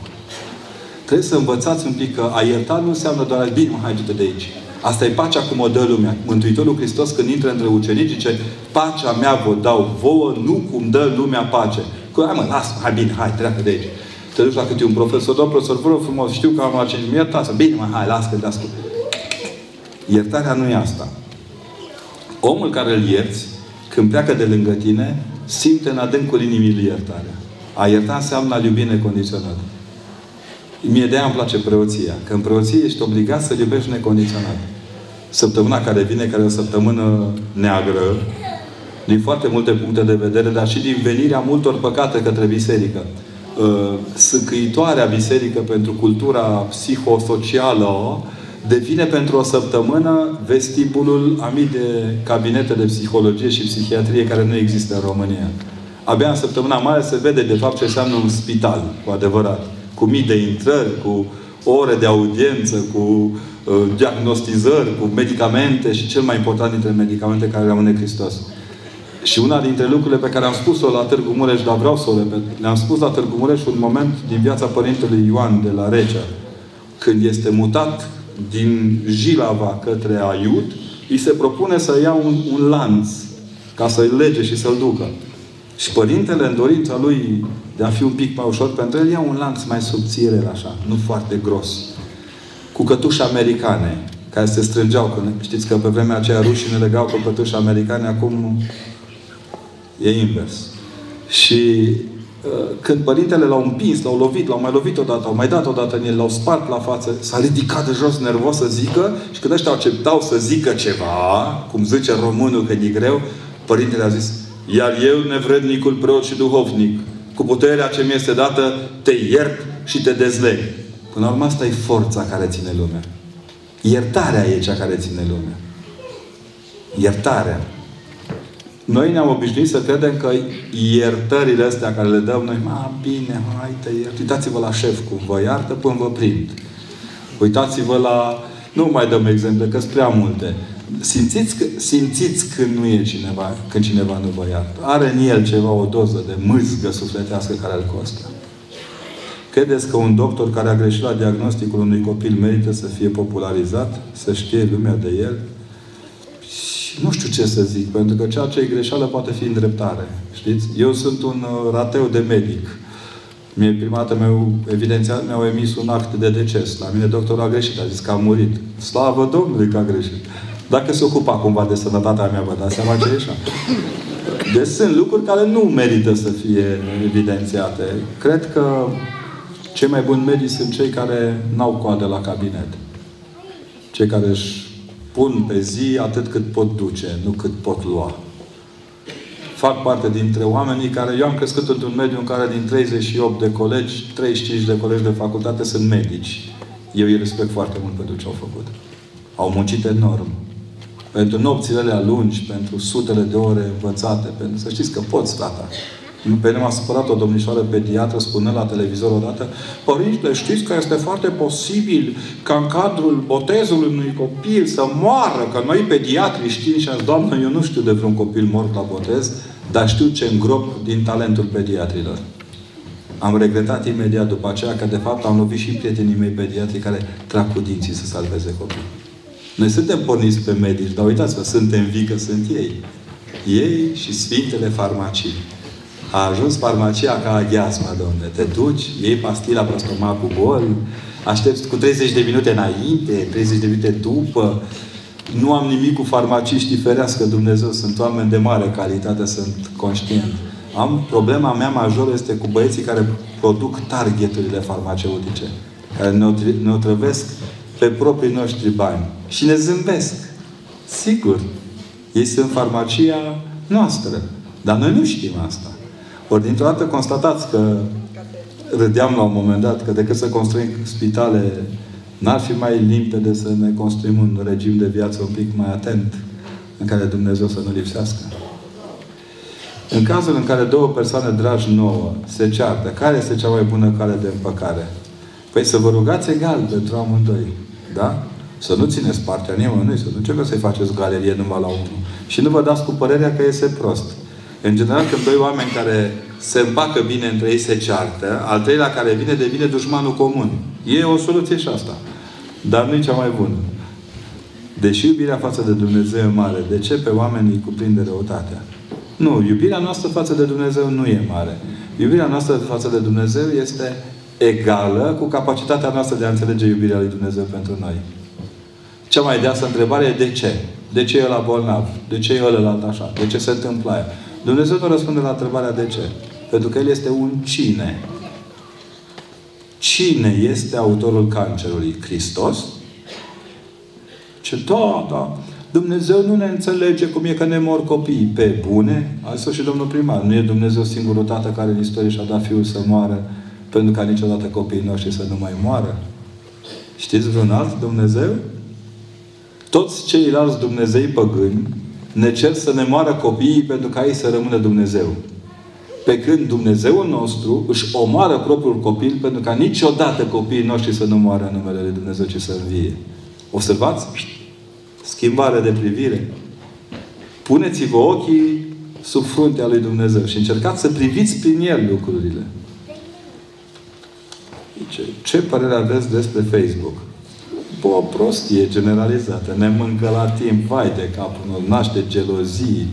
Trebuie să învățați un pic că a ierta nu înseamnă doar bine, mă, hai du de aici. Asta e pacea cum o dă lumea. Mântuitorul Hristos când intră între ucenici zice pacea mea vă dau vouă, nu cum dă lumea pace. Că, hai mă, lasă, hai bine, hai, treacă de aici. Te duci la câte un profesor, domn profesor, vă rog frumos, știu că am la 5 iertați Bine, mă, hai, lasă că te ascult. Iertarea nu e asta. Omul care îl ierți, când pleacă de lângă tine, simte în adâncul inimii lui iertarea. A ierta înseamnă a iubi necondiționat. Mie de îmi place preoția. Că în preoție ești obligat să iubești necondiționat. Săptămâna care vine, care e o săptămână neagră, din foarte multe puncte de vedere, dar și din venirea multor păcate către biserică. Uh, sâncăitoarea biserică pentru cultura psihosocială devine pentru o săptămână vestibulul a mii de cabinete de psihologie și psihiatrie care nu există în România. Abia în săptămâna mare se vede de fapt ce înseamnă un spital, cu adevărat. Cu mii de intrări, cu ore de audiență, cu uh, diagnostizări, cu medicamente și cel mai important dintre medicamente care rămâne Hristos. Și una dintre lucrurile pe care am spus-o la Târgu Mureș, dar vreau să o repet, le-am spus la Târgu Mureș un moment din viața Părintelui Ioan de la Regea, când este mutat din Jilava către Aiut, îi se propune să ia un, un lanț ca să-l lege și să-l ducă. Și părintele, în dorința lui de a fi un pic mai ușor pentru el, ia un lanț mai subțire, așa, nu foarte gros. Cu cătuși americane, care se strângeau. Că, știți că pe vremea aceea rușii ne legau cu cătuși americane, acum e invers. Și uh, când părintele l-au împins, l-au lovit, l-au mai lovit odată, au mai dat odată în el, l-au spart la față, s-a ridicat de jos nervos să zică și când ăștia acceptau să zică ceva, cum zice românul că e greu, părintele a zis, iar eu, nevrednicul preot și duhovnic, cu puterea ce mi este dată, te iert și te dezleg. Până la urmă, asta e forța care ține lumea. Iertarea e cea care ține lumea. Iertarea. Noi ne-am obișnuit să credem că iertările astea care le dăm noi, ma, bine, hai te iert. Uitați-vă la șef cum vă iartă până vă prind. Uitați-vă la... Nu mai dăm exemple, că sunt prea multe. Simțiți, că, simțiți când nu e cineva, când cineva nu vă iartă. Are în el ceva, o doză de mâzgă sufletească care îl costă. Credeți că un doctor care a greșit la diagnosticul unui copil merită să fie popularizat? Să știe lumea de el? Și nu știu ce să zic, pentru că ceea ce e greșeală poate fi îndreptare. Știți? Eu sunt un uh, rateu de medic. Mie prima dată mi-au, evidențiat, mi-au emis un act de deces. La mine doctorul a greșit, a zis că a murit. Slavă Domnului că a greșit. Dacă se ocupa cumva de sănătatea mea, vă dați seama ce e așa. Deci sunt lucruri care nu merită să fie evidențiate. Cred că cei mai buni medici sunt cei care n-au coadă la cabinet. Cei care își pun pe zi atât cât pot duce, nu cât pot lua. Fac parte dintre oamenii care... Eu am crescut într-un mediu în care din 38 de colegi, 35 de colegi de facultate sunt medici. Eu îi respect foarte mult pentru ce au făcut. Au muncit enorm. Pentru nopțile alea lungi, pentru sutele de ore învățate, pentru să știți că poți, tata. Pe mine m-a supărat o domnișoară pediatră spunând la televizor odată Părinte, știți că este foarte posibil ca în cadrul botezului unui copil să moară, că noi pediatri știm și azi, Doamnă, eu nu știu de vreun copil mort la botez, dar știu ce îngrop din talentul pediatrilor. Am regretat imediat după aceea că, de fapt, am lovit și prietenii mei pediatri care trag cu dinții să salveze copii. Noi suntem porniți pe medici, dar uitați-vă, suntem vii că sunt ei. Ei și Sfintele Farmacii. A ajuns farmacia ca aghiazma, domne. Te duci, iei pastila pe stomacul gol, aștepți cu 30 de minute înainte, 30 de minute după. Nu am nimic cu farmaciștii, ferească Dumnezeu. Sunt oameni de mare calitate, sunt conștient. Am, problema mea majoră este cu băieții care produc targeturile farmaceutice. Care ne, ne otrăvesc pe proprii noștri bani. Și ne zâmbesc. Sigur. Ei sunt farmacia noastră. Dar noi nu știm asta. Ori dintr-o dată constatați că râdeam la un moment dat că decât să construim spitale, n-ar fi mai limpede să ne construim un regim de viață un pic mai atent, în care Dumnezeu să nu lipsească. În cazul în care două persoane dragi nouă se ceartă, care este cea mai bună cale de împăcare? Păi să vă rugați egal pentru amândoi. Da? Să nu țineți partea nimănui, să nu începeți să-i faceți galerie numai la unul. Și nu vă dați cu părerea că este prost. În general, când doi oameni care se împacă bine între ei se ceartă, al treilea care vine devine dușmanul comun. E o soluție și asta. Dar nu e cea mai bună. Deși iubirea față de Dumnezeu e mare, de ce pe oamenii cuprinde răutatea? Nu, iubirea noastră față de Dumnezeu nu e mare. Iubirea noastră față de Dumnezeu este egală cu capacitatea noastră de a înțelege iubirea lui Dumnezeu pentru noi. Cea mai deasă întrebare e de ce? De ce e la bolnav? De ce e ălălalt așa? De ce se întâmplă aia? Dumnezeu nu răspunde la întrebarea de ce. Pentru că El este un cine. Cine este autorul cancerului? Hristos? Ce da, da. Dumnezeu nu ne înțelege cum e că ne mor copiii pe bune. A zis și domnul primar. Nu e Dumnezeu singurul tată care în istorie și-a dat Fiul să moară pentru ca niciodată copiii noștri să nu mai moară? Știți vreun alt Dumnezeu? Toți ceilalți Dumnezei păgâni ne cer să ne moară copiii pentru ca ei să rămână Dumnezeu. Pe când Dumnezeul nostru își omoară propriul copil pentru ca niciodată copiii noștri să nu moară în numele Lui Dumnezeu, ci să învie. Observați? Schimbare de privire. Puneți-vă ochii sub fruntea lui Dumnezeu și încercați să priviți prin El lucrurile. Ce, ce părere aveți despre Facebook? Bă, o prostie generalizată. Ne mâncă la timp, vai de capul nostru, naște gelozii,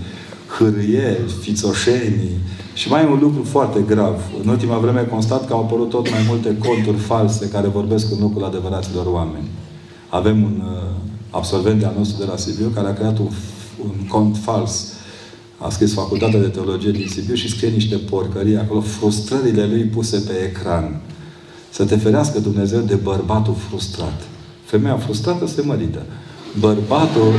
hârâieri, fițoșenii. Și mai e un lucru foarte grav. În ultima vreme constat că au apărut tot mai multe conturi false care vorbesc în locul adevăraților oameni. Avem un uh, absolvent al nostru de la Sibiu care a creat un, un cont fals. A scris Facultatea de Teologie din Sibiu și scrie niște porcării acolo, frustrările lui puse pe ecran. Să te ferească Dumnezeu de bărbatul frustrat. Femeia frustrată se mărită. Bărbatul,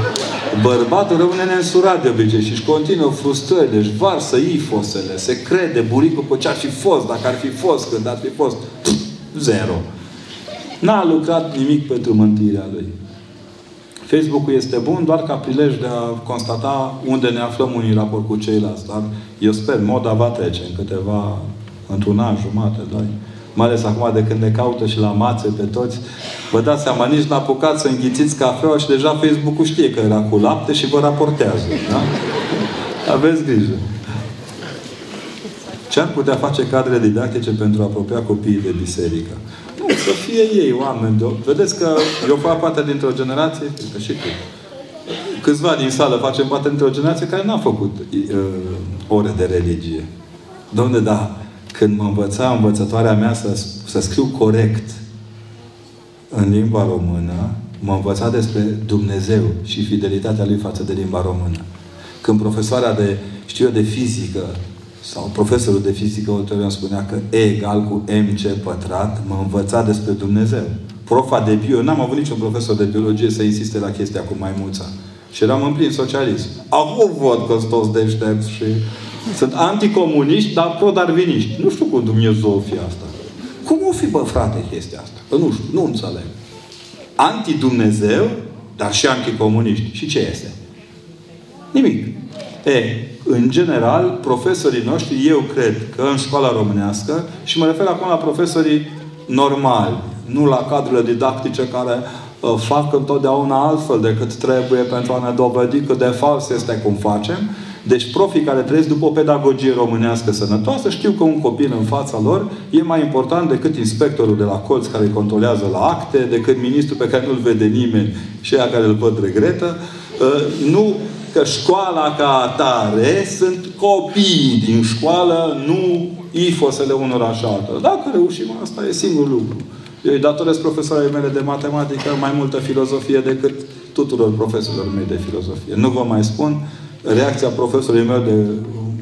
bărbatul rămâne neînsurat de obicei și își continuă frustrările, își varsă ifosele, se crede buricul pe ce ar fi fost, dacă ar fi fost, când ar fi fost. Zero. N-a lucrat nimic pentru mântuirea lui. Facebook-ul este bun doar ca prilej de a constata unde ne aflăm unii în raport cu ceilalți. Dar eu sper, moda va trece în câteva, într-un an, jumate, doi mai ales acum de când ne caută și la mațe pe toți, vă dați seama, nici n-a apucat să înghițiți cafeaua și deja Facebook-ul știe că era cu lapte și vă raportează. Da? Aveți grijă. Ce ar putea face cadre didactice pentru a apropia copiii de biserică? Nu, să fie ei oameni. De... Vedeți că eu fac parte dintr-o generație, că și tu, câțiva din sală facem parte dintr-o generație care n-a făcut uh, ore de religie. Domne, da, când mă învăța învățătoarea mea să, să scriu corect în limba română, mă învăța despre Dumnezeu și fidelitatea lui față de limba română. Când profesoara de, știu eu, de fizică sau profesorul de fizică ulterior îmi spunea că E egal cu MC pătrat, mă învăța despre Dumnezeu. Profa de bio, n-am avut niciun profesor de biologie să insiste la chestia cu maimuța. Și eram în plin socialism. Acum văd că sunt toți deștepți și sunt anticomuniști, dar pro-darviniști. Nu știu cum Dumnezeu o fi asta. Cum o fi, bă, frate, chestia asta? Că nu știu, nu înțeleg. Anti-Dumnezeu, dar și anticomuniști. Și ce este? Nimic. E, în general, profesorii noștri, eu cred că în școala românească, și mă refer acum la profesorii normali, nu la cadrele didactice care uh, fac întotdeauna altfel decât trebuie pentru a ne dovedi cât de fals este cum facem, deci profii care trăiesc după o pedagogie românească sănătoasă știu că un copil în fața lor e mai important decât inspectorul de la colț care îi controlează la acte, decât ministrul pe care nu-l vede nimeni și aia care îl văd regretă. Uh, nu că școala ca atare sunt copiii din școală, nu ifosele unora și altora. Dacă reușim asta, e singurul lucru. Eu îi datoresc profesorii mele de matematică mai multă filozofie decât tuturor profesorilor mei de filozofie. Nu vă mai spun reacția profesorului meu de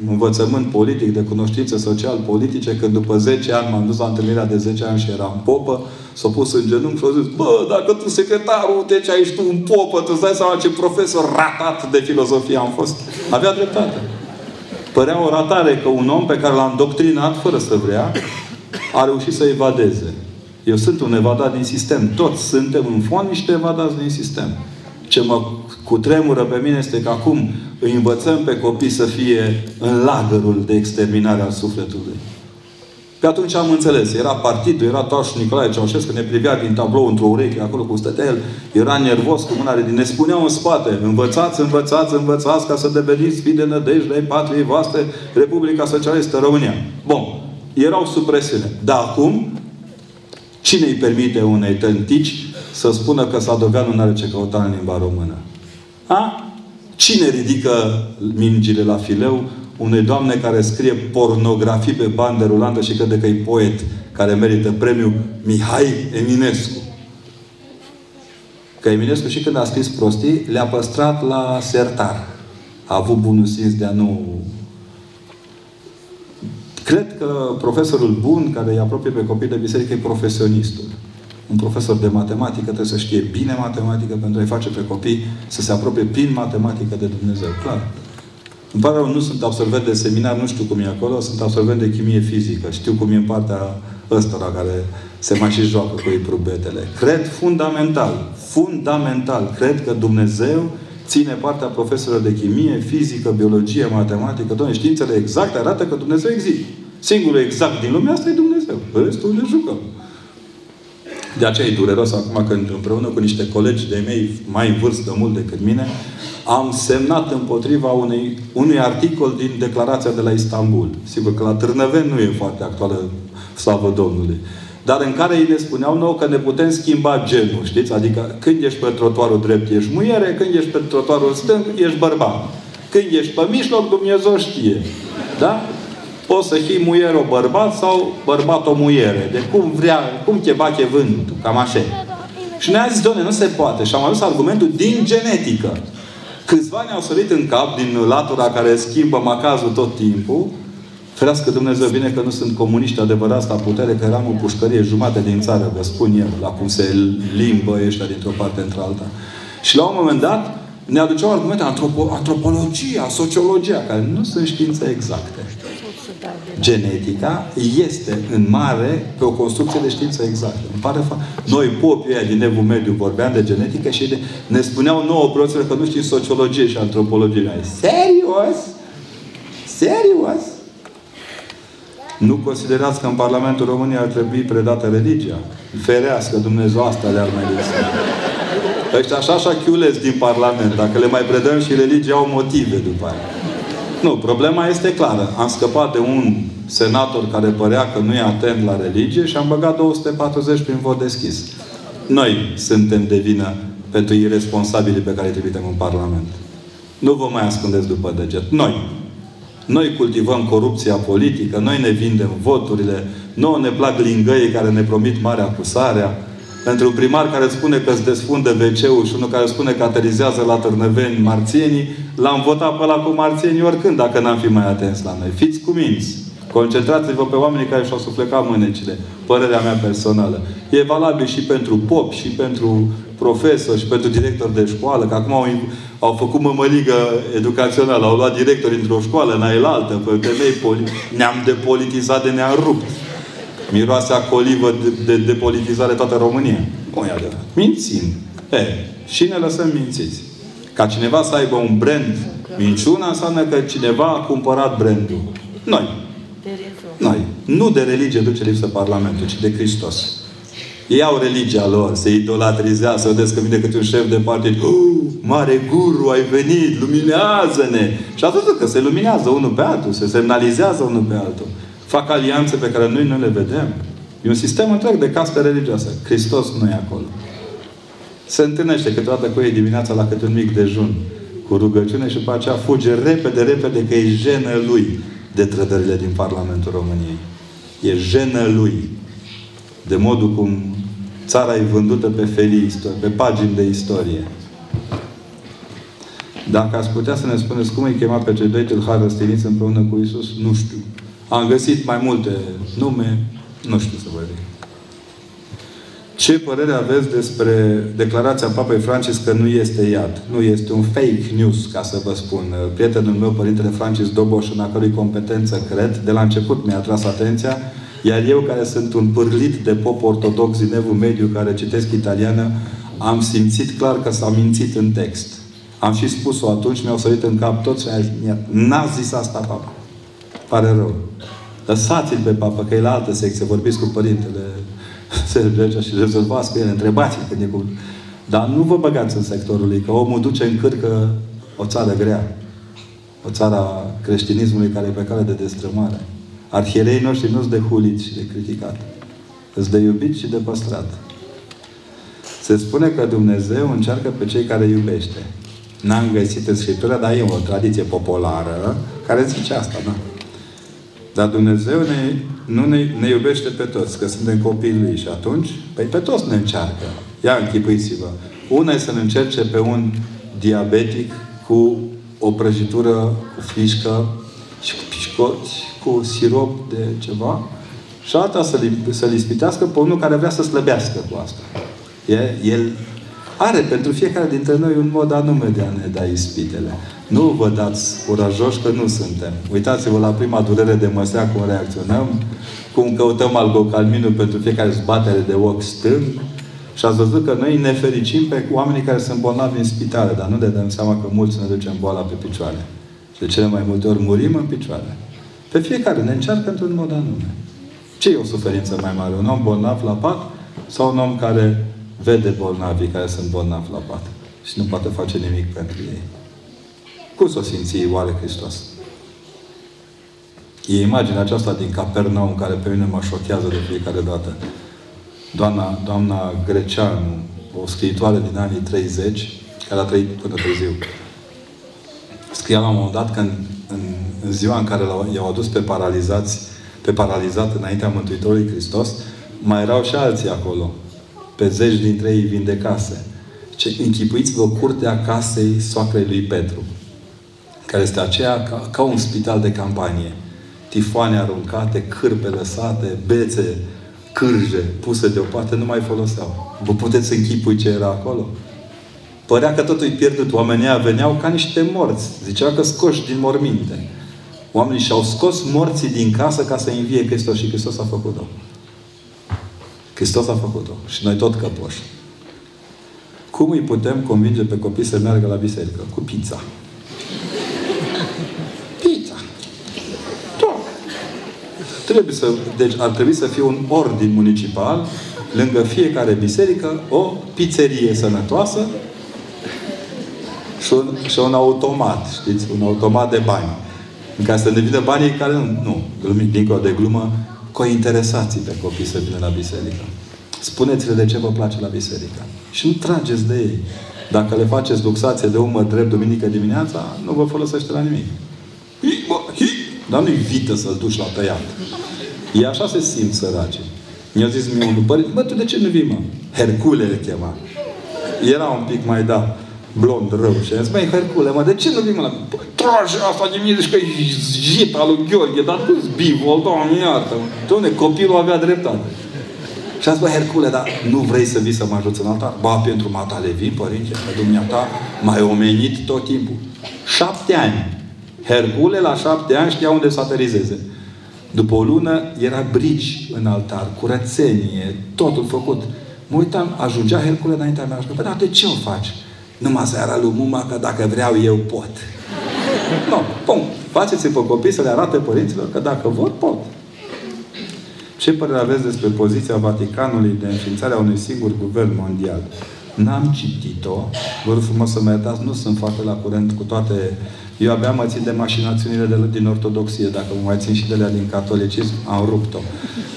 învățământ politic, de cunoștințe social-politice, când după 10 ani m-am dus la întâlnirea de 10 ani și eram popă, s-a pus în genunchi și a zis, bă, dacă tu secretarul, de ce ești tu un popă, tu îți dai seama ce profesor ratat de filozofie am fost. Avea dreptate. Părea o ratare că un om pe care l-am doctrinat, fără să vrea, a reușit să evadeze. Eu sunt un evadat din sistem. Toți suntem în fond niște evadați din sistem. Ce mă cutremură pe mine este că acum îi învățăm pe copii să fie în lagărul de exterminare al sufletului. Pe atunci am înțeles. Era partidul, era Toaș Nicolae Ceaușescu, ne privea din tablou într-o ureche, acolo cu stătea el. Era nervos cu mâna din. Ne spuneau în spate, învățați, învățați, învățați ca să deveniți fii de nădejde ai patriei voastre, Republica Socialistă România. Bun. Erau sub presiune. Dar acum, cine îi permite unei tântici să spună că Sadoveanu nu are ce căuta în limba română? A? Cine ridică mingile la fileu unei doamne care scrie pornografii pe bandă rulantă și crede că e poet care merită premiul Mihai Eminescu? Că Eminescu și când a scris prostii, le-a păstrat la sertar. A avut bunul simț de a nu Cred că profesorul bun, care îi apropie pe copii de biserică, e profesionistul. Un profesor de matematică trebuie să știe bine matematică pentru a-i face pe copii să se apropie prin matematică de Dumnezeu. Clar. Îmi pare rău, nu sunt absolvent de seminar, nu știu cum e acolo, sunt absolvent de chimie fizică. Știu cum e în partea ăstora care se mai și joacă cu ei probetele. Cred fundamental, fundamental, cred că Dumnezeu ține partea profesorilor de chimie, fizică, biologie, matematică, toate științele exacte arată că Dumnezeu există. Singurul exact din lumea asta e Dumnezeu. Restul ne jucăm. De aceea e dureros acum când împreună cu niște colegi de mei mai în vârstă mult decât mine, am semnat împotriva unui, unui articol din declarația de la Istanbul. Sigur că la Târnăveni nu e foarte actuală, slavă Domnului. Dar în care ei ne spuneau nouă că ne putem schimba genul, știți? Adică când ești pe trotuarul drept, ești muiere, când ești pe trotuarul stâng, ești bărbat. Când ești pe mijloc, Dumnezeu știe. Da? Poți să fii muier o bărbat sau bărbat o muiere. De cum vrea, cum te bate vântul. Cam așa. Și ne-a zis, doamne, nu se poate. Și am adus argumentul din genetică. Câțiva ne-au sărit în cap din latura care schimbă macazul tot timpul. Ferească Dumnezeu bine că nu sunt comuniști adevărați la putere, că eram o pușcărie jumate din țară, vă spun eu, la cum se limbă ăștia dintr-o parte într-alta. Și la un moment dat ne aduceau argumente antropo- antropologia, sociologia, care nu sunt științe exacte. Genetica este în mare pe o construcție de știință exactă. Îmi pare fa- Noi, popii ăia din Evul Mediu, vorbeam de genetică și de... ne spuneau nouă profesori că nu știm sociologie și antropologie. Serios? Serios? Nu considerați că în Parlamentul României ar trebui predată religia? Ferească Dumnezeu asta le-ar mai lăsa. Ăștia așa așa chiulesc din Parlament. Dacă le mai predăm și religia, au motive după aia. Nu, problema este clară. Am scăpat de un senator care părea că nu e atent la religie și am băgat 240 prin vot deschis. Noi suntem de vină pentru irresponsabilii pe care îi trimitem în Parlament. Nu vă mai ascundeți după deget. Noi. Noi cultivăm corupția politică, noi ne vindem voturile, nouă ne plac lingăii care ne promit mare acusarea, pentru un primar care spune că îți desfunde wc și unul care spune că aterizează la Târnăveni marțienii, l-am votat pe la cu marțienii oricând, dacă n-am fi mai atenți la noi. Fiți cuminți! Concentrați-vă pe oamenii care și-au suflecat mânecile. Părerea mea personală. E valabil și pentru pop, și pentru profesori, și pentru director de școală, că acum au, au făcut mămăligă educațională, au luat directori într-o școală, în aia altă, pe temei poli- ne-am depolitizat de ne-am rupt. Miroase a colivă de, de, de politizare toată România. Nu e adevărat. Mințim. E, și ne lăsăm mințiți. Ca cineva să aibă un brand minciuna, înseamnă că cineva a cumpărat brandul. Noi. Noi. Nu de religie duce lipsă Parlamentul, ci de Hristos. Ei au religia lor, se idolatrizează, să vedeți că vine câte un șef de partid. Oh, mare guru, ai venit, luminează-ne! Și atât că se luminează unul pe altul, se semnalizează unul pe altul. Fac alianțe pe care noi nu le vedem. E un sistem întreg de caste religioase. Hristos nu e acolo. Se întâlnește câteodată cu ei dimineața la câte un mic dejun cu rugăciune și după aceea fuge repede, repede că e jenă lui de trădările din Parlamentul României. E jenă lui. De modul cum țara e vândută pe felii, pe pagini de istorie. Dacă ați putea să ne spuneți cum îi chema pe cei doi tâlhari răstiniți împreună cu Isus, nu știu. Am găsit mai multe nume, nu știu să vă zic. Ce părere aveți despre declarația Papei Francis că nu este iad? Nu este un fake news, ca să vă spun. Prietenul meu, Părintele Francis Doboș, în a cărui competență cred, de la început mi-a atras atenția, iar eu, care sunt un pârlit de pop ortodox din evul mediu, care citesc italiană, am simțit clar că s-a mințit în text. Am și spus-o atunci, mi-au sărit în cap toți și n-a zis asta papa. Pare rău. Lăsați-l pe papă, că e la altă secție. Vorbiți cu părintele Sergea și rezolvați cu el. Întrebați-l când e cu... Dar nu vă băgați în sectorul lui, că omul duce în cârcă o țară grea. O țară a creștinismului care e pe cale de destrămare. Arhierei noștri nu sunt de hulit și de criticat. Sunt de iubit și de păstrat. Se spune că Dumnezeu încearcă pe cei care iubește. N-am găsit în Scriptură, dar e o tradiție populară care zice asta, da? Dar Dumnezeu ne, nu ne, ne iubește pe toți, că suntem copiii Lui. Și atunci, păi pe toți ne încearcă. Ia închipuiți-vă. Una e să ne încerce pe un diabetic cu o prăjitură cu frișcă și cu pișcă scoți cu sirop de ceva și alta să-l, să ispitească pe unul care vrea să slăbească cu asta. E, el are pentru fiecare dintre noi un mod anume de a ne da ispitele. Nu vă dați curajoși că nu suntem. Uitați-vă la prima durere de măsea cum reacționăm, cum căutăm algocalminul pentru fiecare zbatere de ochi stâng, și ați văzut că noi ne fericim pe oamenii care sunt bolnavi în spitale, dar nu ne dăm seama că mulți ne ducem boala pe picioare. Și de cele mai multe ori murim în picioare. Pe fiecare ne încearcă într-un mod anume. Ce e o suferință mai mare? Un om bolnav la pat sau un om care vede bolnavii care sunt bolnavi la pat și nu poate face nimic pentru ei? Cum s-o simți oare Hristos? E imaginea aceasta din Capernaum care pe mine mă șochează de fiecare dată. Doamna, doamna Greceanu, o scriitoare din anii 30, care a trăit până târziu, scria la un moment dat că în, în, în ziua în care i-au adus pe paralizați, pe paralizat înaintea Mântuitorului Hristos, mai erau și alții acolo. Pe zeci dintre ei vindecase. Ce închipuiți-vă curtea casei soacrei lui Petru, care este aceea ca, ca un spital de campanie. Tifoane aruncate, cârpe lăsate, bețe, cârje puse deoparte, nu mai foloseau. Vă puteți închipui ce era acolo? Părea că totul e pierdut. Oamenii veneau ca niște morți. Zicea că scoși din morminte. Oamenii și-au scos morții din casă ca să învie Hristos și Hristos a făcut-o. Hristos a făcut-o. Și noi tot căpoși. Cum îi putem convinge pe copii să meargă la biserică? Cu pizza. Pizza. Trebuie să, deci ar trebui să fie un ordin municipal lângă fiecare biserică o pizzerie sănătoasă și un, și un automat, știți? Un automat de bani. În care să ne vină banii care nu, nu glumit, dincolo de glumă, cointeresații pe copii să vină la biserică. Spuneți-le de ce vă place la biserică. Și nu trageți de ei. Dacă le faceți luxație de umăr drept duminică dimineața, nu vă folosește la nimic. Hi, bă, hi. Dar nu-i vită să-l duci la tăiat. E așa se simt săraci. Mi-a zis mie un părinte, bă, tu de ce nu vii, mă? Hercule le chema. Era un pic mai da blond rău. Și a zis, băi, Hercule, mă, de ce nu vii, mă? Păi, trage asta de mine, zici că e jita lui Gheorghe, dar tu-ți bivol, doamne, iartă Doamne, copilul avea dreptate. Și a zis, bă, Hercule, dar nu vrei să vii să mă ajuți în altar? Ba, pentru matale vin, părinte, că dumneata mai omenit tot timpul. Șapte ani. Hercule, la șapte ani, știa unde să aterizeze. După o lună, era brici în altar, curățenie, totul făcut. Mă uitam, ajungea Hercule înaintea mea și zic, dar de ce o faci? Numai seara lui Muma, că dacă vreau eu pot. Nu, bun. Faceți-vă copii să le arate părinților că dacă vor, pot. Ce părere aveți despre poziția Vaticanului de înființarea unui singur guvern mondial? N-am citit-o. Vă rog frumos să mă iertați, nu sunt foarte la curent cu toate... Eu abia mă țin de mașinațiunile de, din ortodoxie. Dacă mă mai țin și de la din catolicism, am rupt-o.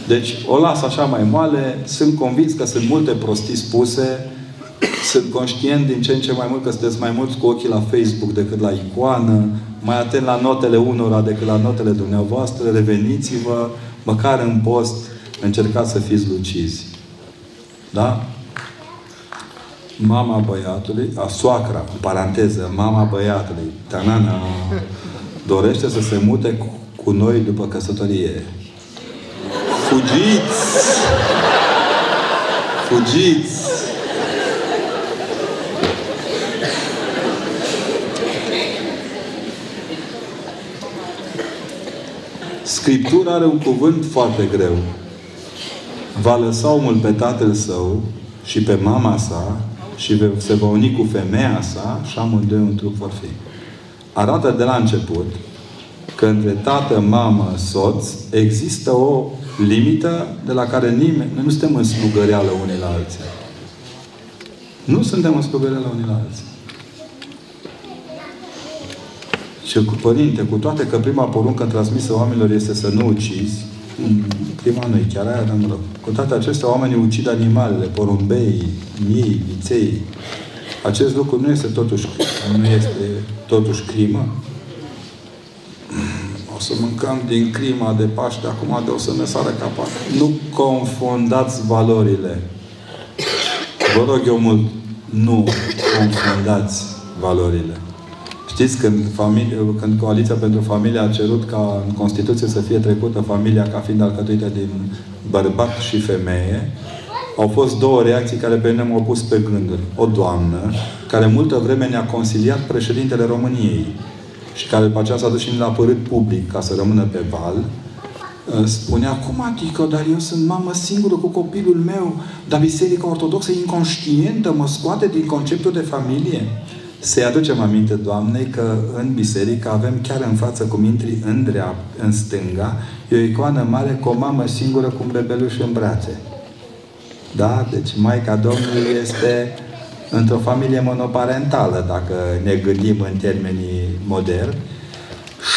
Deci, o las așa mai moale. Sunt convins că sunt multe prostii spuse. Sunt conștient din ce în ce mai mult că sunteți mai mulți cu ochii la Facebook decât la icoană. Mai atent la notele unora decât la notele dumneavoastră. Reveniți-vă măcar în post, încercați să fiți lucizi. Da? Mama băiatului, a soacra, în paranteză, mama băiatului, tanana, dorește să se mute cu, cu noi după căsătorie. Fugiți! Fugiți! Scriptura are un cuvânt foarte greu. Va lăsa omul pe tatăl său și pe mama sa și se va uni cu femeia sa și amândoi un trup vor fi. Arată de la început că între tată, mamă, soț există o limită de la care nimeni... Noi nu suntem în slugăreală unii la alții. Nu suntem în slugăreală unii la alții. Și cu părinte, cu toate că prima poruncă transmisă oamenilor este să nu ucizi, prima nu e chiar aia, dar nu Cu toate acestea, oamenii ucid animalele, porumbei, miei, viței. Acest lucru nu este totuși, nu este totuși crimă. O să mâncăm din crima de Paște, acum de o să ne sară capac. Nu confundați valorile. Vă rog eu mult, nu confundați valorile. Știți, când, familie, când Coaliția pentru Familie a cerut ca în Constituție să fie trecută familia ca fiind alcătuită din bărbat și femeie, au fost două reacții care pe mine m-au pus pe gânduri. O doamnă, care multă vreme ne-a consiliat președintele României și care după aceea s-a dus și la părât public ca să rămână pe val, ă, spunea, cum adică, dar eu sunt mamă singură cu copilul meu, dar Biserica Ortodoxă e inconștientă, mă scoate din conceptul de familie. Să-i aducem aminte, Doamnei, că în biserică avem chiar în față, cum intri în dreapta, în stânga, e o icoană mare cu o mamă singură cu un bebeluș în brațe. Da? Deci Maica Domnului este într-o familie monoparentală, dacă ne gândim în termenii moderni.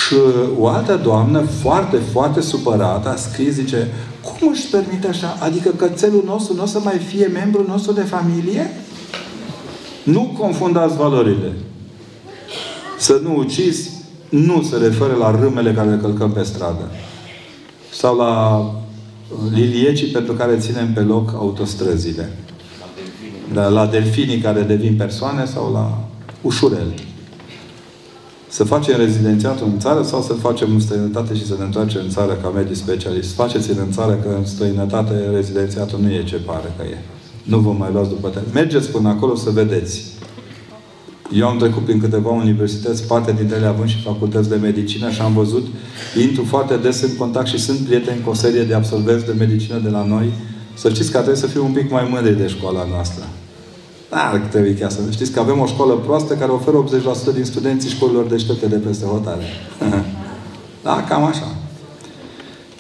Și o altă doamnă, foarte, foarte supărată, a scris, zice, cum își permite așa? Adică cățelul nostru nu o să mai fie membru nostru de familie? Nu confundați valorile. Să nu ucizi nu se referă la râmele care le călcăm pe stradă. Sau la uh, liliecii pentru care ținem pe loc autostrăzile. Da, la delfinii care devin persoane sau la ușureli. Să facem rezidențiatul în țară sau să facem în străinătate și să ne întoarcem în țară ca medic specialist. Faceți-l în țară că în străinătate rezidențiatul nu e ce pare că e. Nu vă mai luați după tine. Mergeți până acolo să vedeți. Eu am trecut prin câteva universități, parte dintre ele având și facultăți de medicină și am văzut, intru foarte des în contact și sunt prieteni cu o serie de absolvenți de medicină de la noi. Să știți că trebuie să fiu un pic mai mândri de școala noastră. Dar trebuie chiar să știți că avem o școală proastă care oferă 80% din studenții școlilor deștepte de peste hotare. da, cam așa.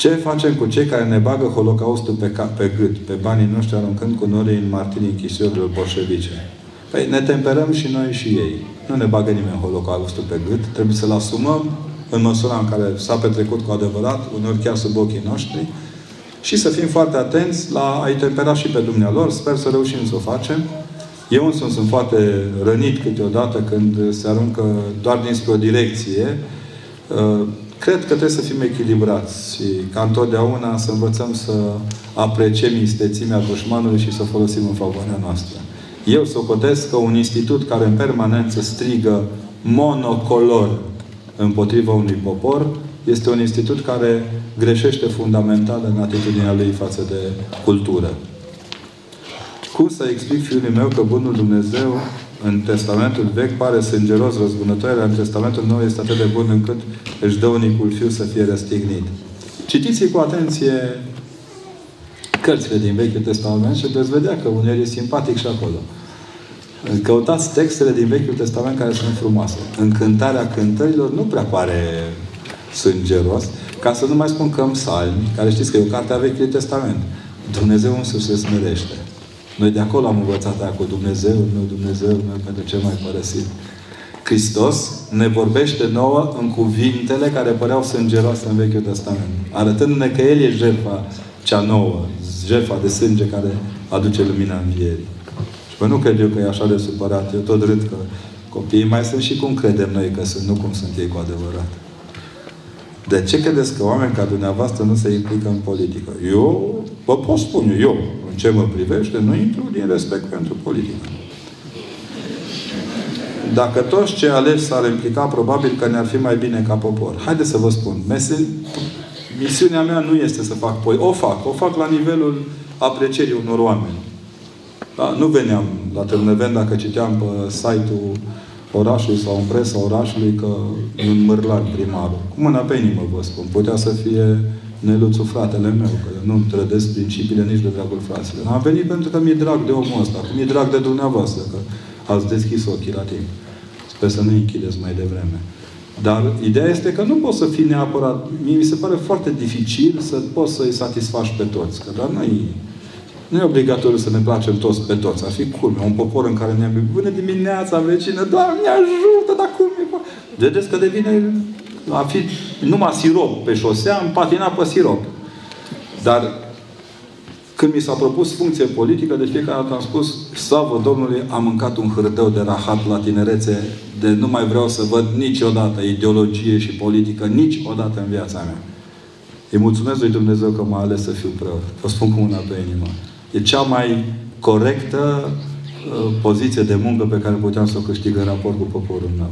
Ce facem cu cei care ne bagă Holocaustul pe, cap, pe gât, pe banii noștri, aruncând cu norii în martirii închisorilor bolșevice? Păi ne temperăm și noi și ei. Nu ne bagă nimeni Holocaustul pe gât. Trebuie să-l asumăm în măsura în care s-a petrecut cu adevărat, uneori chiar sub ochii noștri, și să fim foarte atenți la a-i tempera și pe dumnealor. Sper să reușim să o facem. Eu însumi sunt foarte rănit câteodată când se aruncă doar dinspre o direcție. Uh, cred că trebuie să fim echilibrați și ca întotdeauna să învățăm să apreciem istețimea dușmanului și să folosim în favoarea noastră. Eu socotesc că un institut care în permanență strigă monocolor împotriva unui popor este un institut care greșește fundamental în atitudinea lui față de cultură. Cum să explic fiului meu că Bunul Dumnezeu în Testamentul Vechi pare sângeros răzbunător, în Testamentul Nou este atât de bun încât își dă unicul fiu să fie răstignit. Citiți cu atenție cărțile din Vechiul Testament și veți vedea că uneori e simpatic și acolo. Căutați textele din Vechiul Testament care sunt frumoase. Încântarea cântărilor nu prea pare sângeros, ca să nu mai spun că în psalmi, care știți că e o carte a Vechiului Testament, Dumnezeu însuși se smerește. Noi de acolo am învățat aia cu Dumnezeu meu, Dumnezeu meu, pentru ce mai părăsit. Hristos ne vorbește nouă în cuvintele care păreau sângeroase în Vechiul Testament. Arătându-ne că El e jertfa cea nouă, jertfa de sânge care aduce lumina învierii. Și păi nu cred eu că e așa de supărat. Eu tot râd că copiii mai sunt și cum credem noi că sunt, nu cum sunt ei cu adevărat. De ce credeți că oameni ca dumneavoastră nu se implică în politică? Eu vă pot spune, eu, în ce mă privește, nu intru din respect pentru politică. Dacă toți cei aleși s-ar implica, probabil că ne-ar fi mai bine ca popor. Haideți să vă spun. Misiunea mea nu este să fac poi. O fac. O fac la nivelul aprecierii unor oameni. Da? Nu veneam la Târnăven dacă citeam pe site-ul orașului sau în presa orașului că e un mărlan primarul. Cu mâna pe inimă vă spun. Putea să fie Neluțul fratele meu, că eu nu-mi trădesc principiile nici de dragul fraților. Am venit pentru că mi-e drag de omul ăsta, că mi-e drag de dumneavoastră, că ați deschis ochii la timp. Sper să nu închideți mai devreme. Dar ideea este că nu poți să fii neapărat... Mie mi se pare foarte dificil să poți să-i satisfaci pe toți. Că dar nu nu e obligatoriu să ne placem toți pe toți. Ar fi culme. Un popor în care ne-am Bună dimineața, vecină! Doamne, ajută! Dar cum e? Vedeți că devine a fi numai sirop pe șosea, am patinat pe sirop. Dar când mi s-a propus funcție politică, de fiecare dată am spus, slavă Domnului, am mâncat un hârdeu de rahat la tinerețe, de nu mai vreau să văd niciodată ideologie și politică, niciodată în viața mea. Îi mulțumesc lui Dumnezeu că m-a ales să fiu preot. Vă spun cu una pe inimă. E cea mai corectă uh, poziție de muncă pe care puteam să o câștig în raport cu poporul meu.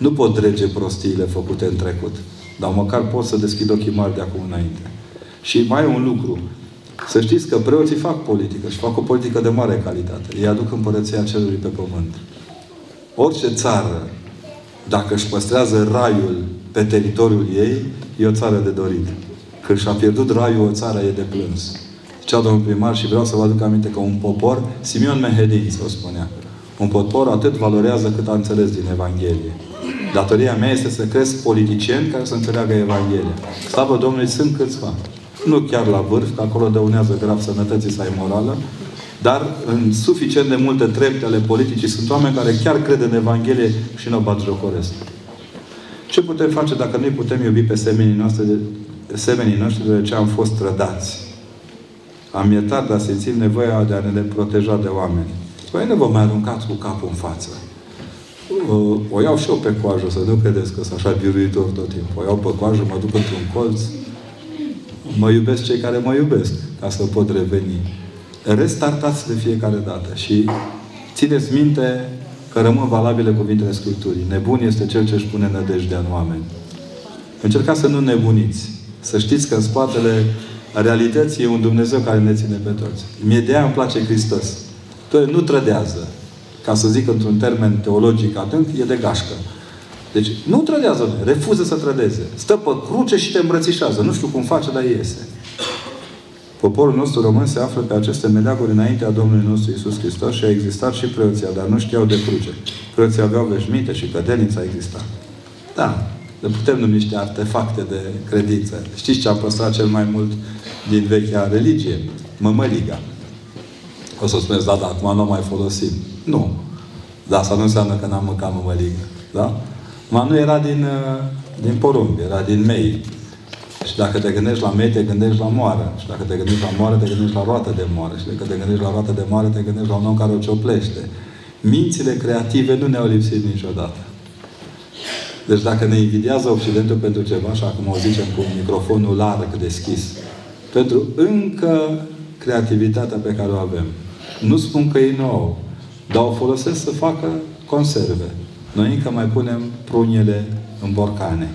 Nu pot drege prostiile făcute în trecut. Dar măcar pot să deschid ochii mari de acum înainte. Și mai e un lucru. Să știți că preoții fac politică și fac o politică de mare calitate. Ei aduc împărăția cerului pe pământ. Orice țară, dacă își păstrează raiul pe teritoriul ei, e o țară de dorit. Când și-a pierdut raiul, o țară e de plâns. Zicea domnul primar și vreau să vă aduc aminte că un popor, Simeon Mehedin, o spunea, un popor atât valorează cât a înțeles din Evanghelie. Datoria mea este să cresc politicieni care să înțeleagă Evanghelia. Slavă Domnului, sunt câțiva. Nu chiar la vârf, că acolo dăunează grav sănătății sau morală, dar în suficient de multe trepte ale politicii sunt oameni care chiar cred în Evanghelie și nu o bat jocoresc. Ce putem face dacă noi putem iubi pe semenii noastre de, semenii noștri de ce am fost trădați? Am iertat, dar simțim nevoia de a ne proteja de oameni. Păi nu vă mai aruncați cu capul în față. O, o iau și eu pe coajă, să nu credeți că sunt așa biruitor tot timpul. O iau pe coajă, mă duc într-un colț, mă iubesc cei care mă iubesc, ca să pot reveni. Restartați de fiecare dată și țineți minte că rămân valabile cuvintele Scripturii. Nebun este cel ce își pune nădejdea în oameni. Încercați să nu nebuniți. Să știți că în spatele realității e un Dumnezeu care ne ține pe toți. Mie de aia îmi place Hristos. Nu trădează. Ca să zic într-un termen teologic adânc, e de gașcă. Deci nu trădează, refuză să trădeze. Stă pe cruce și te îmbrățișează. Nu știu cum face, dar iese. Poporul nostru român se află pe aceste meleaguri înaintea Domnului nostru Isus Hristos și a existat și preoția, dar nu știau de cruce. Preoții aveau veșminte și cădelnița exista. Da, le putem numi niște artefacte de credință. Știți ce a păstrat cel mai mult din vechea religie? Mămăliga. O să spuneți, da, da, acum nu mai folosim. Nu. Dar asta nu înseamnă că n-am mâncat mămăligă. Da? Ma nu era din, uh, din porumb, era din mei. Și dacă te gândești la mei, te gândești la moară. Și dacă te gândești la moară, te gândești la roată de moară. Și dacă te gândești la roată de moară, te gândești la un om care o cioplește. Mințile creative nu ne-au lipsit niciodată. Deci dacă ne invidiază Occidentul pentru ceva, și acum o zicem cu microfonul larg deschis, pentru încă creativitatea pe care o avem. Nu spun că e nou, dar o folosesc să facă conserve. Noi încă mai punem prunele în borcane.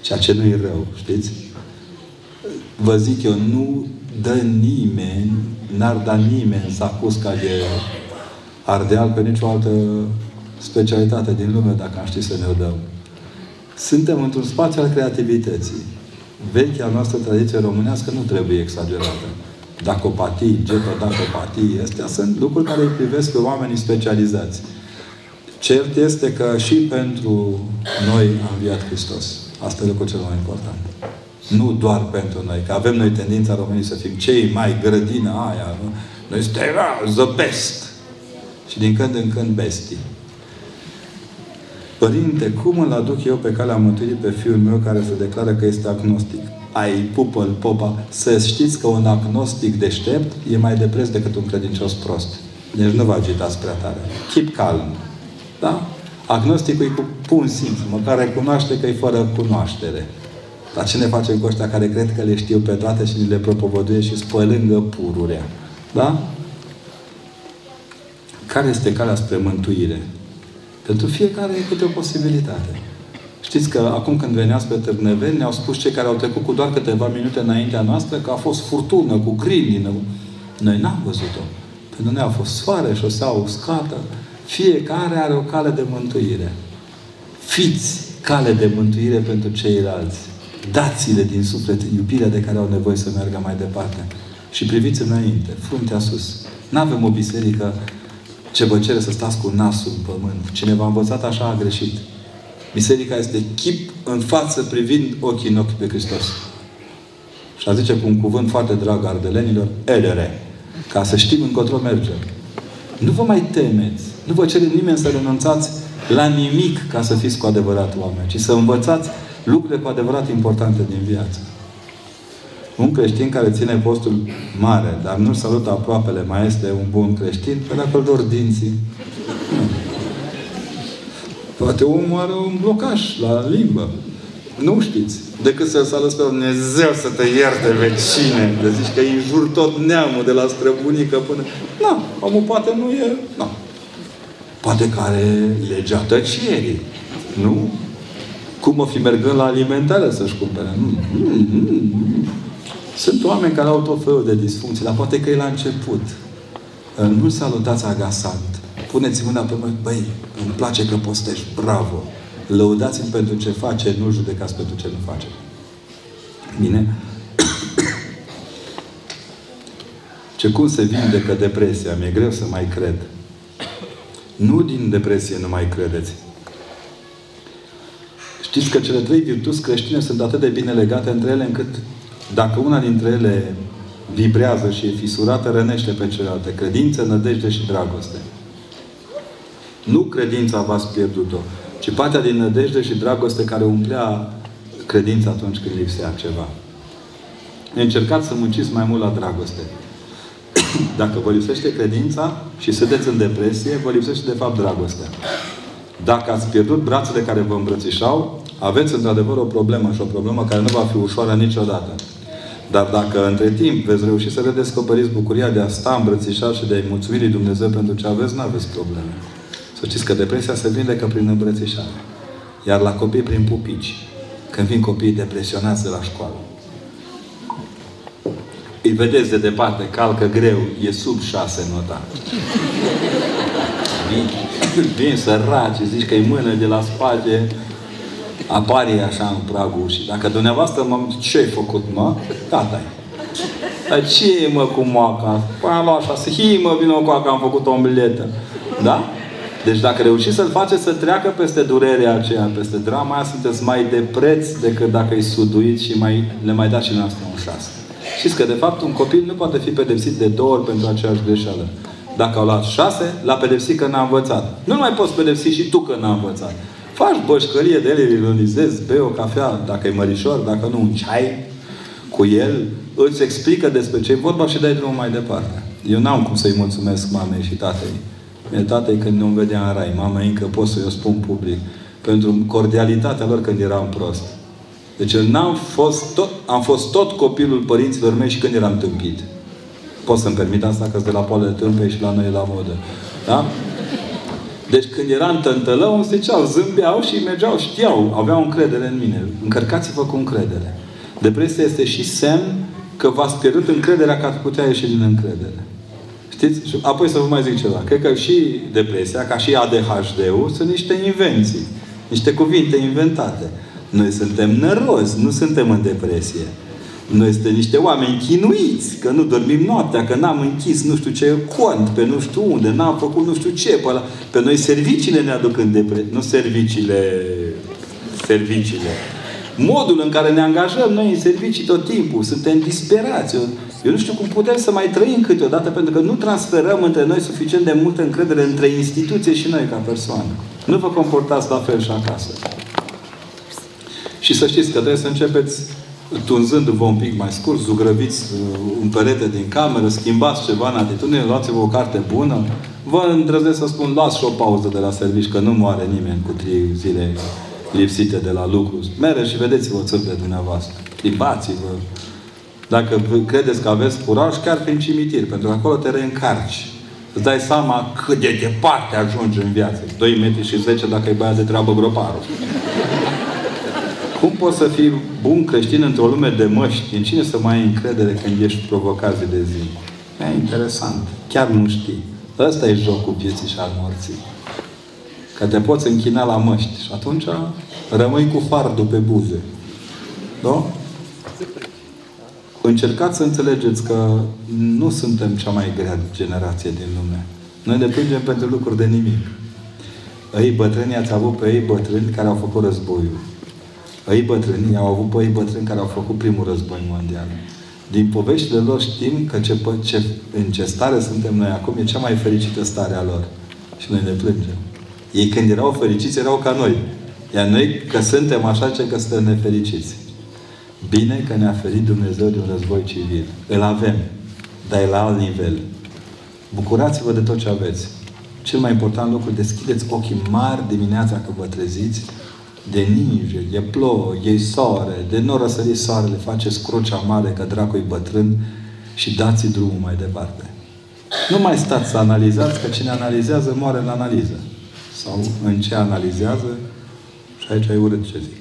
Ceea ce nu e rău, știți? Vă zic eu, nu dă nimeni, n-ar da nimeni zacusca de ardeal pe nicio altă specialitate din lume, dacă am ști să ne o dăm. Suntem într-un spațiu al creativității. Vechea noastră tradiție românească nu trebuie exagerată. Dacopatii, getodacopatii, astea sunt lucruri care îi privesc pe oamenii specializați. Cert este că și pentru noi a înviat Hristos. Asta e lucrul cel mai important. Nu doar pentru noi, că avem noi tendința românii să fim cei mai grădină aia, nu? Noi suntem the best. Și din când în când bestii. Părinte, cum îl aduc eu pe calea mântuirii pe fiul meu care se declară că este agnostic? Ai pupă popa. Să știți că un agnostic deștept e mai de preț decât un credincios prost. Deci nu vă agitați prea tare. Keep calm. Da? Agnosticul e cu pun simț. Măcar recunoaște că e fără cunoaștere. Dar ce ne facem cu ăștia care cred că le știu pe toate și le propovăduie și spălângă pururea? Da? Care este calea spre mântuire? Pentru fiecare e câte o posibilitate. Știți că acum când veneați pe Târneveni, ne-au spus cei care au trecut cu doar câteva minute înaintea noastră că a fost furtună, cu grindină. Noi n-am văzut-o. Pentru noi a fost soare, șosea uscată. Fiecare are o cale de mântuire. Fiți cale de mântuire pentru ceilalți. Dați-le din suflet iubirea de care au nevoie să meargă mai departe. Și priviți înainte, fruntea sus. Nu avem o biserică ce vă cere să stați cu nasul în pământ. Cine v-a învățat așa a greșit. Biserica este chip în față privind ochii în ochi pe Hristos. Și a zice cu un cuvânt foarte drag ardelenilor, edere. Ca să știm încotro mergem. Nu vă mai temeți. Nu vă cere nimeni să renunțați la nimic ca să fiți cu adevărat oameni, ci să învățați lucrurile cu adevărat importante din viață. Un creștin care ține postul mare, dar nu salută aproapele, mai este un bun creștin, pe dacă îl dor dinții. Poate omul are un blocaj la limbă. Nu știți. Decât să-L salut pe Dumnezeu să te ierte vecine. De zici că îi jur tot neamul de la străbunică până... Nu, omul poate nu e... Nu. Poate că are legea tăcierii. Nu? Cum o fi mergând la alimentare să-și cumpere? Mm, mm, mm. Sunt oameni care au tot felul de disfuncții, dar poate că e la început. Nu salutați agasant. Puneți mâna pe mine, băi, îmi place că postești, bravo. Lăudați-mi pentru ce face, nu judecați pentru ce nu face. Bine? Ce cum se vindecă depresia? Mi-e greu să mai cred. Nu din depresie nu mai credeți. Știți că cele trei virtuți creștine sunt atât de bine legate între ele încât dacă una dintre ele vibrează și e fisurată, rănește pe celelalte. Credință, nădejde și dragoste. Nu credința v-ați pierdut-o, ci partea din nădejde și dragoste care umplea credința atunci când lipsea ceva. Încercați să munciți mai mult la dragoste. Dacă vă lipsește credința și sunteți în depresie, vă lipsește de fapt dragostea. Dacă ați pierdut brațele care vă îmbrățișau, aveți într-adevăr o problemă și o problemă care nu va fi ușoară niciodată. Dar dacă între timp veți reuși să redescoperiți bucuria de a sta îmbrățișat și de a-i mulțumi lui Dumnezeu pentru ce aveți, nu aveți probleme. Să știți că depresia se vindecă prin îmbrățișare. Iar la copii prin pupici. Când vin copiii depresionați de la școală. Îi vedeți de departe, calcă greu, e sub șase nota. Vin, vin săraci, zici că e mână de la spate, apare așa în pragul și dacă dumneavoastră mă ce ai făcut, mă? tata Dar ce e, mă, cu moaca? Păi am luat așa, să hi, mă, vină cu că am făcut o omletă. Da? Deci dacă reușiți să-l faceți să treacă peste durerea aceea, peste drama aia, sunteți mai de preț decât dacă îi suduiți și mai, le mai dați și noastră un șase. Știți că, de fapt, un copil nu poate fi pedepsit de două ori pentru aceeași greșeală. Dacă au luat șase, l-a pedepsit că n-a învățat. Nu mai poți pedepsi și tu că n-a învățat. Faci bășcărie de ele, ironizezi, bei o cafea, dacă e mărișor, dacă nu, un ceai cu el, îți explică despre ce e vorba și dai drumul mai departe. Eu n-am cum să-i mulțumesc mamei și tatei. Mie tatei când nu-mi vedea în rai, mama încă pot să-i o spun public, pentru cordialitatea lor când eram prost. Deci eu n-am fost tot, am fost tot copilul părinților mei și când eram tâmpit. Pot să-mi permit asta că de la poale de tâmpe și la noi la modă. Da? Deci când eram tântălău, îmi ziceau, zâmbeau și mergeau, știau, aveau încredere în mine. Încărcați-vă cu încredere. Depresia este și semn că v-ați pierdut încrederea că ați putea ieși din încredere. Știți? Și apoi să vă mai zic ceva. Cred că și depresia, ca și ADHD-ul, sunt niște invenții. Niște cuvinte inventate. Noi suntem nărozi, nu suntem în depresie. Noi suntem niște oameni chinuiți, că nu dormim noaptea, că n-am închis nu știu ce cont, pe nu știu unde, n-am făcut nu știu ce. Pe, ăla. pe noi serviciile ne aduc în depresie. Nu serviciile, serviciile. Modul în care ne angajăm noi în servicii tot timpul. Suntem disperați. Eu, eu nu știu cum putem să mai trăim câteodată, pentru că nu transferăm între noi suficient de multă încredere între instituție și noi ca persoană. Nu vă comportați la fel și acasă. Și să știți că trebuie să începeți tunzându-vă un pic mai scurt, zugrăviți uh, un perete din cameră, schimbați ceva în atitudine, luați-vă o carte bună. Vă îndrăznesc să spun, luați și o pauză de la servici, că nu moare nimeni cu trei zile lipsite de la lucru. Mereți și vedeți-vă țările dumneavoastră. Plimbați-vă. Dacă credeți că aveți curaj, chiar prin cimitir, pentru că acolo te reîncarci. Îți dai seama cât de departe ajungi în viață. 2 metri și 10 dacă e băiat de treabă groparul. Cum poți să fii bun creștin într-o lume de măști? În cine să mai ai încredere când ești provocat zi de zi? E interesant. Chiar nu știi. Ăsta e jocul vieții și al morții. Că te poți închina la măști. Și atunci rămâi cu fardul pe buze. Da? Încercați să înțelegeți că nu suntem cea mai grea generație din lume. Noi ne plângem pentru lucruri de nimic. Ei bătrâni ați avut pe ei bătrâni care au făcut războiul. Ei bătrâni au avut pe ei bătrâni care au făcut primul război mondial. Din poveștile lor știm că ce, ce, în ce stare suntem noi acum e cea mai fericită stare a lor. Și noi ne plângem. Ei când erau fericiți erau ca noi. Iar noi că suntem așa ce că suntem nefericiți. Bine că ne-a ferit Dumnezeu de un război civil. Îl avem. Dar e la alt nivel. Bucurați-vă de tot ce aveți. Cel mai important lucru, deschideți ochii mari dimineața când vă treziți de ninge, de plouă, e soare, de nu răsări soarele, faceți crucea mare că dracu e bătrân și dați drumul mai departe. Nu mai stați să analizați, că cine analizează moare în analiză. Sau în ce analizează, Și aici ai urât ce zic.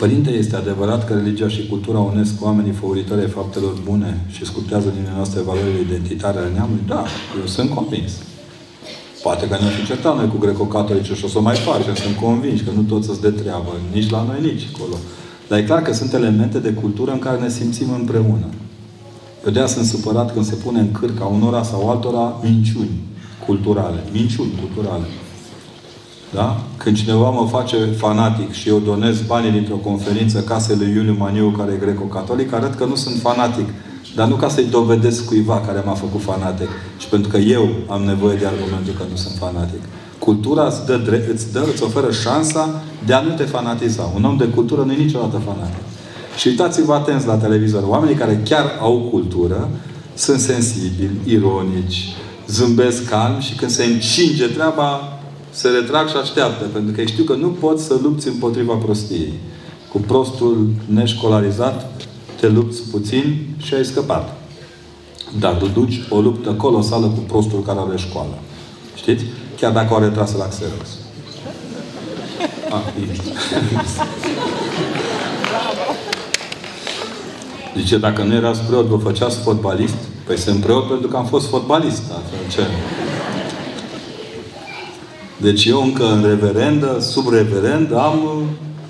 Părinte, este adevărat că religia și cultura unesc oamenii făuritori ai faptelor bune și sculptează din noastre valorile identitare ale neamului? Da, eu sunt convins. Poate că ne-am fi certat noi cu greco-catolici și o să o mai facem, sunt convins că nu toți să-ți de treabă, nici la noi, nici acolo. Dar e clar că sunt elemente de cultură în care ne simțim împreună. Eu de sunt supărat când se pune în cârca unora sau altora minciuni culturale. Minciuni culturale. Da? Când cineva mă face fanatic și eu donez banii dintr-o conferință casei lui Iuliu Maniu, care e greco-catolic, arăt că nu sunt fanatic. Dar nu ca să-i dovedesc cuiva care m-a făcut fanatic, ci pentru că eu am nevoie de argumentul că nu sunt fanatic. Cultura îți, dă, îți, dă, îți oferă șansa de a nu te fanatiza. Un om de cultură nu e niciodată fanatic. Și uitați-vă atenți la televizor. Oamenii care chiar au cultură sunt sensibili, ironici, zâmbesc calm și când se încinge treaba, se retrag și așteaptă. Pentru că știu că nu poți să lupți împotriva prostiei. Cu prostul neșcolarizat te lupți puțin și ai scăpat. Dar tu duci o luptă colosală cu prostul care are școală. Știți? Chiar dacă o are trasă la Xerox. Ah, Zice, dacă nu erați preot, vă făceați fotbalist? Păi sunt preot pentru că am fost fotbalist. Ce? Deci eu încă în reverendă, sub reverend, am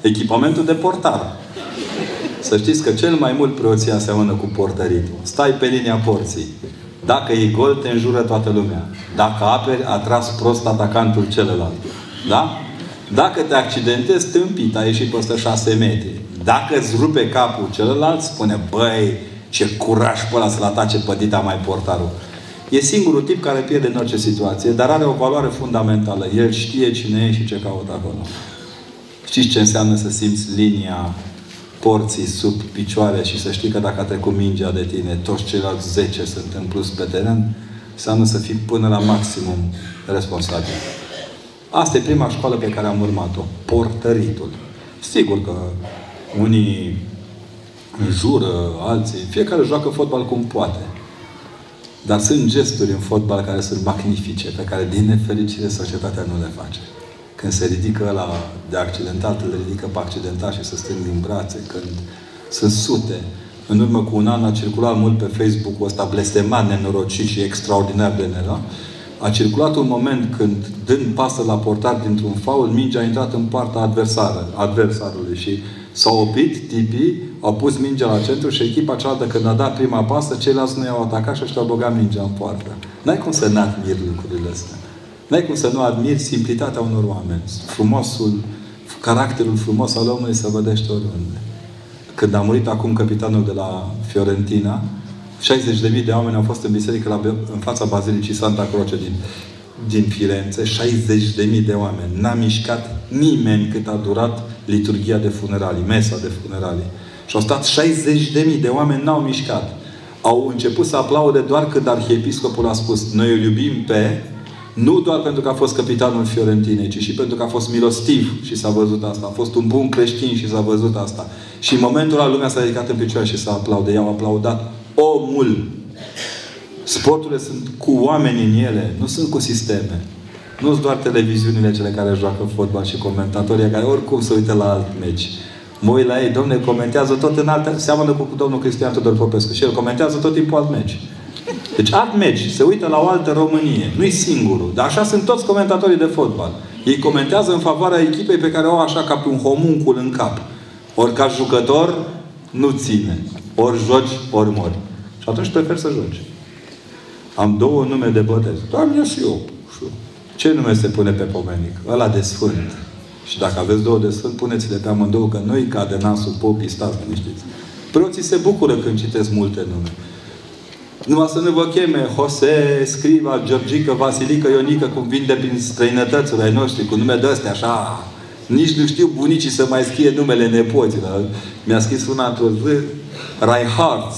echipamentul de portar. Să știți că cel mai mult preoția seamănă cu portăritul. Stai pe linia porții. Dacă e gol, te înjură toată lumea. Dacă aperi, a tras prost atacantul celălalt. Da? Dacă te accidentezi, tâmpit, ai ieșit peste șase metri. Dacă îți rupe capul celălalt, spune, băi, ce curaj pe ăla să-l atace pe dita mai portarul. E singurul tip care pierde în orice situație, dar are o valoare fundamentală. El știe cine e și ce caută acolo. Știți ce înseamnă să simți linia porții sub picioare și să știi că dacă a trecut mingea de tine, toți ceilalți 10 sunt în plus pe teren, înseamnă să fii până la maximum responsabil. Asta e prima școală pe care am urmat-o. Portăritul. Sigur că unii înjură, alții, fiecare joacă fotbal cum poate. Dar sunt gesturi în fotbal care sunt magnifice, pe care, din nefericire, societatea nu le face. Când se ridică la de accidentat, îl ridică pe accidentat și se strâng din brațe. Când sunt sute. În urmă cu un an a circulat mult pe Facebook-ul ăsta blestemat, nenorocit și extraordinar de nera. A circulat un moment când, dând pasă la portar dintr-un faul, mingea a intrat în partea adversară, adversarului și s-au oprit tipii, au pus mingea la centru și echipa cealaltă când a dat prima pasă, ceilalți nu i-au atacat și ăștia au băgat mingea în poartă. N-ai cum să n-admiri lucrurile astea. N-ai cum să nu admiri simplitatea unor oameni. Frumosul, caracterul frumos al omului se vedește oriunde. Când a murit acum capitanul de la Fiorentina, 60.000 de oameni au fost în biserică la, în fața Bazilicii Santa Croce din, din Firenze. 60.000 de oameni. N-a mișcat nimeni cât a durat liturgia de funeralii, mesa de funeralii. Și au stat 60.000 de oameni, n-au mișcat. Au început să aplaude doar când arhiepiscopul a spus noi îl iubim pe nu doar pentru că a fost capitanul Fiorentinei, ci și pentru că a fost milostiv și s-a văzut asta. A fost un bun creștin și s-a văzut asta. Și în momentul ăla lumea s-a ridicat în picioare și s-a aplaudat. I-au aplaudat omul. Sporturile sunt cu oameni în ele, nu sunt cu sisteme. Nu sunt doar televiziunile cele care joacă fotbal și comentatorii care oricum se uită la alt meci. Mă uit la ei, domne, comentează tot în alte... Seamănă cu domnul Cristian Tudor Popescu. Și el comentează tot timpul alt meci. Deci alt meci, se uită la o altă Românie. Nu-i singurul. Dar așa sunt toți comentatorii de fotbal. Ei comentează în favoarea echipei pe care o au așa ca pe un homuncul în cap. Ori ca jucător, nu ține. Ori joci, ori mori. Și atunci prefer să joci. Am două nume de botez. Doamne și eu. Ce nume se pune pe pomenic? Ăla de sfânt. Și dacă aveți două de sfânt, puneți-le pe amândouă, că nu-i cade nasul popii, stați liniștiți. Preoții se bucură când citesc multe nume. Numai să nu vă cheme Jose, Scriva, Georgica, Vasilica, Ionică, cum vin de prin străinătățile ai noștri, cu nume de astea, așa. Nici nu știu bunicii să mai scrie numele nepoților. Mi-a scris una într-o zi, Reinhardt.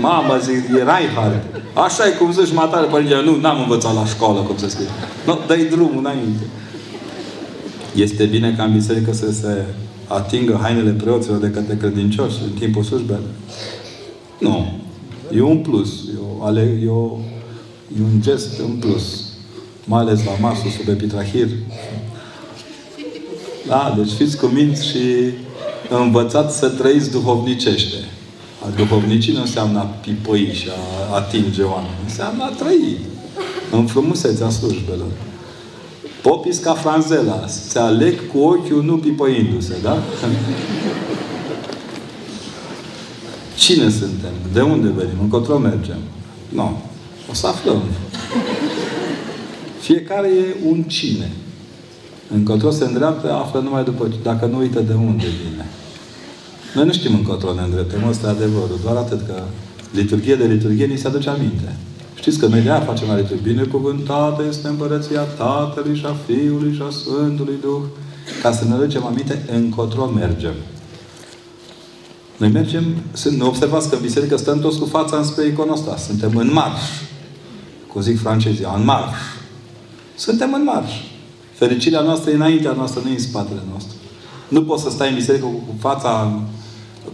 Mama, zic, e Reinhardt. Așa e cum zici matale, părinte, nu, n-am învățat la școală cum să scrie. Nu, no, dai drumul înainte. Este bine ca în biserică să se atingă hainele preoților de către credincioși în timpul slujbelor? Nu. E un plus. E, o, ale, e, o, e un gest în plus. Mai ales la masul sub epitrahir. Da? Deci fiți cuminți și învățați să trăiți duhovnicește. A duhovnicii nu înseamnă a pipăi și a atinge oameni. Înseamnă a trăi în frumusețea slujbelor. Popis ca franzela. Se aleg cu ochiul, nu pipăindu-se, da? Cine suntem? De unde venim? Încotro mergem? Nu. O să aflăm. Fiecare e un cine. Încotro se îndreaptă, află numai după, dacă nu uită de unde vine. Noi nu știm încotro ne îndreptăm, ăsta e adevărul. Doar atât că liturghie de liturghie ni se aduce aminte. Știți că noi de aia facem la liturghie. Binecuvântată este împărăția Tatălui și a Fiului și a Sfântului Duh. Ca să ne aducem aminte încotro mergem. Noi mergem, sunt, observați că în biserică stăm toți cu fața înspre iconostas. Suntem în marș. Cum zic francezii, în marș. Suntem în marș. Fericirea noastră e înaintea noastră, nu e în spatele nostru. Nu poți să stai în biserică cu, cu fața,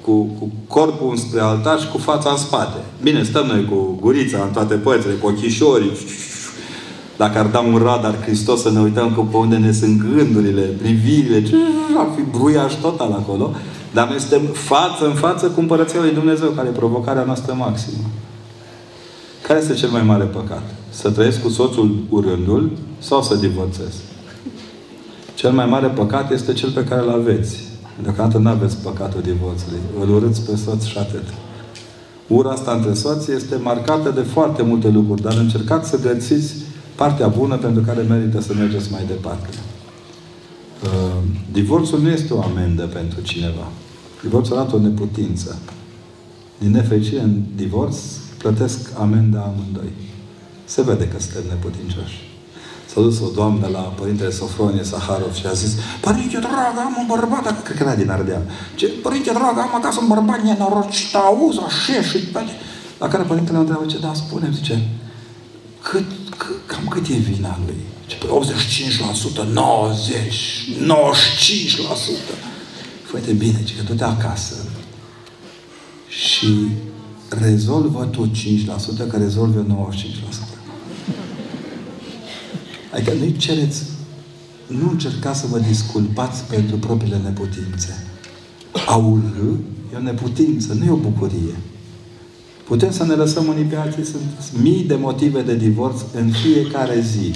cu, cu corpul spre altar și cu fața în spate. Bine, stăm noi cu gurița în toate părțile, cu ochișorii. Dacă ar da un radar Hristos să ne uităm cu pe unde ne sunt gândurile, privirile, ar fi bruiaș total acolo. Dar noi suntem față în față cu împărăția lui Dumnezeu, care e provocarea noastră maximă. Care este cel mai mare păcat? Să trăiesc cu soțul urândul sau să divorțez? Cel mai mare păcat este cel pe care îl aveți. Deocamdată nu aveți păcatul divorțului. Îl urâți pe soț și atât. Ura asta între soți este marcată de foarte multe lucruri, dar încercați să găsiți partea bună pentru care merită să mergeți mai departe. Uh, divorțul nu este o amendă pentru cineva. Divorțul arată o neputință. Din nefericire, în divorț, plătesc amenda amândoi. Se vede că suntem neputincioși. S-a dus o doamnă la Părintele Sofronie Saharov și a zis Părinte dragă, am un bărbat, cred că era din Ardeal. Ce, Părinte dragă, am acasă un bărbat nenorocit, auzi, așa și La care Părintele mă întreabă, ce da, spune zice, cât, cât, cam cât e vina lui? Ce, 85%, 90%, 95%. Foarte bine, ce că du-te acasă și rezolvă tu 5%, că rezolvă 95%. Adică nu cereți, nu încercați să vă disculpați pentru propriile neputințe. A urâ e o neputință, nu e o bucurie. Putem să ne lăsăm unii pe alții. Sunt mii de motive de divorț în fiecare zi.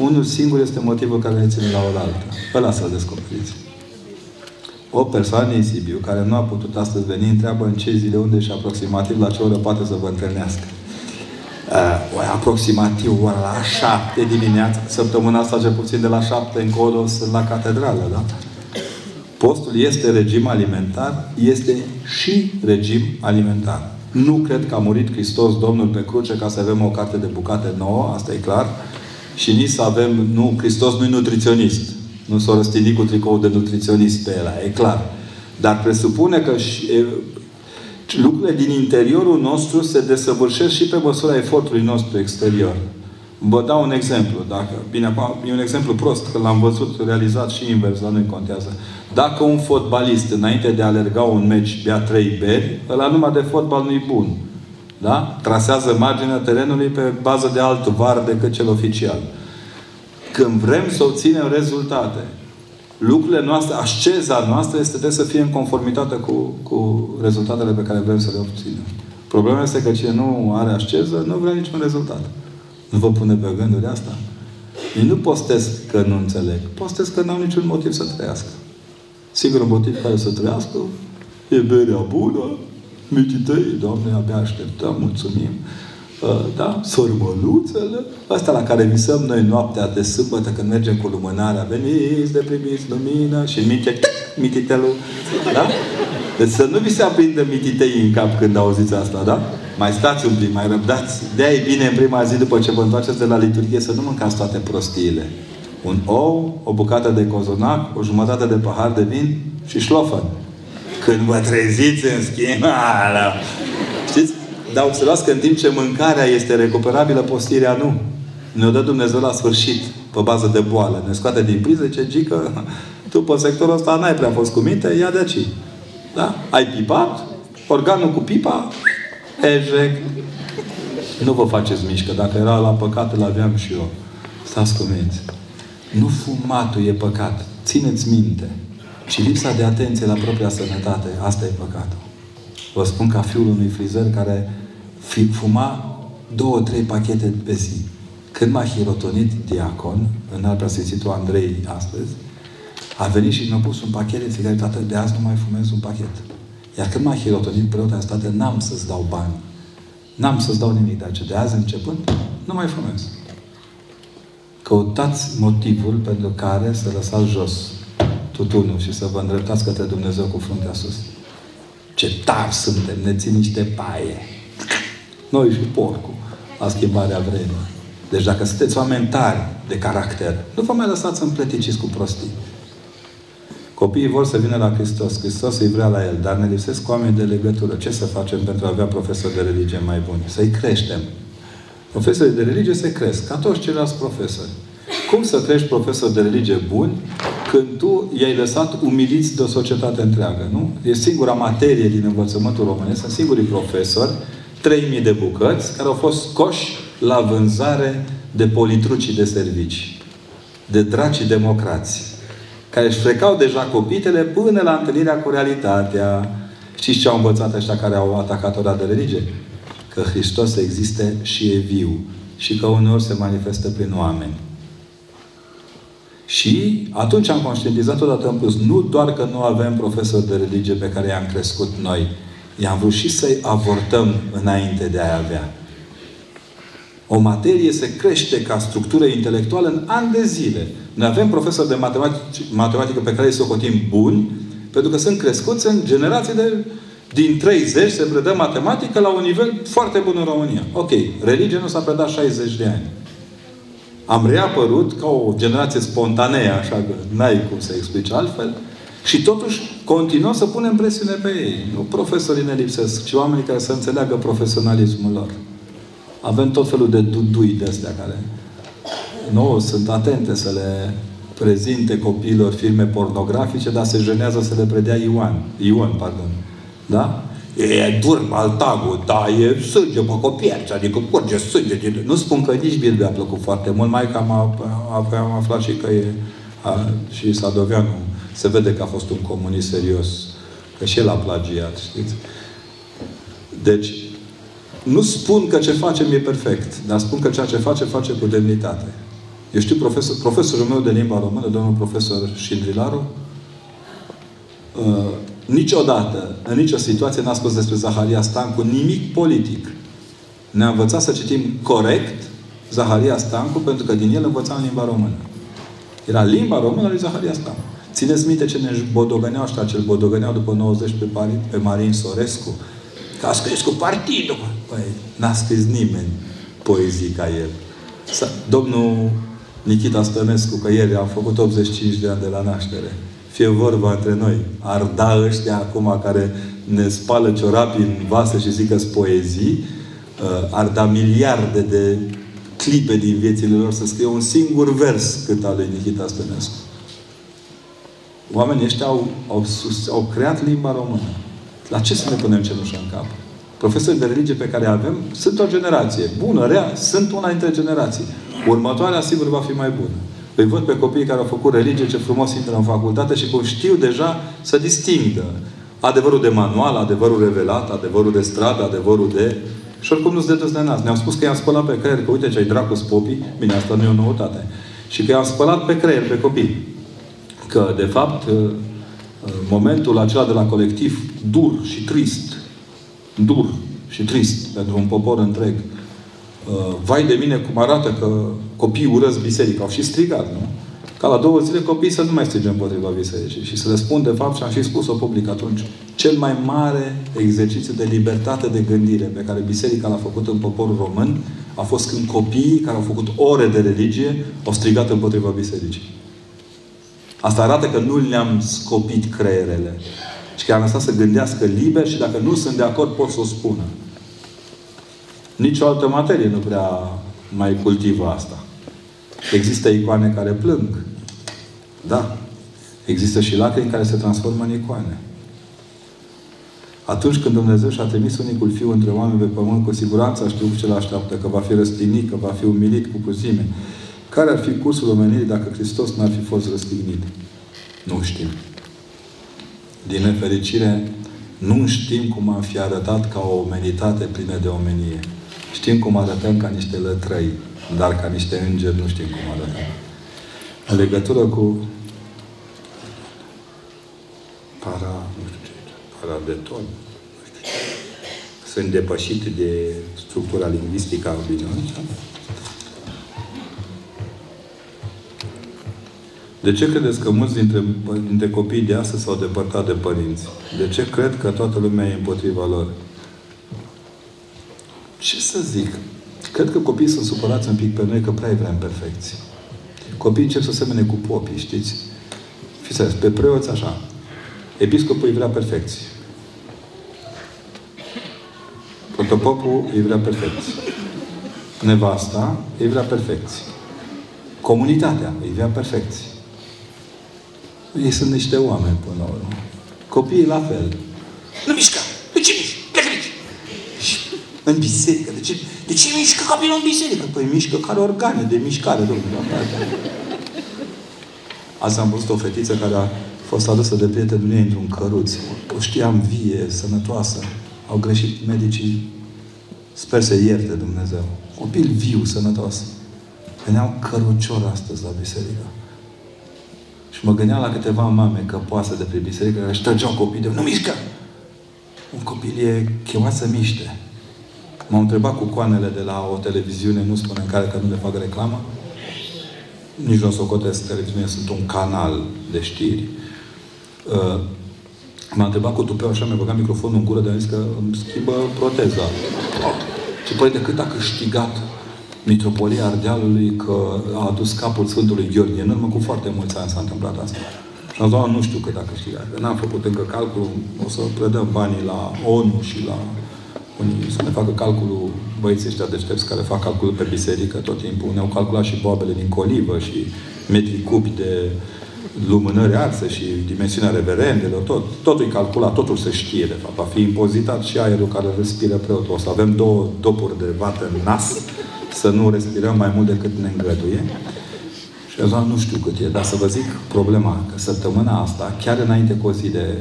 Unul singur este motivul care ne ține la oaltă. Ăla să-l descoperiți. O persoană din Sibiu, care nu a putut astăzi veni, întreabă în ce zile, unde și aproximativ la ce oră poate să vă întâlnească uh, aproximativ ora la șapte dimineața, săptămâna asta cel puțin de la șapte încolo sunt la catedrală, da? Postul este regim alimentar, este și regim alimentar. Nu cred că a murit Hristos Domnul pe cruce ca să avem o carte de bucate nouă, asta e clar. Și nici să avem, nu, Hristos nu e nutriționist. Nu s-o răstini cu tricou de nutriționist pe el, e clar. Dar presupune că și, lucrurile din interiorul nostru se desăvârșesc și pe măsura efortului nostru exterior. Vă dau un exemplu. Dacă, bine, acum e un exemplu prost, că l-am văzut realizat și invers, dar nu contează. Dacă un fotbalist, înainte de a alerga un meci, bea trei beri, ăla numai de fotbal nu-i bun. Da? Trasează marginea terenului pe bază de alt var decât cel oficial. Când vrem să obținem rezultate, lucrurile noastre, asceza noastră este de să fie în conformitate cu, cu rezultatele pe care vrem să le obținem. Problema este că cine nu are asceză, nu vrea niciun rezultat. Nu vă pune pe gânduri asta? Ei nu postez că nu înțeleg. Postez că n-au niciun motiv să trăiască. Sigur, un motiv care să trăiască e berea bună, mititei, Doamne, abia așteptăm, mulțumim. Uh, da? Sormăluțele, astea la care visăm noi noaptea de sâmbătă când mergem cu lumânarea, veniți de primiți lumină și minte, mititelul, da? Deci să nu vi se aprindă mititei în cap când auziți asta, da? Mai stați un pic, mai răbdați. de e bine în prima zi după ce vă întoarceți de la liturghie să nu mâncați toate prostiile. Un ou, o bucată de cozonac, o jumătate de pahar de vin și șlofăn. Când vă treziți, în schimb, ala, știți? Dar observați că în timp ce mâncarea este recuperabilă, postirea nu. Ne-o dă Dumnezeu la sfârșit, pe bază de boală. Ne scoate din priză, ce gică, tu pe sectorul ăsta n-ai prea fost cu minte, ia de aici. Da? Ai pipat, organul cu pipa, ejec. Nu vă faceți mișcă. Dacă era la păcat, îl aveam și eu. Stați cu minte. Nu fumatul e păcat. țineți minte. Și lipsa de atenție la propria sănătate, asta e păcatul. Vă spun ca fiul unui frizer care fuma două, trei pachete pe zi. Când m-a hirotonit diacon, în al preasfințitul Andrei astăzi, a venit și mi-a pus un pachet de țigări, tată, de azi nu mai fumez un pachet. Iar când m-a hirotonit preotul, a stat, n-am să-ți dau bani. N-am să-ți dau nimic, dar ce de azi începând, nu mai fumez. Căutați motivul pentru care să lăsați jos tutunul și să vă îndreptați către Dumnezeu cu fruntea sus. Ce tari suntem, ne țin niște paie. Noi și porcul, la schimbarea vremii. Deci dacă sunteți oameni tari de caracter, nu vă mai lăsați împleticiți cu prostii. Copiii vor să vină la Hristos. Hristos îi vrea la El, dar ne lipsesc oameni de legătură. Ce să facem pentru a avea profesori de religie mai buni? Să-i creștem. Profesorii de religie se cresc, ca toți ceilalți profesori. Cum să crești profesori de religie buni când tu i-ai lăsat umiliți de o societate întreagă, nu? E singura materie din învățământul românesc, sunt singurii profesori, 3000 de bucăți, care au fost scoși la vânzare de politrucii de servici, de dracii democrați, care își frecau deja copitele până la întâlnirea cu realitatea. Știți ce au învățat ăștia care au atacat ora de religie? Că Hristos existe și e viu. Și că uneori se manifestă prin oameni. Și atunci am conștientizat odată în plus, nu doar că nu avem profesori de religie pe care i-am crescut noi, i-am vrut și să-i avortăm înainte de a avea. O materie se crește ca structură intelectuală în ani de zile. Noi avem profesori de matematică pe care îi socotim buni, pentru că sunt crescuți în generații de din 30 se predă matematică la un nivel foarte bun în România. Ok, religia nu s-a predat 60 de ani. Am reapărut ca o generație spontanee, așa că n-ai cum să explici altfel, și totuși continuăm să punem presiune pe ei. Nu profesorii ne lipsesc, ci oamenii care să înțeleagă profesionalismul lor. Avem tot felul de dudui de astea care nu sunt atente să le prezinte copiilor filme pornografice, dar se jenează să le predea Ioan. Ioan, pardon. Da? E dur maltagul, da, e sânge pe copierți, adică curge sânge. Din... Nu spun că nici mie mi-a plăcut foarte mult, mai că am, am, am aflat și că e a, și Sadoveanu se vede că a fost un comunist serios. Că și el a plagiat, știți? Deci, nu spun că ce facem e perfect, dar spun că ceea ce face, face cu demnitate. Eu știu profesor, profesorul meu de limba română, domnul profesor Șindrilaru, uh, niciodată, în nicio situație n-a spus despre Zaharia Stancu nimic politic. Ne-a învățat să citim corect Zaharia Stancu, pentru că din el învățam limba română. Era limba română lui Zaharia Stancu. Țineți minte ce ne bodogăneau ăștia, cel bodogăneau după 90 pe, Parin, pe Marin Sorescu? Că a scris cu partidul. Păi, n-a scris nimeni poezii ca el. Domnul Nikita Stănescu, că ieri am făcut 85 de ani de la naștere. Fie vorba între noi. Ar da ăștia acum care ne spală ciorapii în vase și zică poezii, uh, ar da miliarde de clipe din viețile lor să scrie un singur vers cât al lui Nikita Stănescu. Oamenii ăștia au, au, sus, au creat limba română. La ce să ne punem cenușă în cap? Profesorii de religie pe care avem sunt o generație. Bună, rea, sunt una dintre generații. Următoarea, sigur, va fi mai bună. Îi văd pe copiii care au făcut religie, ce frumos intră în facultate și cum știu deja să distingă adevărul de manual, adevărul revelat, adevărul de stradă, adevărul de... Și oricum nu-ți de de nas. Ne-au spus că i-am spălat pe creier, că uite ce ai dracu popii. Bine, asta nu e o noutate. Și că i-am spălat pe creier pe copii. Că, de fapt, momentul acela de la colectiv dur și trist, dur și trist pentru un popor întreg, uh, vai de mine cum arată că copiii urăsc biserica. Au și strigat, nu? Ca la două zile copiii să nu mai strige împotriva bisericii. Și să le spun, de fapt, și am și spus-o public atunci, cel mai mare exercițiu de libertate de gândire pe care biserica l-a făcut în poporul român a fost când copiii care au făcut ore de religie au strigat împotriva bisericii. Asta arată că nu le-am scopit creierele. Și că am lăsat să gândească liber și dacă nu sunt de acord, pot să o spună. Nici o altă materie nu prea mai cultivă asta. Există icoane care plâng. Da. Există și lacrimi care se transformă în icoane. Atunci când Dumnezeu și-a trimis unicul Fiu între oameni pe pământ, cu siguranță a știut ce așteaptă, că va fi răstignit, că va fi umilit cu cruzime. Care ar fi cursul omenirii dacă Hristos n-ar fi fost răstignit? Nu știm. Din nefericire, nu știm cum am fi arătat ca o omenitate plină de omenie. Știm cum arătăm ca niște lătrăi, dar ca niște îngeri nu știm cum arătăm. În legătură cu para, nu știu ce, parabeton, nu știu ce. Sunt depășit de structura lingvistică a opiniunii. De ce credeți că mulți dintre, dintre copiii de astăzi s-au depărtat de părinți? De ce cred că toată lumea e împotriva lor? Ce să zic? Cred că copiii sunt supărați un pic pe noi că prea vrem perfecție. Copiii încep să semene cu popii, știți? Fiți pe preoți așa. Episcopul îi vrea perfecție. Protopopul îi vrea perfecție. Nevasta îi vrea perfecție. Comunitatea îi vrea perfecție. Ei sunt niște oameni până la urmă. Copiii la fel. Nu mișca! De ce mișcă? Plecă aici! Și în biserică. De ce, de ce mișcă copilul în biserică? Păi mișcă care organe de mișcare, domnule. Azi am văzut o fetiță care a fost adusă de prietenul ei într-un căruț. O știam vie, sănătoasă. Au greșit medicii. Sper să ierte Dumnezeu. Copil viu, sănătos. Veneau cărucior astăzi la biserică. Și mă gândeam la câteva mame căpoase de pe biserică care își trăgeau copii de nu mișcă! Un copil e chemat să miște. M-au întrebat cu coanele de la o televiziune, nu spune în care că nu le fac reclamă. Nici nu o să o cotesc televiziune, sunt un canal de știri. Uh, m-a întrebat cu tupeu așa, mi-a băgat microfonul în gură, de a zis că îmi schimbă proteza. Și părinte, cât a câștigat Mitropolia Ardealului că a adus capul Sfântului Gheorghe. În urmă cu foarte mulți ani s-a întâmplat asta. Și am zis, nu știu cât a câștigat. N-am făcut încă calculul. O să predăm banii la ONU și la unii să ne facă calculul băieții ăștia deștepți care fac calculul pe biserică tot timpul. Ne-au calculat și boabele din colivă și metri cubi de lumânări arse și dimensiunea reverendelor, tot, totul e calculat, totul se știe, de fapt. Va fi impozitat și aerul care respiră preotul. O să avem două dopuri de vată în nas să nu respirăm mai mult decât ne îngăduie. Și eu nu știu cât e, dar să vă zic problema, că săptămâna asta, chiar înainte cu o zi de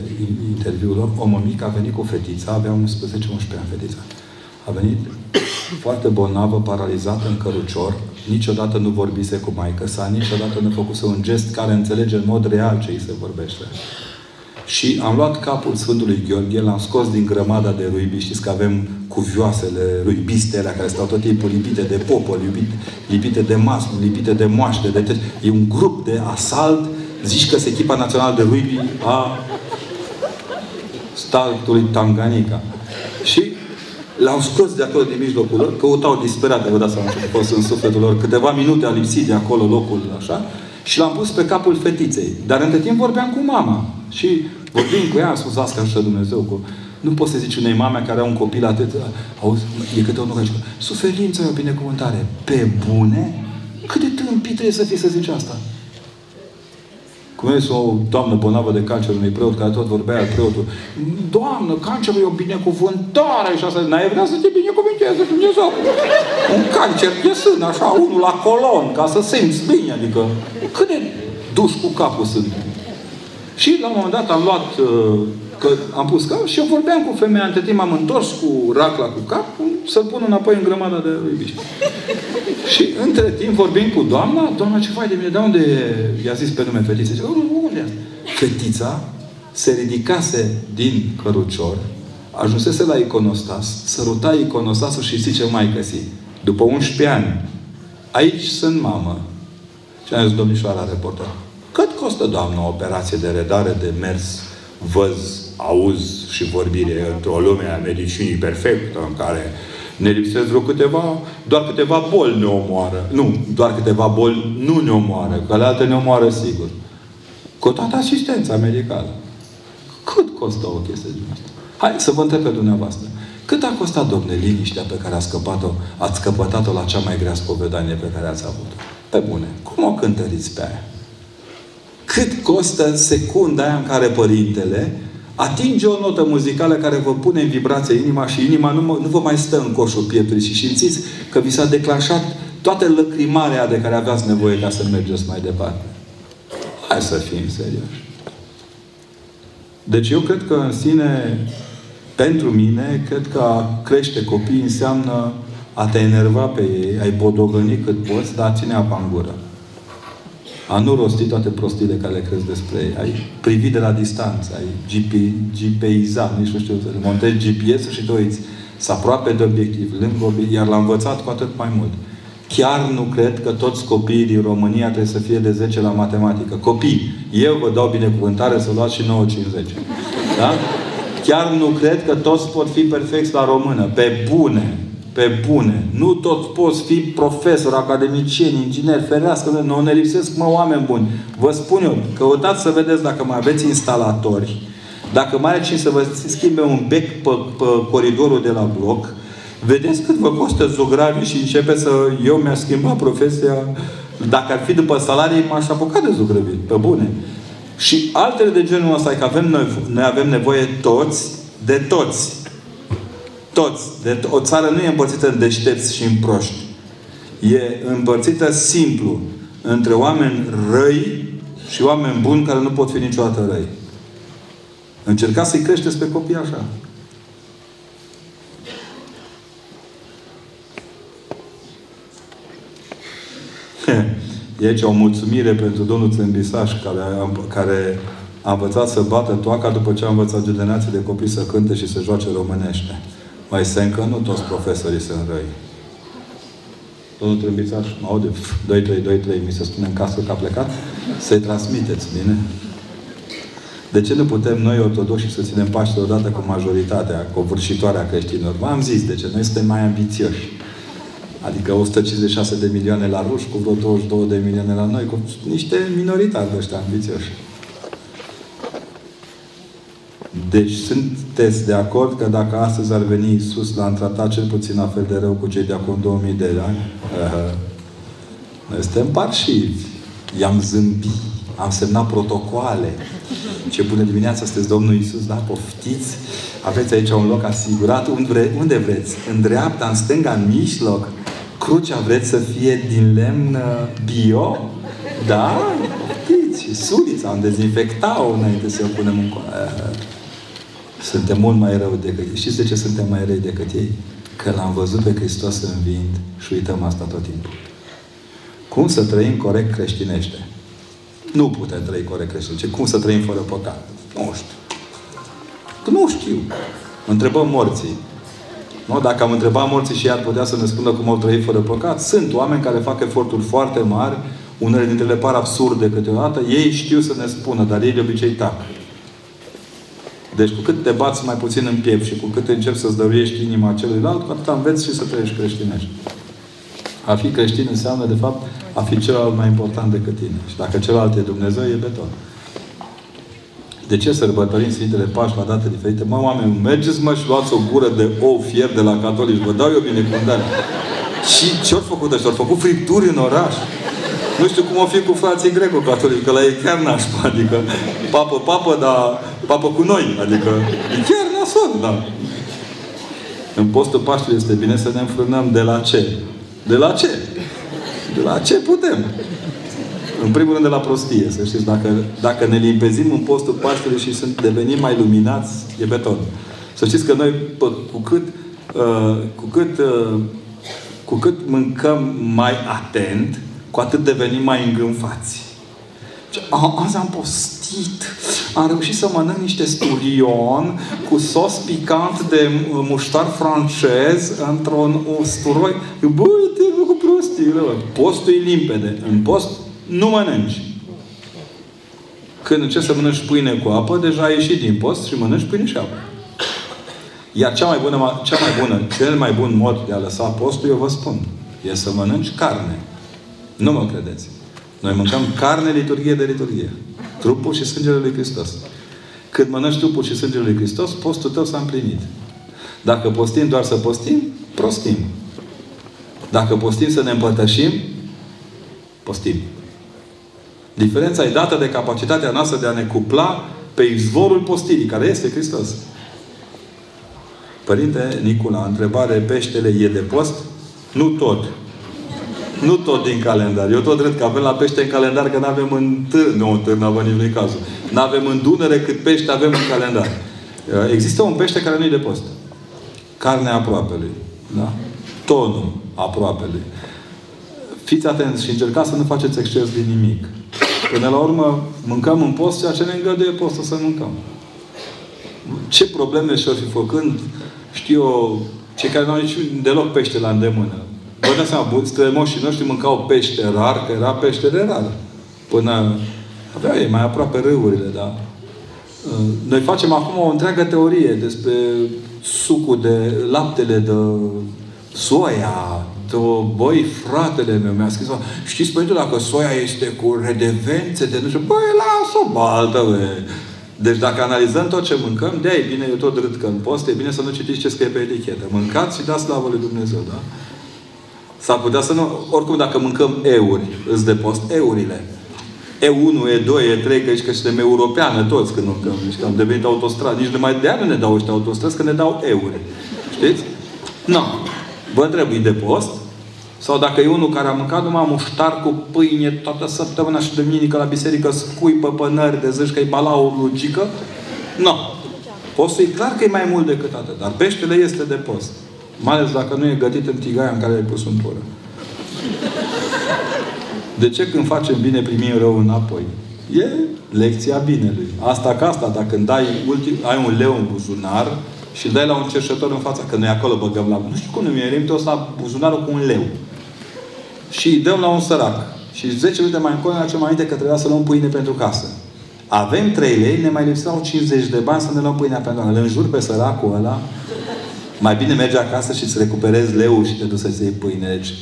interviul lor, o mămică a venit cu fetița, avea 11-11 ani fetița. A venit foarte bolnavă, paralizată în cărucior, niciodată nu vorbise cu maică sa, niciodată nu făcuse un gest care înțelege în mod real ce îi se vorbește. Și am luat capul Sfântului Gheorghe, l-am scos din grămada de ruibi. Știți că avem cuvioasele ruibiste alea care stau tot timpul lipite de popor, lipite, lipite de masă, lipite de moaște. De e un grup de asalt, zici că se echipa națională de ruibi a statului Tanganica. Și L-au scos de acolo din mijlocul lor, căutau disperate, vă dați seama ce a fost în sufletul lor. Câteva minute a lipsit de acolo locul așa și l-am pus pe capul fetiței. Dar între timp vorbeam cu mama. Și vorbim cu ea, am spus, asta așa Dumnezeu, cu... Nu poți să zici unei mame care au un copil atât... Auzi, e câte unul care zice, suferință e o binecuvântare. Pe bune? Cât de tâmpit trebuie să fii să zici asta? Cum este o doamnă bolnavă de cancer unui preot care tot vorbea preotul. Doamnă, cancerul e o binecuvântare și asta. N-ai vrea să te binecuvânteze Dumnezeu. Un cancer de sân, așa, unul la colon, ca să simți bine. Adică, cât de duși cu capul sunt. Și la un moment dat am luat, uh, că am pus cap și eu vorbeam cu femeia. Între timp am întors cu racla cu cap să-l pun înapoi în grămada de iubiște. și între timp vorbim cu doamna, doamna ce faci de mine? De unde i-a zis pe nume fetița? Zice, unde Fetița se ridicase din cărucior, ajunsese la iconostas, săruta iconostasul și zice mai si, după 11 ani, aici sunt mamă. Și a zis domnișoara reporter, cât costă, doamnă, o operație de redare de mers, văz, auz și vorbire într-o lume a medicinii perfectă, în care ne lipsesc vreo câteva, doar câteva boli ne omoară. Nu, doar câteva boli nu ne omoară, că le alte ne omoară sigur. Cu toată asistența medicală. Cât costă o chestie din asta? Hai să vă întreb pe dumneavoastră. Cât a costat, domne, liniștea pe care a scăpat-o, ați scăpătat-o la cea mai grea spovedanie pe care ați avut-o? Pe bune. Cum o cântăriți pe aia? Cât costă secunda aia în care părintele atinge o notă muzicală care vă pune în vibrație inima și inima nu, nu vă mai stă în coșul pieptului și simțiți că vi s-a declanșat toată lăcrimarea de care aveați nevoie ca să mergeți mai departe. Hai să fim serioși. Deci eu cred că în sine, pentru mine, cred că a crește copii înseamnă a te enerva pe ei, ai bodogăni cât poți, dar a ține apa în gură. A nu rosti toate prostiile care le crezi despre ei. Ai privi de la distanță, ai GP, GPiza, nici nu știu, să montezi GPS-ul și te uiți. Să aproape de obiectiv, lângă obiectiv, iar l-a învățat cu atât mai mult. Chiar nu cred că toți copiii din România trebuie să fie de 10 la matematică. Copii, eu vă dau binecuvântare să luați și 9,50. Da? Chiar nu cred că toți pot fi perfecți la română. Pe bune. Pe bune. Nu toți poți fi profesor, academicieni, inginer, ferească. Nu ne lipsesc, mă, oameni buni. Vă spun eu, căutați să vedeți dacă mai aveți instalatori, dacă mai are cine să vă schimbe un bec pe, pe coridorul de la bloc, vedeți cât vă costă zugravii și începe să... Eu mi-aș schimba profesia. Dacă ar fi după salarii, m-aș apuca de zugrăvit. Pe bune. Și altele de genul ăsta, că avem noi, noi avem nevoie toți de toți. Toți. De o țară nu e împărțită în deștepți și în proști. E împărțită simplu între oameni răi și oameni buni care nu pot fi niciodată răi. Încercați să-i creșteți pe copii așa. E aici o mulțumire pentru domnul Țâmbisaș, care a, care a învățat să bată toaca după ce a învățat generații de copii să cânte și să joace românește. Mai sencă, nu toți profesorii sunt răi. Domnul Trâmbițaș, mă aude, 2, 3, 2, 3, mi se spune în casă că a plecat, să-i transmiteți, bine? De ce nu putem noi ortodoxi să ținem Paștele odată cu majoritatea, cu vârșitoarea creștinilor? V-am zis, de ce? Noi suntem mai ambițioși. Adică 156 de milioane la ruși, cu vreo 22 de milioane la noi, cu niște minoritari de ăștia ambițioși. Deci sunteți de acord că dacă astăzi ar veni Iisus, l-a tratat cel puțin la fel de rău cu cei de acum 2000 de ani? Noi suntem parșivi. I-am zâmbit. Am semnat protocoale. Ce bună dimineața, sunteți Domnul Iisus, da? Poftiți. Aveți aici un loc asigurat. Unde, vre, unde vreți? În dreapta, în stânga, în mijloc? Crucea vreți să fie din lemn bio? Da? Poftiți. Sulița, am dezinfectat-o înainte să o punem în coadă. Suntem mult mai rău decât ei. Știți de ce suntem mai răi decât ei? Că l-am văzut pe Hristos învind și uităm asta tot timpul. Cum să trăim corect creștinește? Nu putem trăi corect creștinește. Cum să trăim fără păcat? Nu știu. Că nu știu. Întrebăm morții. Nu? Dacă am întrebat morții și ei ar putea să ne spună cum au trăit fără păcat, sunt oameni care fac eforturi foarte mari, unele dintre ele par absurde câteodată, ei știu să ne spună, dar ei de obicei tac. Deci cu cât te bați mai puțin în piept și cu cât începi să-ți dăruiești inima celuilalt, cu atât înveți și să trăiești creștinești. A fi creștin înseamnă, de fapt, a fi celălalt mai important decât tine. Și dacă celălalt e Dumnezeu, e beton. De ce sărbătorim Sfintele Pași la date diferite? Mă, oameni, mergeți mă și luați o gură de ou fier de la catolici. Vă dau eu binecuvântare. Și ce-au făcut ăștia? Au făcut fripturi în oraș. Nu știu cum o fi cu frații greco-catolici, că la ei chiar nașpa. Adică, papă, papă, dar papă cu noi. Adică, e chiar nasol, da. În postul Paștului este bine să ne înfrânăm de la ce? De la ce? De la ce putem? În primul rând de la prostie, să știți. Dacă, dacă ne limpezim în postul Paștelui și sunt devenim mai luminați, e beton. Să știți că noi, cu cât, uh, cu cât, uh, cu cât mâncăm mai atent, cu atât devenim mai îngânfați. Azi am postit. Am reușit să mănânc niște sturion cu sos picant de muștar francez într-un usturoi. Băi, te cu prostii, Postul e limpede. În post nu mănânci. Când încerci să mănânci pâine cu apă, deja ai ieșit din post și mănânci pâine și apă. Iar cea mai bună, cea mai bună, cel mai bun mod de a lăsa postul, eu vă spun, e să mănânci carne. Nu mă credeți. Noi mâncăm carne, liturghie de liturghie. Trupul și sângele lui Hristos. Când mănânci trupul și sângele lui Hristos, postul tău s-a împlinit. Dacă postim doar să postim, prostim. Dacă postim să ne împărtășim, postim. Diferența e dată de capacitatea noastră de a ne cupla pe izvorul postirii, care este Hristos. Părinte Nicula, întrebare, peștele e de post? Nu tot. Nu tot din calendar. Eu tot cred că avem la pește în calendar, că nu avem în târ, nu în târ, nu avem nici cazul. Nu avem în Dunăre cât pește avem în calendar. Uh, există un pește care nu-i de post. Carnea aproapelui. Da? Tonul aproapelui. Fiți atenți și încercați să nu faceți exces din nimic. Până la urmă, mâncăm în post ceea ce ne îngăduie postul să mâncăm. Ce probleme și-or fi făcând, știu eu, cei care nu au nici deloc pește la îndemână. Vă dați seama, strămoșii noștri mâncau pește rar, că era pește de rar. Până avea ei mai aproape râurile, da? Noi facem acum o întreagă teorie despre sucul de laptele de soia, de băi, fratele meu mi-a scris, știți, părinte, dacă soia este cu redevențe de nu știu, băi, lasă-o baltă, băi. Deci dacă analizăm tot ce mâncăm, de e bine, eu tot râd că în post, e bine să nu citiți ce scrie pe etichetă. Mâncați și dați slavă lui Dumnezeu, da? S-ar putea să nu... Oricum, dacă mâncăm euri, îți de post, eurile. E1, E2, E3, că ești că suntem europeană toți când mâncăm. Deci că am devenit autostradă. Nici numai de ani nu ne dau ăștia autostrăzi, că ne dau euri. Știți? Nu. No. Vă trebuie de post. Sau dacă e unul care a mâncat numai muștar cu pâine toată săptămâna și duminică la biserică scuipă pănări de zici că e balaur lugică, nu. No. Postul e clar că e mai mult decât atât. Dar peștele este de post. Mai ales dacă nu e gătit în tigaia în care ai pus untură. De ce când facem bine primim rău înapoi? E lecția binelui. Asta ca asta, dacă îmi dai ultim, ai un leu în buzunar și îl dai la un cerșător în fața, că noi acolo băgăm la... Nu știu cum nu mi-e o să buzunarul cu un leu. Și îi dăm la un sărac. Și 10 minute mai încolo ne mai aminte că trebuia să luăm pâine pentru casă. Avem 3 lei, ne mai lipseau 50 de bani să ne luăm pâinea pentru Îl înjur pe săracul ăla mai bine mergi acasă și îți recuperezi leu și te duci să-ți iei pâine. Deci,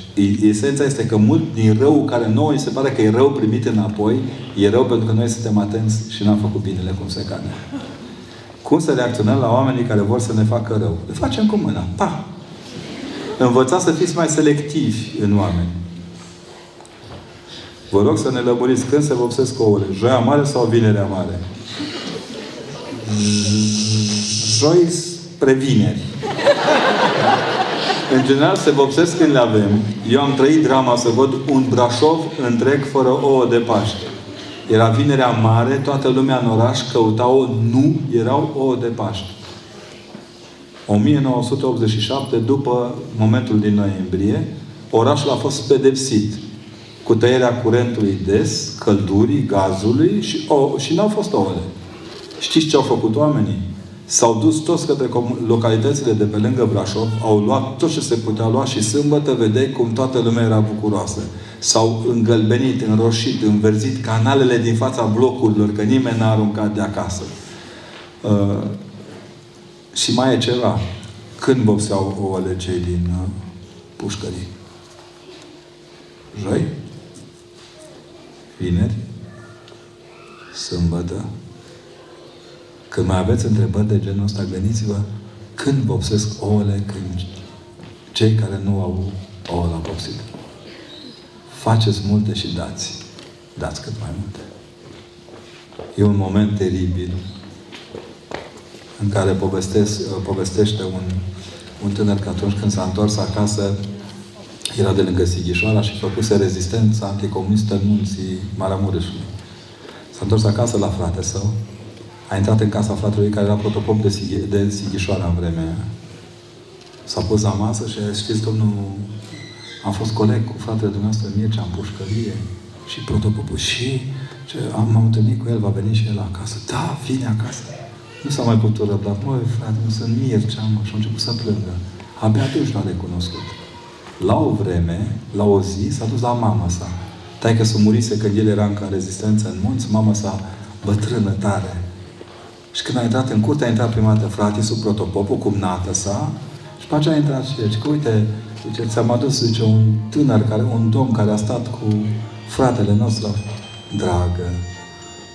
esența este că mult din rău care nouă îi se pare că e rău primit înapoi, e rău pentru că noi suntem atenți și n-am făcut binele cum se cade. Cum să reacționăm la oamenii care vor să ne facă rău? Le facem cu mâna. Pa! Învățați să fiți mai selectivi în oameni. Vă rog să ne lămuriți când se vopsesc ouăle. Joia mare sau vinerea mare? Joi spre vineri. În general se vopsesc când le avem. Eu am trăit drama să văd un Brașov întreg fără ouă de Paște. Era vinerea mare, toată lumea în oraș căuta-o, nu erau ouă de Paște. 1987, după momentul din noiembrie, orașul a fost pedepsit cu tăierea curentului des, căldurii, gazului și, o, și n-au fost ouăle. Știți ce au făcut oamenii? S-au dus toți către localitățile de pe lângă Brașov, au luat tot ce se putea lua și sâmbătă vedeai cum toată lumea era bucuroasă. S-au îngălbenit, înroșit, înverzit canalele din fața blocurilor, că nimeni n-a aruncat de acasă. Uh, și mai e ceva. Când vopseau ouăle cei din uh, pușcării? Joi? Vineri? Sâmbătă? Când mai aveți întrebări de genul ăsta, gândiți-vă când vopsesc ouăle, când cei care nu au ouă la vopsit. Faceți multe și dați. Dați cât mai multe. E un moment teribil în care povestesc, povestește un, un tânăr că atunci când s-a întors acasă, era de lângă Sighișoara și făcuse rezistența anticomunistă în munții Maramureșului. S-a întors acasă la frate său a intrat în casa fratelui care era protopop de, Sighi, de Sighișoara în vremea S-a pus la masă și a zis, știți, domnul, am fost coleg cu fratele dumneavoastră Mircea în pușcărie și protopopul și ce, am, m-am întâlnit cu el, va veni și el acasă. Da, vine acasă. Nu s-a mai putut răbda. Măi, frate, nu sunt Mircea, mă. Și a început să plângă. Abia atunci l-a recunoscut. La o vreme, la o zi, s-a dus la mama sa. Tai că s-a murise când el era încă în rezistență în munți, mama sa bătrână tare. Și când a intrat în curte, a intrat prima dată fratisul, protopopul, cum nată sa, și pe aceea a intrat și zice, că uite, zice, ți-am adus, zice, un tânăr, care, un domn care a stat cu fratele nostru, dragă,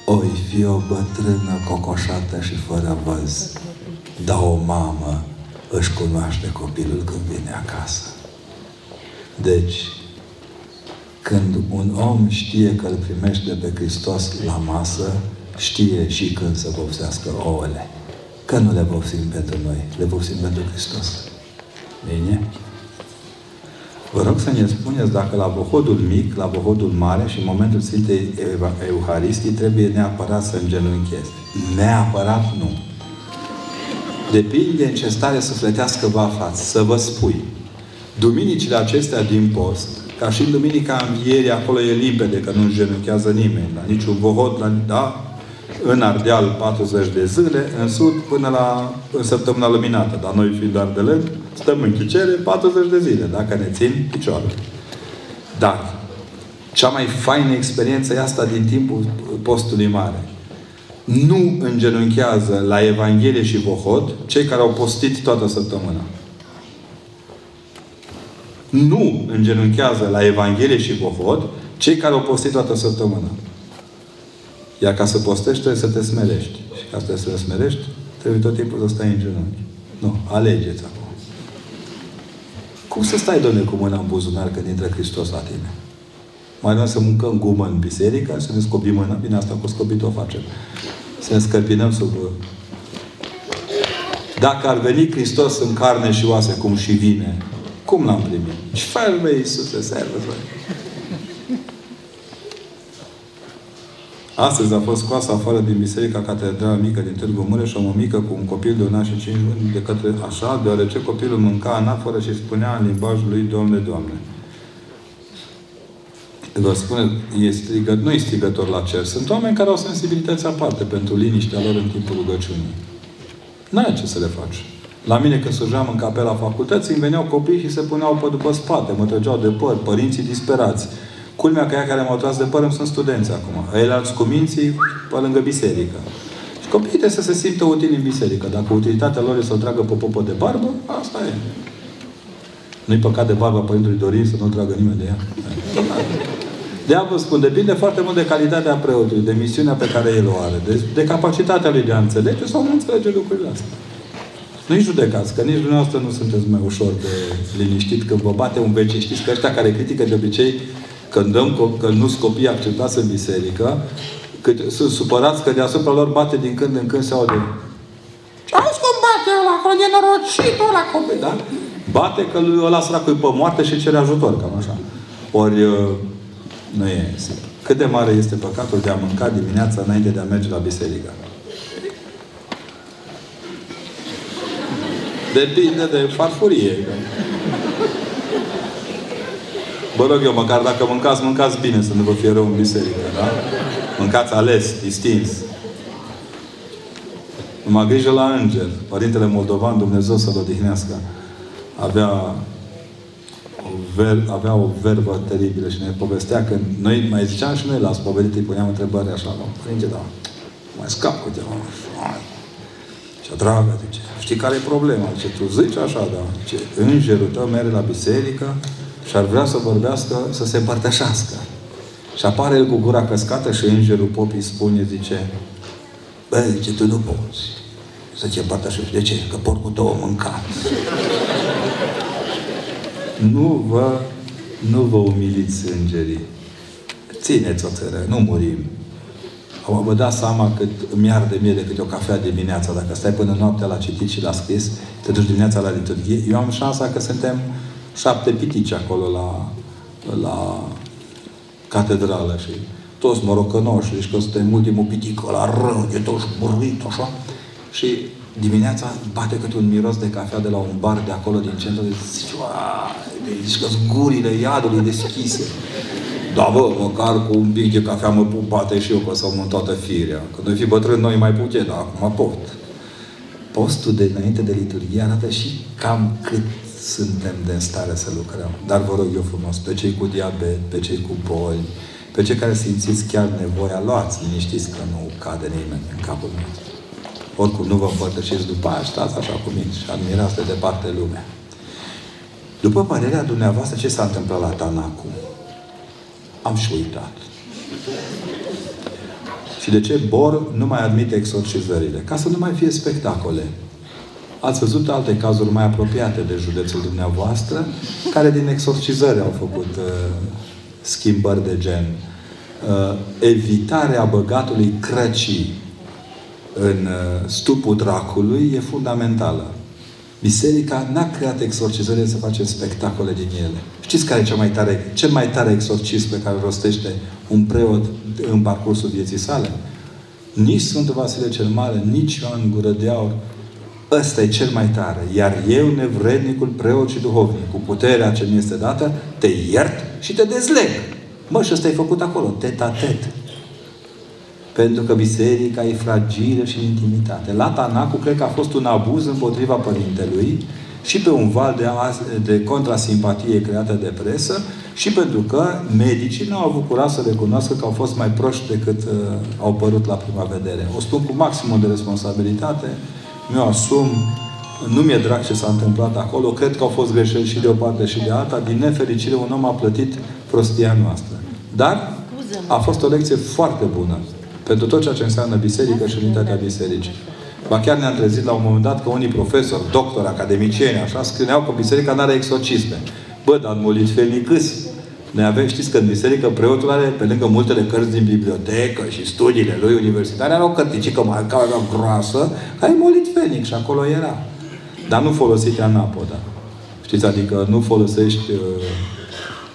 oi fi o bătrână cocoșată și fără văz, dar o mamă își cunoaște copilul când vine acasă. Deci, când un om știe că îl primește pe Hristos la masă, știe și când să vopsească ouăle. Că nu le vopsim pentru noi, le vopsim pentru Hristos. Bine? Vă rog să ne spuneți dacă la Bohodul mic, la Bohodul mare și în momentul Sfintei Euharistii trebuie neapărat să îngenunchezi. Neapărat nu. Depinde în ce stare sufletească vă aflați. Să vă spui. Duminicile acestea din post, ca și în Duminica Învierii, acolo e limpede că nu genunchează nimeni. La niciun bohot, la, da? În Ardeal 40 de zile, în Sud până la în săptămâna luminată. Dar noi fiind ardelen, stăm în chicere 40 de zile, dacă ne țin picioarele. Dar, cea mai faină experiență e asta din timpul postului mare. Nu îngenunchează la Evanghelie și Vohot cei care au postit toată săptămâna. Nu îngenunchează la Evanghelie și Vohot cei care au postit toată săptămâna. Iar ca să postești, trebuie să te smerești. Și ca să te smerești, trebuie tot timpul să stai în genunchi. Nu, alegeți acum. Cum să stai, Doamne, cu mâna în buzunar când intră Hristos la tine? Mai noi să mâncăm gumă în biserică, să ne scopim mâna. Bine, asta cu scopit o facem. Să ne scăpinăm sub... Dacă ar veni Hristos în carne și oase, cum și vine, cum l-am primit? Și fără Iisuse, servă, Astăzi a fost scoasă afară din Biserica Catedrală Mică din Târgu Mureș o mămică cu un copil de un an și cinci luni de către așa, deoarece copilul mânca anaforă și spunea în limbajul lui Doamne, Doamne. Vă spune, e strigă, nu e strigător la cer. Sunt oameni care au sensibilități aparte pentru liniștea lor în timpul rugăciunii. N-ai ce să le faci. La mine când slujam în capela facultății, îmi veneau copii și se puneau pe după spate, mă trăgeau de păr, părinții disperați. Culmea că ea care m-au tras de păr îmi sunt studenți acum. Ei alți cu minții pe lângă biserică. Și copiii trebuie să se simtă utili în biserică. Dacă utilitatea lor e să-l tragă pe popă de barbă, asta e. Nu-i păcat de barba Părintelui Dorin să nu tragă nimeni de ea. De a vă spun, depinde foarte mult de calitatea preotului, de misiunea pe care el o are, de, de capacitatea lui de a înțelege sau nu înțelege lucrurile astea. Nu-i judecați, că nici dumneavoastră nu sunteți mai ușor de liniștit când vă bate un vecin. Știți că ăștia care critică de obicei când dăm, că nu sunt copii acceptați în biserică, cât sunt supărați că deasupra lor bate din când în când se aude. Ce auzi cum bate ăla, acolo e norocit ăla copii, da? Bate că lui ăla săracul pe moarte și cere ajutor, cam așa. Ori uh, nu e simplu. Cât de mare este păcatul de a mânca dimineața înainte de a merge la biserică? Depinde de farfurie. Vă rog eu, măcar dacă mâncați, mâncați bine, să nu vă fie rău în biserică, da? Mâncați ales, distins. Numai grijă la înger. Părintele Moldovan, Dumnezeu să-l odihnească, avea o, ver, avea o verbă teribilă și ne povestea că noi mai ziceam și noi la spovedit, îi puneam întrebări așa, la părinte, da, mai scap cu ceva. Și dragă, zice, știi care e problema? Ce tu zici așa, da. Ce îngerul tău merge la biserică și ar vrea să vorbească, să se împărtășească. Și apare el cu gura căscată și îngerul popii spune, zice, băi, zice, tu nu poți să te împărtășești. De ce? Că porcul tău a mâncat. nu vă, nu vă umiliți îngerii. Țineți o țără, nu murim. Am vă dat seama cât îmi arde mie de câte o cafea dimineața. Dacă stai până noaptea la citit și la scris, te duci dimineața la liturghie. Eu am șansa că suntem șapte pitici acolo la, la catedrală și toți morocănoși, deci că suntem ultimul pitic la rău, de toți burrit, așa. Și dimineața bate câte un miros de cafea de la un bar de acolo din centru, de zici, zici că gurile iadului deschise. Da, bă, măcar cu un pic de cafea mă bate și eu, că s-au toată firea. Când noi fi bătrân, noi mai putem, dar acum pot. Postul de înainte de liturghie arată și cam cât suntem de în stare să lucrăm. Dar vă rog eu frumos, pe cei cu diabet, pe cei cu boli, pe cei care simțiți chiar nevoia, luați, liniștiți că nu cade nimeni în capul nostru. Oricum nu vă împărtășiți după aia, stați așa cu mine și admirați de departe lumea. După părerea dumneavoastră, ce s-a întâmplat la Tanacu? Am și uitat. Și de ce Bor nu mai admite exorcizările? Ca să nu mai fie spectacole. Ați văzut alte cazuri mai apropiate de județul dumneavoastră, care din exorcizări au făcut uh, schimbări de gen. Uh, evitarea băgatului crăcii în uh, stupul dracului e fundamentală. Biserica n-a creat exorcizările să facem spectacole din ele. Știți care e cel mai tare, cel mai tare exorcism pe care îl rostește un preot în parcursul vieții sale? Nici Sfântul Vasile cel Mare, nici Ioan Gură de Aur. Ăsta e cel mai tare. Iar eu, nevrednicul preot și duhovnic, cu puterea ce mi este dată, te iert și te dezleg. Mă, și ăsta e făcut acolo, tet-a-tet. Pentru că biserica e fragilă și intimitate. La Tanacu, cred că a fost un abuz împotriva părintelui și pe un val de, de contrasimpatie creată de presă și pentru că medicii nu au avut curaj să recunoască că au fost mai proști decât uh, au părut la prima vedere. O spun cu maximum de responsabilitate, mi-o asum, nu mi-e drag ce s-a întâmplat acolo, cred că au fost greșeli și de o parte și de alta, din nefericire un om a plătit prostia noastră. Dar a fost o lecție foarte bună pentru tot ceea ce înseamnă biserică și unitatea bisericii. Ba chiar ne-am trezit la un moment dat că unii profesori, doctori, academicieni, așa, scrineau că biserica nu are exorcisme. Bă, dar în molitfeni câți? Noi avem, știți că în biserică preotul are, pe lângă multele cărți din bibliotecă și studiile lui universitare, are o cărticică mai ca o groasă, care e molitfenic și acolo era. Dar nu folosiți anapoda. Știți, adică nu folosești uh,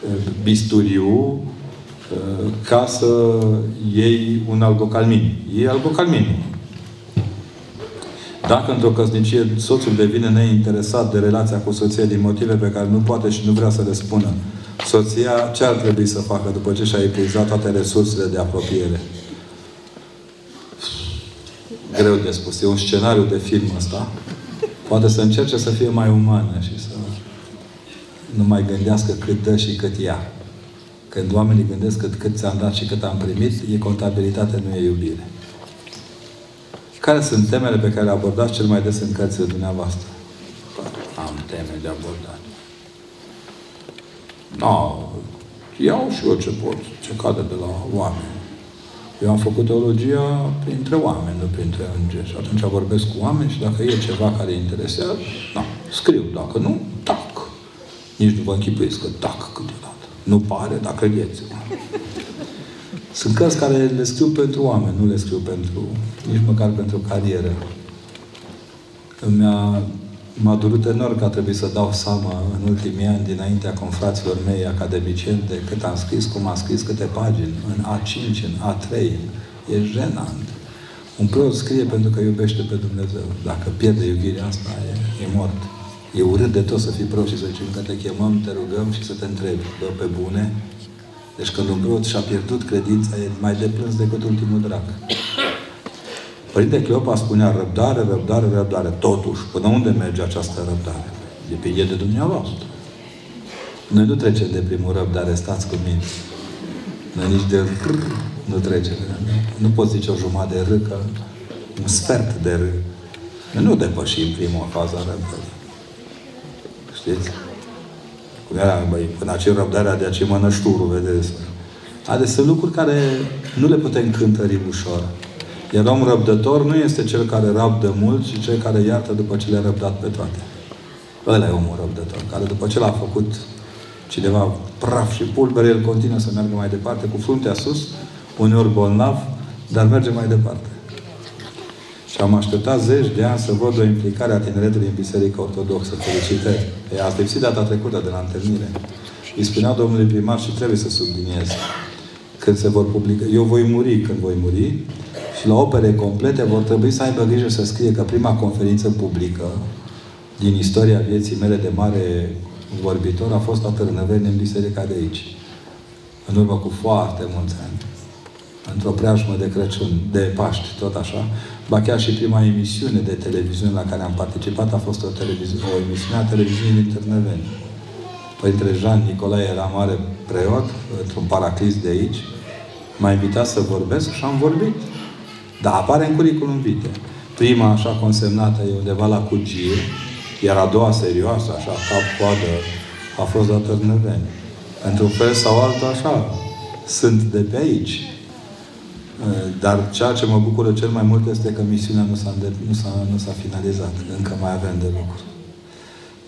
uh bisturiu, Uh, ca să iei un algocalmin. E algocalmin. Dacă într-o căsnicie soțul devine neinteresat de relația cu soția din motive pe care nu poate și nu vrea să le spună, soția ce ar trebui să facă după ce și-a epuizat toate resursele de apropiere? Greu de spus. E un scenariu de film ăsta. Poate să încerce să fie mai umană și să nu mai gândească cât dă și cât ia. Când oamenii gândesc cât, cât ți-am dat și cât am primit, e contabilitate, nu e iubire. Care sunt temele pe care le abordați cel mai des în cărțile dumneavoastră? Am teme de abordat. Nu, no, iau și eu ce pot, ce cade de la oameni. Eu am făcut teologia printre oameni, nu printre îngeri. Și atunci vorbesc cu oameni și dacă e ceva care îi interesează, nu, scriu. Dacă nu, tac. Nici nu vă închipuiți că tac câteodată. Nu pare, dar credeți-mă. Sunt cărți care le scriu pentru oameni, nu le scriu pentru, nici măcar pentru carieră. Mi-a, m-a durut enorm că a trebuit să dau seama în ultimii ani, dinaintea confraților mei academicieni, de cât am scris, cum am scris, câte pagini, în A5, în A3. E jenant. Un preot scrie pentru că iubește pe Dumnezeu. Dacă pierde iubirea asta, e, e mort. E urât de tot să fii prost și să zicem că te chemăm, te rugăm și să te întrebi. Bă, pe bune? Deci când un preot și-a pierdut credința, e mai deplâns decât ultimul drac. Părinte Cleopa spunea răbdare, răbdare, răbdare. Totuși, până unde merge această răbdare? Depinde de dumneavoastră. Noi nu trecem de primul răbdare, stați cu mine. Noi nici de r nu trecem. Nu poți zice o jumătate de r, că un sfert de r. Noi nu depășim prima fază a răbdării. Știți? Cum era, băi, până ce răbdarea de aceea mănășturul, vedeți? Ade sunt lucruri care nu le putem cântări ușor. Iar om răbdător nu este cel care rabdă mult, ci cel care iartă după ce le-a răbdat pe toate. Ăla e omul răbdător, care după ce l-a făcut cineva praf și pulbere, el continuă să meargă mai departe cu fruntea sus, uneori bolnav, dar merge mai departe. Și am așteptat zeci de ani să văd o implicare a tineretului în Biserica Ortodoxă. Felicitări! E, asta lipsit data trecută de la întâlnire. Îi spunea domnului primar și trebuie să subliniez. Când se vor publica... Eu voi muri când voi muri și la opere complete vor trebui să aibă grijă să scrie că prima conferință publică din istoria vieții mele de mare vorbitor a fost la Târnăveni în biserica de aici. În urmă cu foarte mulți ani. Într-o preajmă de Crăciun, de Paști, tot așa. Ba chiar și prima emisiune de televiziune la care am participat a fost o, televiziune, o emisiune a televiziunii din Târnăveni. Părintele Jean Nicolae era mare preot, într-un paraclis de aici. M-a invitat să vorbesc și am vorbit. Dar apare în curriculum vitae. Prima, așa consemnată, e undeva la Cugir, iar a doua serioasă, așa, cap-coadă, a fost la Târnăveni. Într-un fel sau altul, așa, sunt de pe aici. Eh, dar ceea ce mă bucură cel mai mult este că misiunea nu s-a, nu s-a, nu s-a finalizat. Încă mai avem de lucru.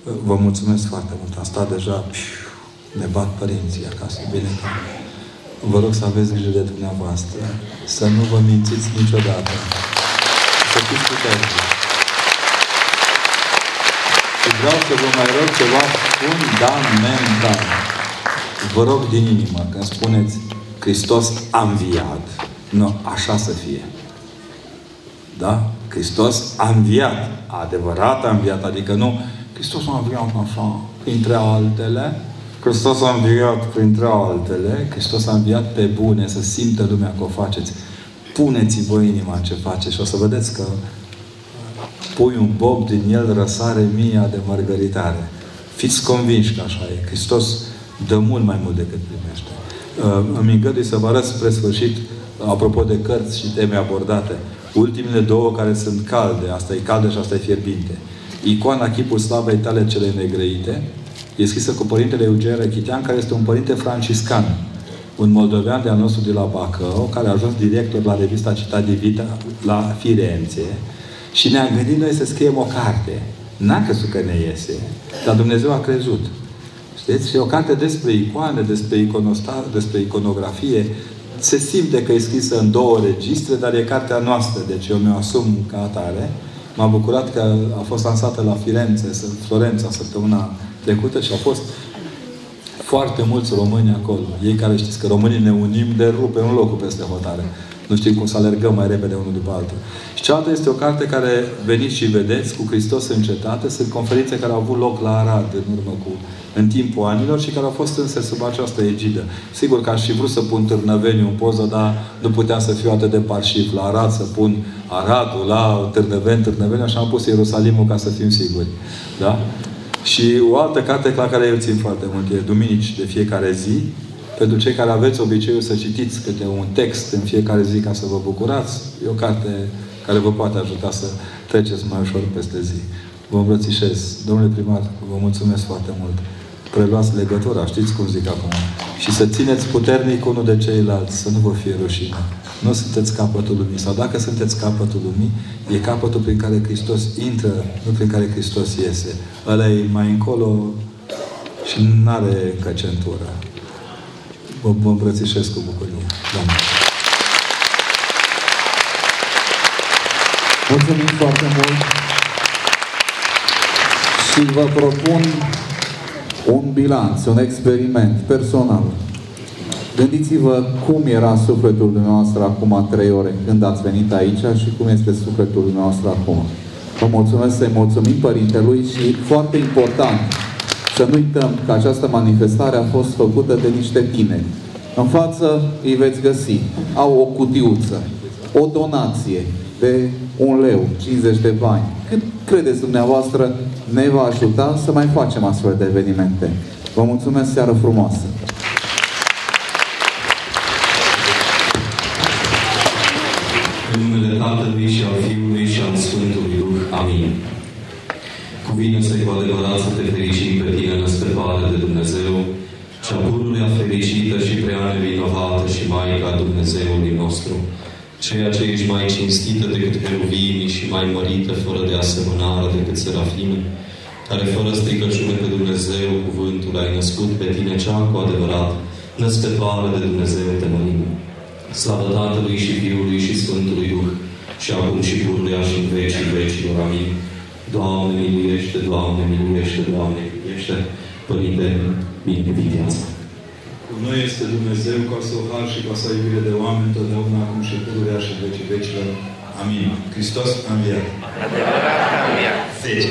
Eh, vă mulțumesc foarte mult. Am stat deja, piu, ne bat părinții acasă. Bine că vă rog să aveți grijă de dumneavoastră. Să nu vă mințiți niciodată. Să fiți puternici. Și vreau să vă mai rog ceva fundamental. Vă rog din inimă, când spuneți Hristos a înviat, nu, așa să fie. Da? Hristos a înviat. Adevărat a înviat. Adică nu Hristos a înviat așa, printre altele. Hristos a înviat printre altele. Hristos a înviat pe bune, să simtă lumea că o faceți. Puneți-vă inima în ce faceți și o să vedeți că pui un bob din el, răsare mia de mărgăritare. Fiți convinși că așa e. Hristos dă mult mai mult decât primește. Uh, îmi îngădui să vă arăt spre sfârșit, apropo de cărți și teme abordate, ultimele două care sunt calde, asta e caldă și asta e fierbinte. Icoana Chipul Slavei tale cele negrăite e scrisă cu Părintele Eugen Rechitean, care este un părinte franciscan, un moldovean de-al nostru de la Bacău, care a ajuns director la revista Citat de Vita la Firenze și ne-a gândit noi să scriem o carte. N-a crezut că ne iese, dar Dumnezeu a crezut. Știți? E o carte despre icoane, despre, iconosta, despre iconografie. Se simte că e scrisă în două registre, dar e cartea noastră, deci eu mi-o asum ca atare. M-am bucurat că a fost lansată la Firenze, Florența, săptămâna trecută și au fost foarte mulți români acolo. Ei care știți că românii ne unim de rupe un locul peste hotare. Nu știm cum să alergăm mai repede unul după altul. Și cealaltă este o carte care veniți și vedeți, cu Hristos în cetate. Sunt conferințe care au avut loc la Arad în urmă cu în timpul anilor și care au fost însă sub această egidă. Sigur că aș fi vrut să pun Târnăveniu în poză, dar nu puteam să fiu atât de parșiv la Arad, să pun Aradul la Târnăveni, Târnăveni, așa am pus Ierusalimul ca să fim siguri. Da? Și o altă carte la care eu țin foarte mult e Duminici de fiecare zi. Pentru cei care aveți obiceiul să citiți câte un text în fiecare zi ca să vă bucurați, e o carte care vă poate ajuta să treceți mai ușor peste zi. Vă îmbrățișez. Domnule primar, vă mulțumesc foarte mult preluați legătura, știți cum zic acum. Și să țineți puternic unul de ceilalți, să nu vă fie rușine. Nu sunteți capătul lumii. Sau dacă sunteți capătul lumii, e capătul prin care Hristos intră, nu prin care Hristos iese. Ăla e mai încolo și nu are încă centură. Vă, vă îmbrățișez cu bucurie. Doamne. Mulțumim foarte mult și vă propun un bilanț, un experiment personal. Gândiți-vă cum era sufletul dumneavoastră acum trei ore când ați venit aici și cum este sufletul dumneavoastră acum. Vă mulțumesc să-i mulțumim Părintelui și foarte important să nu uităm că această manifestare a fost făcută de niște tineri. În față îi veți găsi. Au o cutiuță, o donație de un leu, 50 de bani. Cât credeți dumneavoastră ne va ajuta să mai facem astfel de evenimente? Vă mulțumesc, seară frumoasă! În numele Tatălui și al Fiului și al Sfântului Duh. Amin. Cuvine să-i cu adevărat să te fericim pe tine născătoare de Dumnezeu, cea pururea fericită și prea nevinovată și Maica Dumnezeului nostru, ceea ce ești mai cinstită decât heruvimii și mai mărită fără de asemănare decât serafimii, care fără stricăciune pe Dumnezeu cuvântul ai născut pe tine cea cu adevărat, născătoare de Dumnezeu de mărime. Slavă Tatălui și Fiului și Sfântului Duh, și acum și pururea și în vecii vecilor. Amin. Doamne, miluiește, Doamne, miluiește, Doamne, miluiește. Părinte, binecuvintează. Cu noi este Dumnezeu ca să o har și ca să iubire de oameni totdeauna, acum și pururea și vecii vecilor. Amin. Hristos a înviat. Adevărat că am 10.